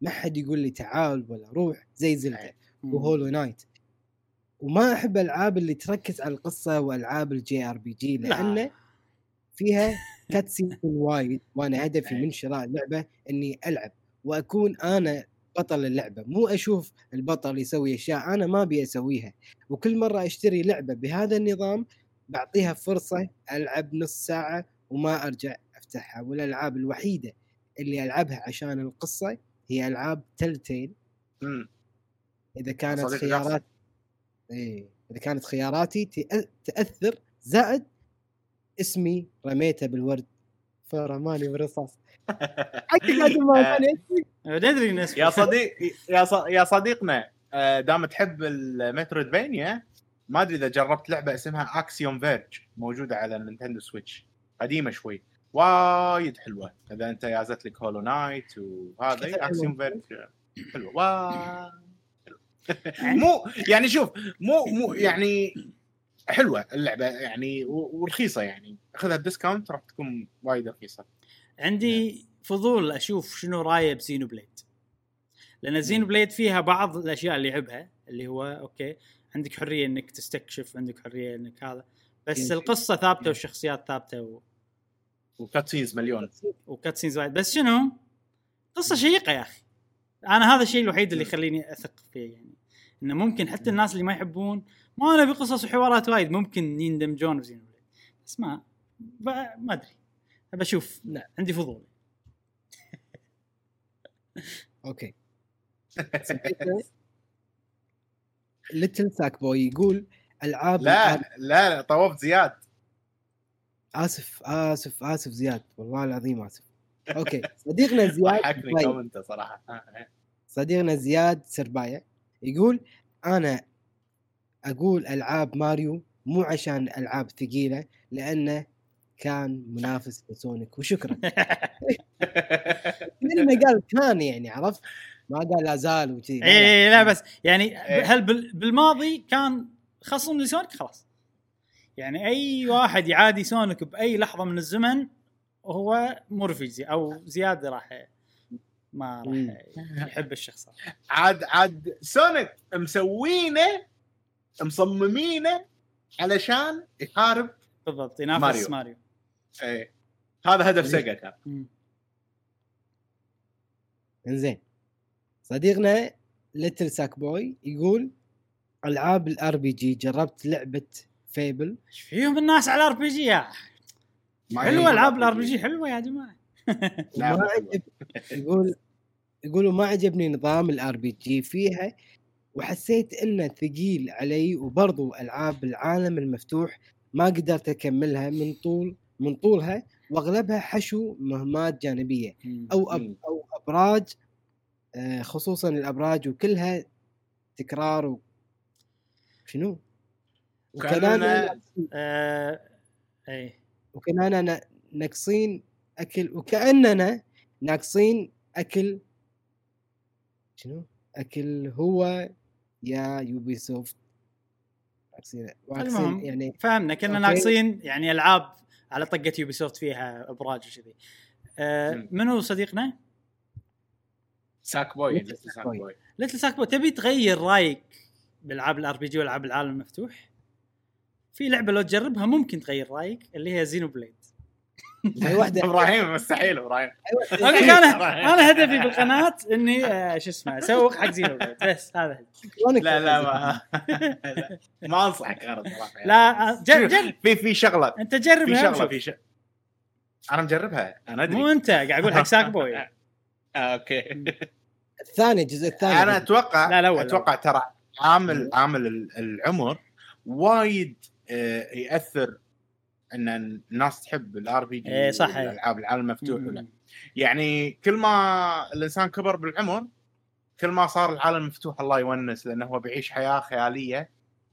ما حد يقول لي تعال ولا روح زي Zelda و Hollow Knight. وما أحب الألعاب اللي تركز على القصة وألعاب ال JRPG لأنه لا. فيها <laughs> cutscene وايد وأنا هدفي من شراء اللعبة إني ألعب وأكون أنا بطل اللعبة. مو أشوف البطل يسوي أشياء أنا ما أبي أسويها. وكل مرة أشتري لعبة بهذا النظام بعطيها فرصة ألعب نص ساعة وما أرجع افتحها والألعاب الوحيدة اللي ألعبها عشان القصة هي ألعاب تلتيل مم. إذا كانت خيارات إيه إذا كانت خياراتي تأثر زائد اسمي رميته بالورد. فرماني بالرصاص الادم ما. ندري يا صديق يا ص- يا صديقنا آه، دام تحب ال Metroidvania ما أدري إذا جربت لعبة اسمها Axiom Verge موجودة على ال Nintendo Switch. قديمة شوي. وايد حلوة. إذا أنت جازت لك Hollow Knight وهذا؟ Axiom Verge حلوة. وايد <laughs> <laughs> مو يعني شوف مو مو يعني حلوة اللعبة يعني ورخيصة يعني. اخذها ب discount راح تكون وايد رخيصة. عندي فضول أشوف شنو رايه ب Xenoblade. لأن Xenoblade فيها بعض الأشياء اللي يحبها اللي هو okay عندك حرية إنك تستكشف عندك حرية إنك هذا. بس. القصة ثابتة والشخصيات ثابتة و... و cutscenes مليون. و cutscenes وايد. بس شنو؟ قصة شيقة يا أخي. أنا هذا الشيء الوحيد اللي يخليني أثق فيه يعني. إنه ممكن حتى الناس اللي ما يحبون ما نبي قصص وحوارات وايد ممكن يندمجون بليد بس ما ب... ما أدري. ابى أشوف. لا. عندي فضول. <laughs> أوكي. ليتل ساك بوي يقول ألعاب لا لا لا طوفت زياد. آسف آسف آسف زياد والله العظيم آسف. okay <laughs> صديقنا زياد ضحكني. comment صراحة. آه، صديقنا زياد سرباية يقول أنا أقول ألعاب ماريو مو عشان ألعاب ثقيلة لأنه كان منافس لسونيك وشكرا. <laughs> لأنه قال كان يعني عرفت؟ ما قال لا زال وشي لا، اي لا. إيه، لا بس يعني إيه. هل بال- بالماضي كان خصم لسونيك؟ خلاص. يعني أي واحد يعادي سونيك بأي لحظة من الزمن هو مرفج زي أو زياد راح ما. راح يحب الشخص هذا. عاد عاد سونيك مسوينه مصممينه علشان يحارب بالضبط ينافس ماريو. ماريو. إيه هذا هدف. سيجا كان. انزين صديقنا Little Sackboy يقول ألعاب ال RPG جربت لعبة Fable إيش فيهم الناس على ال RPG يا حلوة العاب ال RPG حلوة يا جماعة <laughs> ما. عجب يقول يقولوا ما عجبني نظام ال RPG فيها وحسيت إنه ثقيل علي وبرضو ألعاب العالم المفتوح ما قدرت أكملها من طول من طولها وأغلبها حشو مهمات جانبية أو أب. أو أبراج آه، خصوصا الأبراج وكلها تكرار و... شنو؟ وكمان آه أي ناقصين أكل وكأننا ناقصين أكل شنو؟ أكل هو يا يوبي سوفت ناقصين المهم. يعني فهمنا كنا. ناقصين يعني ألعاب على طقة يوبي سوفت فيها أبراج وكذي آه. منو صديقنا؟ ساك بوي Sack ساك. بوي ليتل ساك بو تبي تغير رأيك بالالعاب ال RPG والعاب العالم المفتوح في لعبة لو تجربها ممكن تغير رأيك اللي هي Xenoblade. هاي واحدة. إبراهيم مستحيل إبراهيم. أنا أنا هدفي بالقناه إني آه شو اسمه أسوق حق Xenoblade. بس هذا لا لا ما <laughs> ما أنصحك غير صراحة. لا آه، جرب جرب في في شغلة. أنت في جربها شغلة. في شغله أنا مجربها أنا أدري. مو أنت قاعد أقول حق Sackboy. <laughs> آه، okay. الثاني الجزء الثاني. أنا أتوقع لا، أتوقع ترى عامل عامل ال- العمر وايد يأثر إن الناس تحب ال RPG صح،. الالعاب العالم المفتوح مم. ولا يعني كل ما الإنسان كبر بالعمر كل ما صار العالم مفتوح الله يونس لأنه هو بيعيش حياة خيالية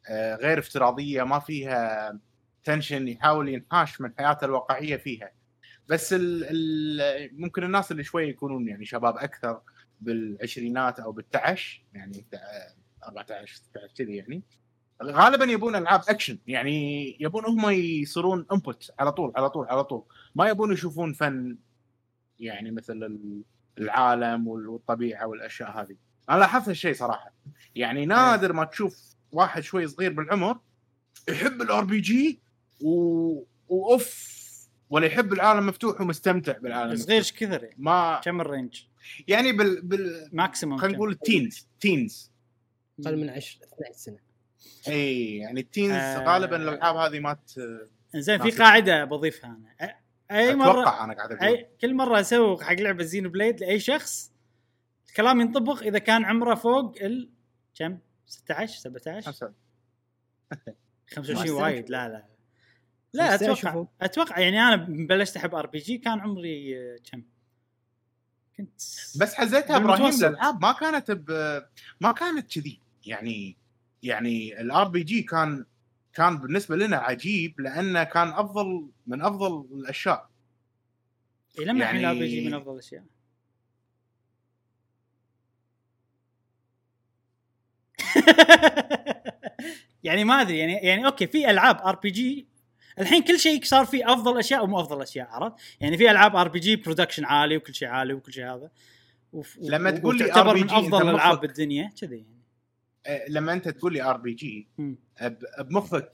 آه، غير افتراضية ما فيها tension يحاول ينحاش من حياته الواقعية فيها بس ال ال ممكن الناس اللي شوي يكونون يعني شباب أكثر بالعشرينات أو بالتعش يعني تع- 14 16 كذي يعني غالبا يبون ألعاب أكشن. يعني يبون هم يصيرون انبوت على طول على طول على طول. ما يبون يشوفون فن يعني مثل ال- العالم والطبيعة والأشياء هذه. أنا لاحظت هالشيء صراحة. يعني نادر ما تشوف واحد شوي صغير بالعمر يحب ال RPG و... وأوف ولا يحب العالم مفتوح ومستمتع بالعالم صغير. إيش كثر يعني؟ ما كم ال range؟ يعني بال بال maximum خلينا نقول ال teens teens أقل من 10 12 سنة. إي يعني ال teens آه. غالبا الألعاب هذه ما ت... زين في. قاعدة بضيفها أنا أي مره أتوقع أنا قاعد أقول أي كل مرة اسوق حق لعبة Xenoblade لأي شخص الكلام ينطبق إذا كان عمره فوق ال كم 16 17 خمسة. 25 ما وايد لا لا لا 15 أتوقع. أتوقع يعني أنا بلشت أحب RPG كان عمري آه، كم؟ كنت بس حزتها إبراهيم. الالعاب ما كانت ب... ما كانت كذي يعني يعني ال RPG كان كان بالنسبة لنا عجيب لأنه كان أفضل من أفضل الأشياء. إيه، لما يعني- ال RPG من أفضل الأشياء. <laughs> يعني ما أدري يعني يعني أوكي في ألعاب RPG الحين كل شيء صار فيه أفضل أشياء ومو أفضل أشياء عرفت؟ يعني في ألعاب RPG production عالي وكل شيء عالي وكل شيء هذا. وف... لما تقول لي وتعتبر RPG من أفضل الالعاب بالدنيا كذي يعني. لما انت تقول لي RPG. بمخك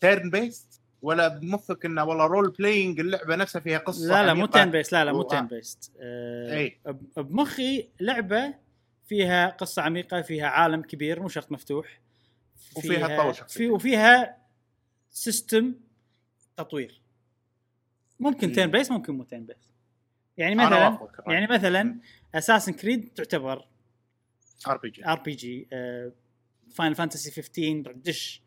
turn based ولا بمخك انه والله role playing اللعبة نفسها فيها قصة لا لا مو؟ turn based لا لا مو turn based آه بمخي لعبة فيها قصة عميقة فيها عالم كبير مو شرط مفتوح وفيها تطور. في وفيها system تطوير ممكن مم. turn based ممكن مو turn based يعني مثلا. يعني مثلا Assassin's Creed تعتبر ار بي جي ار بي جي فاينل فانتسي 15 تدش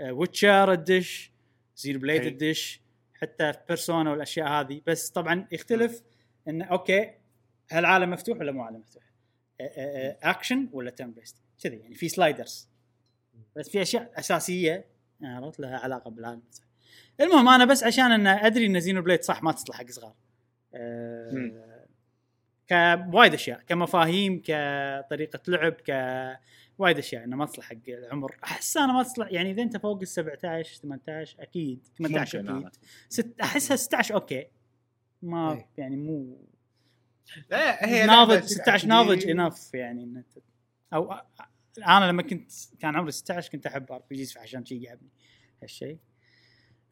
Witcher تدش Xenoblade. تدش حتى في Persona والأشياء هذه. بس طبعا يختلف انه أوكي هل عالم مفتوح ولا مو عالم مفتوح؟ آه، آه، آه، اكشن ولا turn based كذي يعني في sliders بس في أشياء أساسية عرفت؟ لها علاقة بالعالم. المهم أنا بس عشان أن أدري إن Xenoblade صح ما تصلح حق صغار. آه، مم. كوايد أشياء كمفاهيم كطريقة لعب ك وايد أشياء إنه ما تصلح حق العمر. أحس أنا ما تصلح يعني إذا أنت فوق ال 17 18 أكيد 18 ممكن أكيد. أنا. ست احسها 16 أوكي. ما إيه. يعني مو لا هي ناضج تقعد 16 تجي- ناضج enough يعني انت أو أنا لما كنت كان عمري 16 كنت أحب RPGs فعشان شي يعبني هالشيء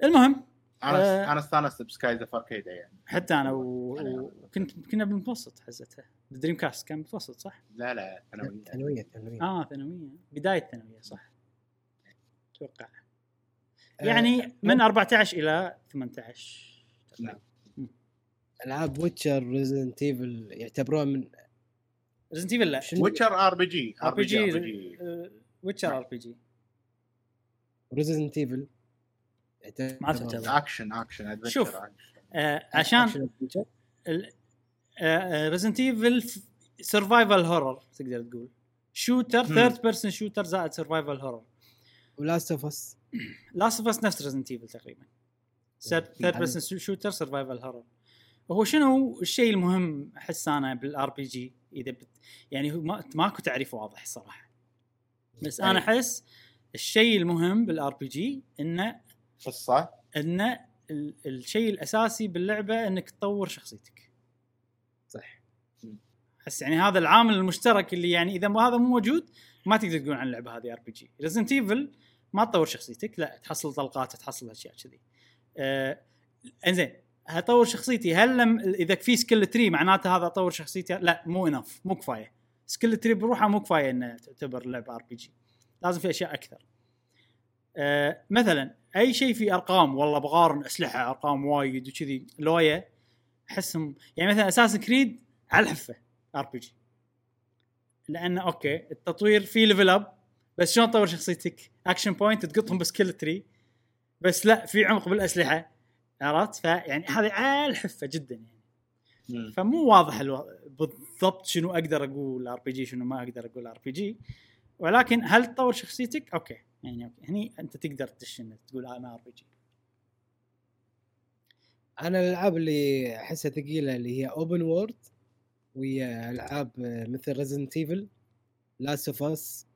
المهم آه. أنا أنا استانست ب Skies of Arcadia يعني. حتى أنا و- وكنت كنا بالمتوسط حزتها. ال Dreamcast كان متوسط صح؟ لا لا ثانوية. ثانوية ثانوية. آه ثانوية. بداية ثانوية صح. أتوقع. آه، يعني من 14 إلى 18 نعم. ألعاب Witcher Resident Evil يعتبرون من Resident Evil لا؟ Witcher آر بي جي آر بي جي Witcher RPG. Resident Evil ما تعتبر. action action adventure شوف. آه عشان Resident Evil survival horror تقدر تقول. shooter. Third person shooter زائد survival horror و Last of Us Last of Us نفس Resident Evil تقريبا. Third person shooter survival horror هو شنو الشيء المهم أحس أنا بال RPG إذا بت يعني ما ماكو تعريف واضح الصراحه بس أنا. أحس الشيء المهم بال RPG إنه قصه إن ال- الشيء الأساسي باللعبة إنك تطور شخصيتك. صح. احس يعني هذا العامل المشترك اللي يعني إذا هذا مو موجود ما تقدر تقول عن اللعبة هذه RPG Resident Evil ما تطور شخصيتك لا تحصل طلقات تحصل أشياء كذي. آه إنزين هطور شخصيتي؟ هل لم إذا في skill tree معناته هذا أطور شخصيتي؟ لا مو enough مو كفاية. skill tree بروحها مو كفاية انها تعتبر لعبة RPG لازم في أشياء أكثر. آه مثلا أي شيء في أرقام والله بقارن أسلحة أرقام وايد وكذي لويا أحسهم يعني مثلا Assassin's Creed على الحفة RPG لأنه أوكي التطوير في level up بس شلون تطور شخصيتك؟ action point تقطهم ب skill tree بس لا في عمق بالأسلحة عرفت؟ فيعني هذه على الحفة جدا يعني مم. فمو واضح ألو... بالضبط شنو أقدر أقول RPG شنو ما أقدر أقول RPG ولكن هل تطور شخصيتك؟ أوكي يعني أوكي. هني أنت تقدر تدش إنك تقول أنا RPG أنا الألعاب اللي أحسها ثقيلة اللي هي open world وهي ألعاب مثل Resident Evil Last of Us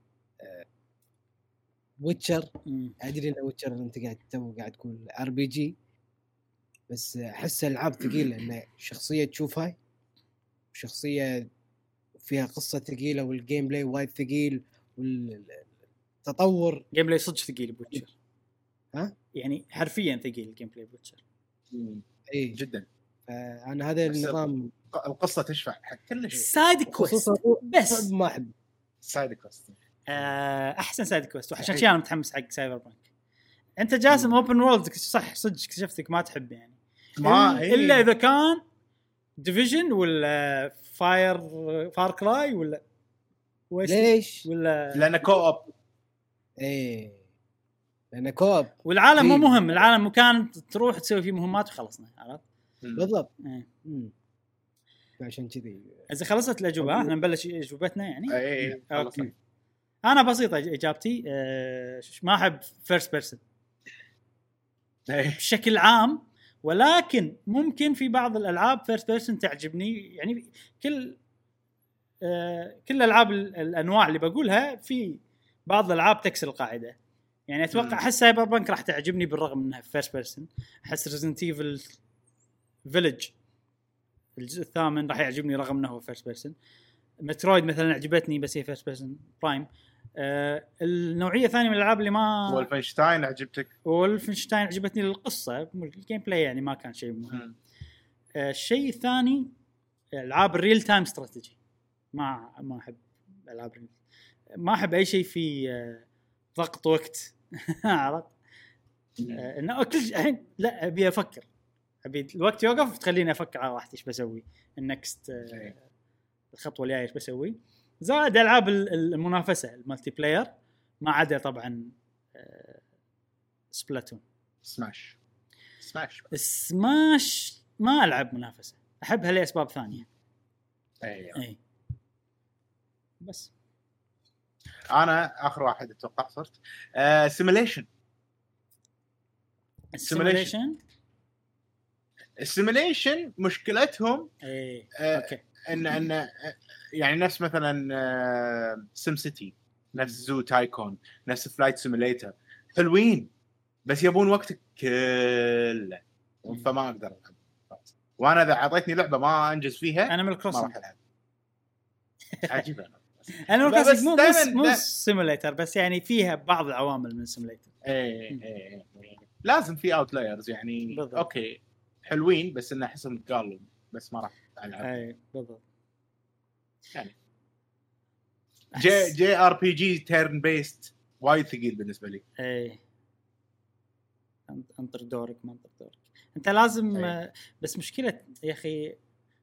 Witcher أدري إن Witcher أنت قاعد تو قاعد تقول RPG بس احس ألعاب ثقيلة. إن شخصية تشوفها شخصية فيها قصة ثقيلة وال game play وايد ثقيل والتطور gameplay صدق ثقيل ب Witcher ها؟ يعني حرفيا ثقيل ال gameplay ب Witcher. اي جدا. أنا هذا النظام القصة تشفع حق كل شيء side quest بس. ما أحب. side quest آه، أحسن side quest وعشان صحيح. شي أنا متحمس حق Cyberpunk أنت جاسم open world صح صدق اكتشفتك ما تحب يعني. ما إلا- إلا إذا كان Division ولا فاير Far Cry ولا ويست ليش؟ ولا لأن co-op إيه. لأن co-op. والعالم مو مهم العالم مكان تروح تسوي فيه مهمات وخلصنا عرفت؟ بالضبط. إيه. عشان كذي. إذا خلصت الأجوبة إحنا نبلش أجوبتنا يعني؟ اي okay. أنا بسيطة إجابتي أه ما أحب first person بشكل عام ولكن ممكن في بعض الألعاب first person تعجبني. يعني كل آه كل الالعاب ال- الأنواع اللي بقولها في بعض الألعاب تكسر القاعدة. يعني. أتوقع أحس سايبر بانك راح تعجبني بالرغم إنها first person أحس ريزنت ايفل فيلج الجزء الثامن راح يعجبني رغم إنه هو first person مترويد مثلا عجبتني بس هي first person برايم آه النوعية الثانية من الألعاب اللي ما وولفنشتاين عجبتك؟ وولفنشتاين عجبتني للقصه ال gameplay يعني ما كان شيء مهم. آه، الشيء الثاني ألعاب ال real time strategy ما ما أحب ألعاب ال real ما أحب أي شيء في آه، ضغط وقت. <laughs> عرفت؟ آه، إنه كل الحين لا أبي أفكر. أبي الوقت يوقف تخليني أفكر على راحتي إيش بسوي. ال next إيه. الخطوة الجاية إيش بسوي. زائد ألعاب ال- المنافسة ال multiplayer ما عدا طبعا آه، سبلاتون. سماش. سماش. سماش ما ألعب منافسة. أحبها لأسباب ثانية. اي اي بس. أنا آخر واحد أتوقع صرت. آه simulation ال simulation ال simulation مشكلتهم اي آه، okay. إن إن آه، يعني نفس مثلا سيم سيتي نفس زو تايكون نفس Flight Simulator حلوين بس يبون وقتك كله. فما أقدر ألعب. وأنا إذا أعطيتني لعبة ما أنجز فيها أنا من ألعب. عجيبة. <laughs> أنا لا، الكروسنج بس مو مو, مو simulator بس يعني فيها بعض العوامل من ال simulator إيه إيه إيه. لازم في outliers يعني بالضبط. okay حلوين بس انه أحسهم قالوا بس ما راح ألعب. اي بالضبط. يعني. J JRPG turn based وايد ثقيل بالنسبة لي. اي أنطر دورك ما أنطر دورك. أنت لازم أي. بس مشكلة يا أخي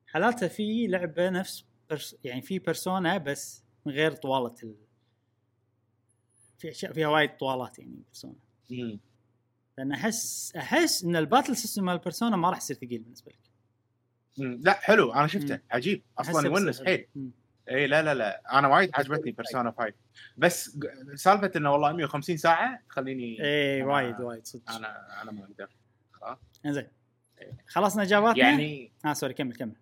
حالاتها في لعبة نفس برس يعني في بيرسونا بس من غير طوالة ال... في اشياء فيها وايد طوالات يعني بيرسونا. لأن احس أحس إن ال battle system مال بيرسونا ما راح يصير ثقيل بالنسبة لك. لا حلو أنا شفته مم. عجيب أصلا يونس حيل. اي لا لا لا أنا وايد عجبتني بيرسونا 5 بس سالفة إنه والله 150 ساعة تخليني اي وايد وايد صدق. أنا أنا ما أقدر. خلاص. إنزين. خلصنا اجاباتنا يعني آه sorry كمل كمل.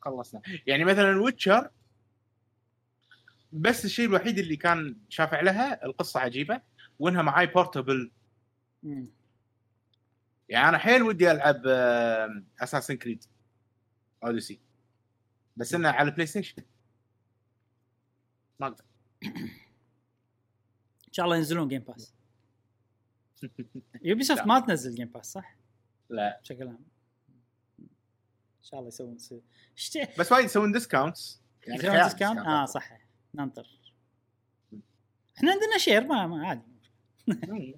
خلصنا. يعني مثلا ويتشر بس الشيء الوحيد اللي كان شافع لها القصة عجيبة وإنها معاي portable. يعني أنا حيل ودي ألعب اساسن كريد اوديسي بس انه على البلاي ستيشن ما أقدر. إن شاء الله ينزلون جيم باس يوبي سوفت. ما تنزل جيم باس صح؟ لا. بشكل عام. إن شاء الله يسوون بس وايد يسوون discounts يعني يسوون discount. آه صح ننطر. إحنا عندنا share ما, ما عادي. مم.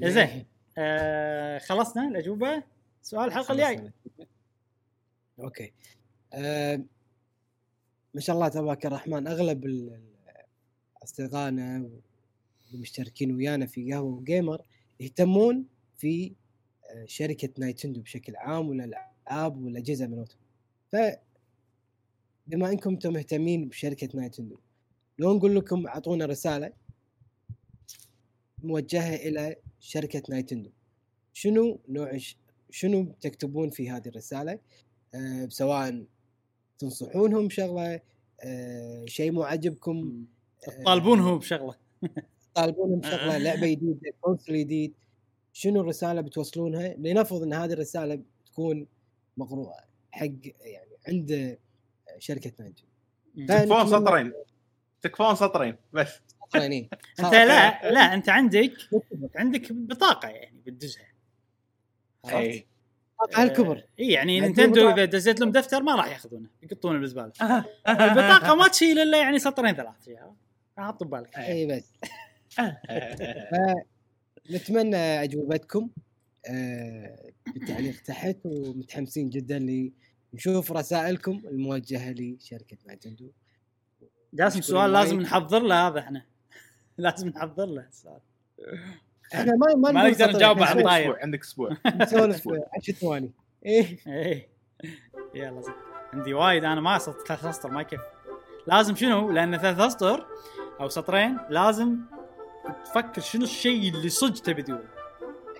<laughs> زين. آه خلصنا الأجوبة. سؤال الحلقة الجاي. okay. آه ما شاء الله تبارك الرحمن. أغلب أصدقائنا المشتركين ويانا في قهوة جيمر يهتمون في آه، شركة نايتندو بشكل عام والالعاب والاجهزه مالتهم ف بما إنكم أنتم مهتمين بشركة نايتندو لو نقول لكم أعطونا رسالة موجهة إلى شركة نايتندو. شنو نوع الش- شنو تكتبون في هذه الرسالة؟ آه، سواء تنصحونهم بشغلة آه، شيء مو عاجبكم آه، طالبونه بشغلة. <laughs> طالبونهم بشغلة لعبة جديدة console جديد. شنو الرسالة بتوصلونها؟ لنفرض إن هذه الرسالة بتكون مقروءة حق يعني عند شركة نايتندو. مم. ف- تكفون نتمنى- سطرين تكفون سطرين بس. يعني <laughs> انت لا لا انت عندك عندك بطاقة يعني بتدزها عرفت؟ اي على الكبر. اي يعني نينتندو. إذا دزيت لهم دفتر ما راح ياخذونه يقطونه بالزبالة. <laughs> البطاقة ما تشيل إلا يعني سطرين ثلاث فيها حط ببالك. إي بس. <laughs> نتمنى أجوبتكم. آه، بالتعليق تحت ومتحمسين جدا لنشوف رسائلكم الموجهة لشركة نايتندو جاسم سؤال لازم. نحضر له هذا إحنا. <laughs> لازم نحضر له. السؤال إحنا ما ما نقدر نجاوب إحنا. على عندك طاير. أسبوع. عندك أسبوع. <laughs> نسولف 10 ثواني. إيه. إيه. يلا عندي وايد. أنا ما صرت ثلاث أسطر ما يكفي. لازم شنو؟ لأن ثلاث أسطر أو سطرين لازم تفكر شنو الشيء اللي صدق تبي تقوله.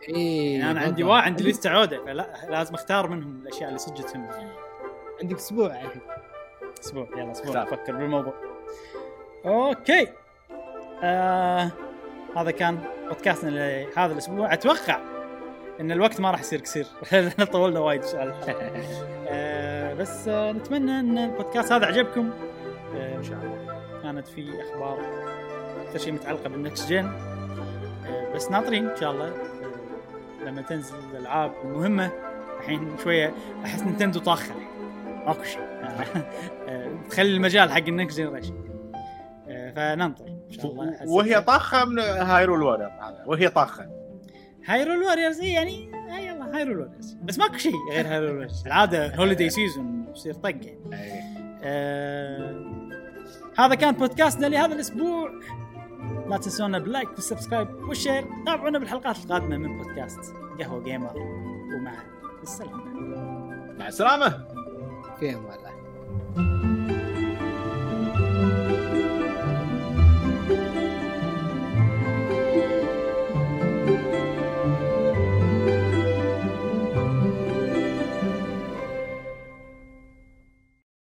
إيه يعني أنا عندي. واحد عندي لستة عودة فلا لازم أختار منهم الأشياء اللي صدق تهمني عندك أسبوع. يا أخي أسبوع. يلا أسبوع. أفكر بالموضوع. أوكي. آه هذا كان بودكاستنا لهذا الأسبوع. أتوقع إن الوقت ما راح يصير قصير لأن <laughs> طولنا وايد سؤال. <laughs> آه بس آه نتمنى إن البودكاست هذا عجبكم. آه إن شاء الله. كانت في أخبار أكثر شيء متعلقة بال next gen آه بس ناطرين إن شاء الله. آه لما تنزل الألعاب المهمة الحين شوية أحس نينتندو طاخة. ماكو شيء. <laughs> آه، تخلي المجال حق ال next generation فننطر إن شاء الله. وهي طاخة من هايرول واريور وهي طاخة. هايرول واريورز إيه يعني آه يلا هايرول واريورز بس ماكو شيء غير هايرول واريورز العادة holiday season يصير طق يعني. إيه. آه هذا كان بودكاستنا لهذا الأسبوع. لا تنسونا بال like وال subscribe وال share. تابعونا بالحلقات القادمة من بودكاست قهوة جيمر. ومع السلامة. مع السلامة. في أمان.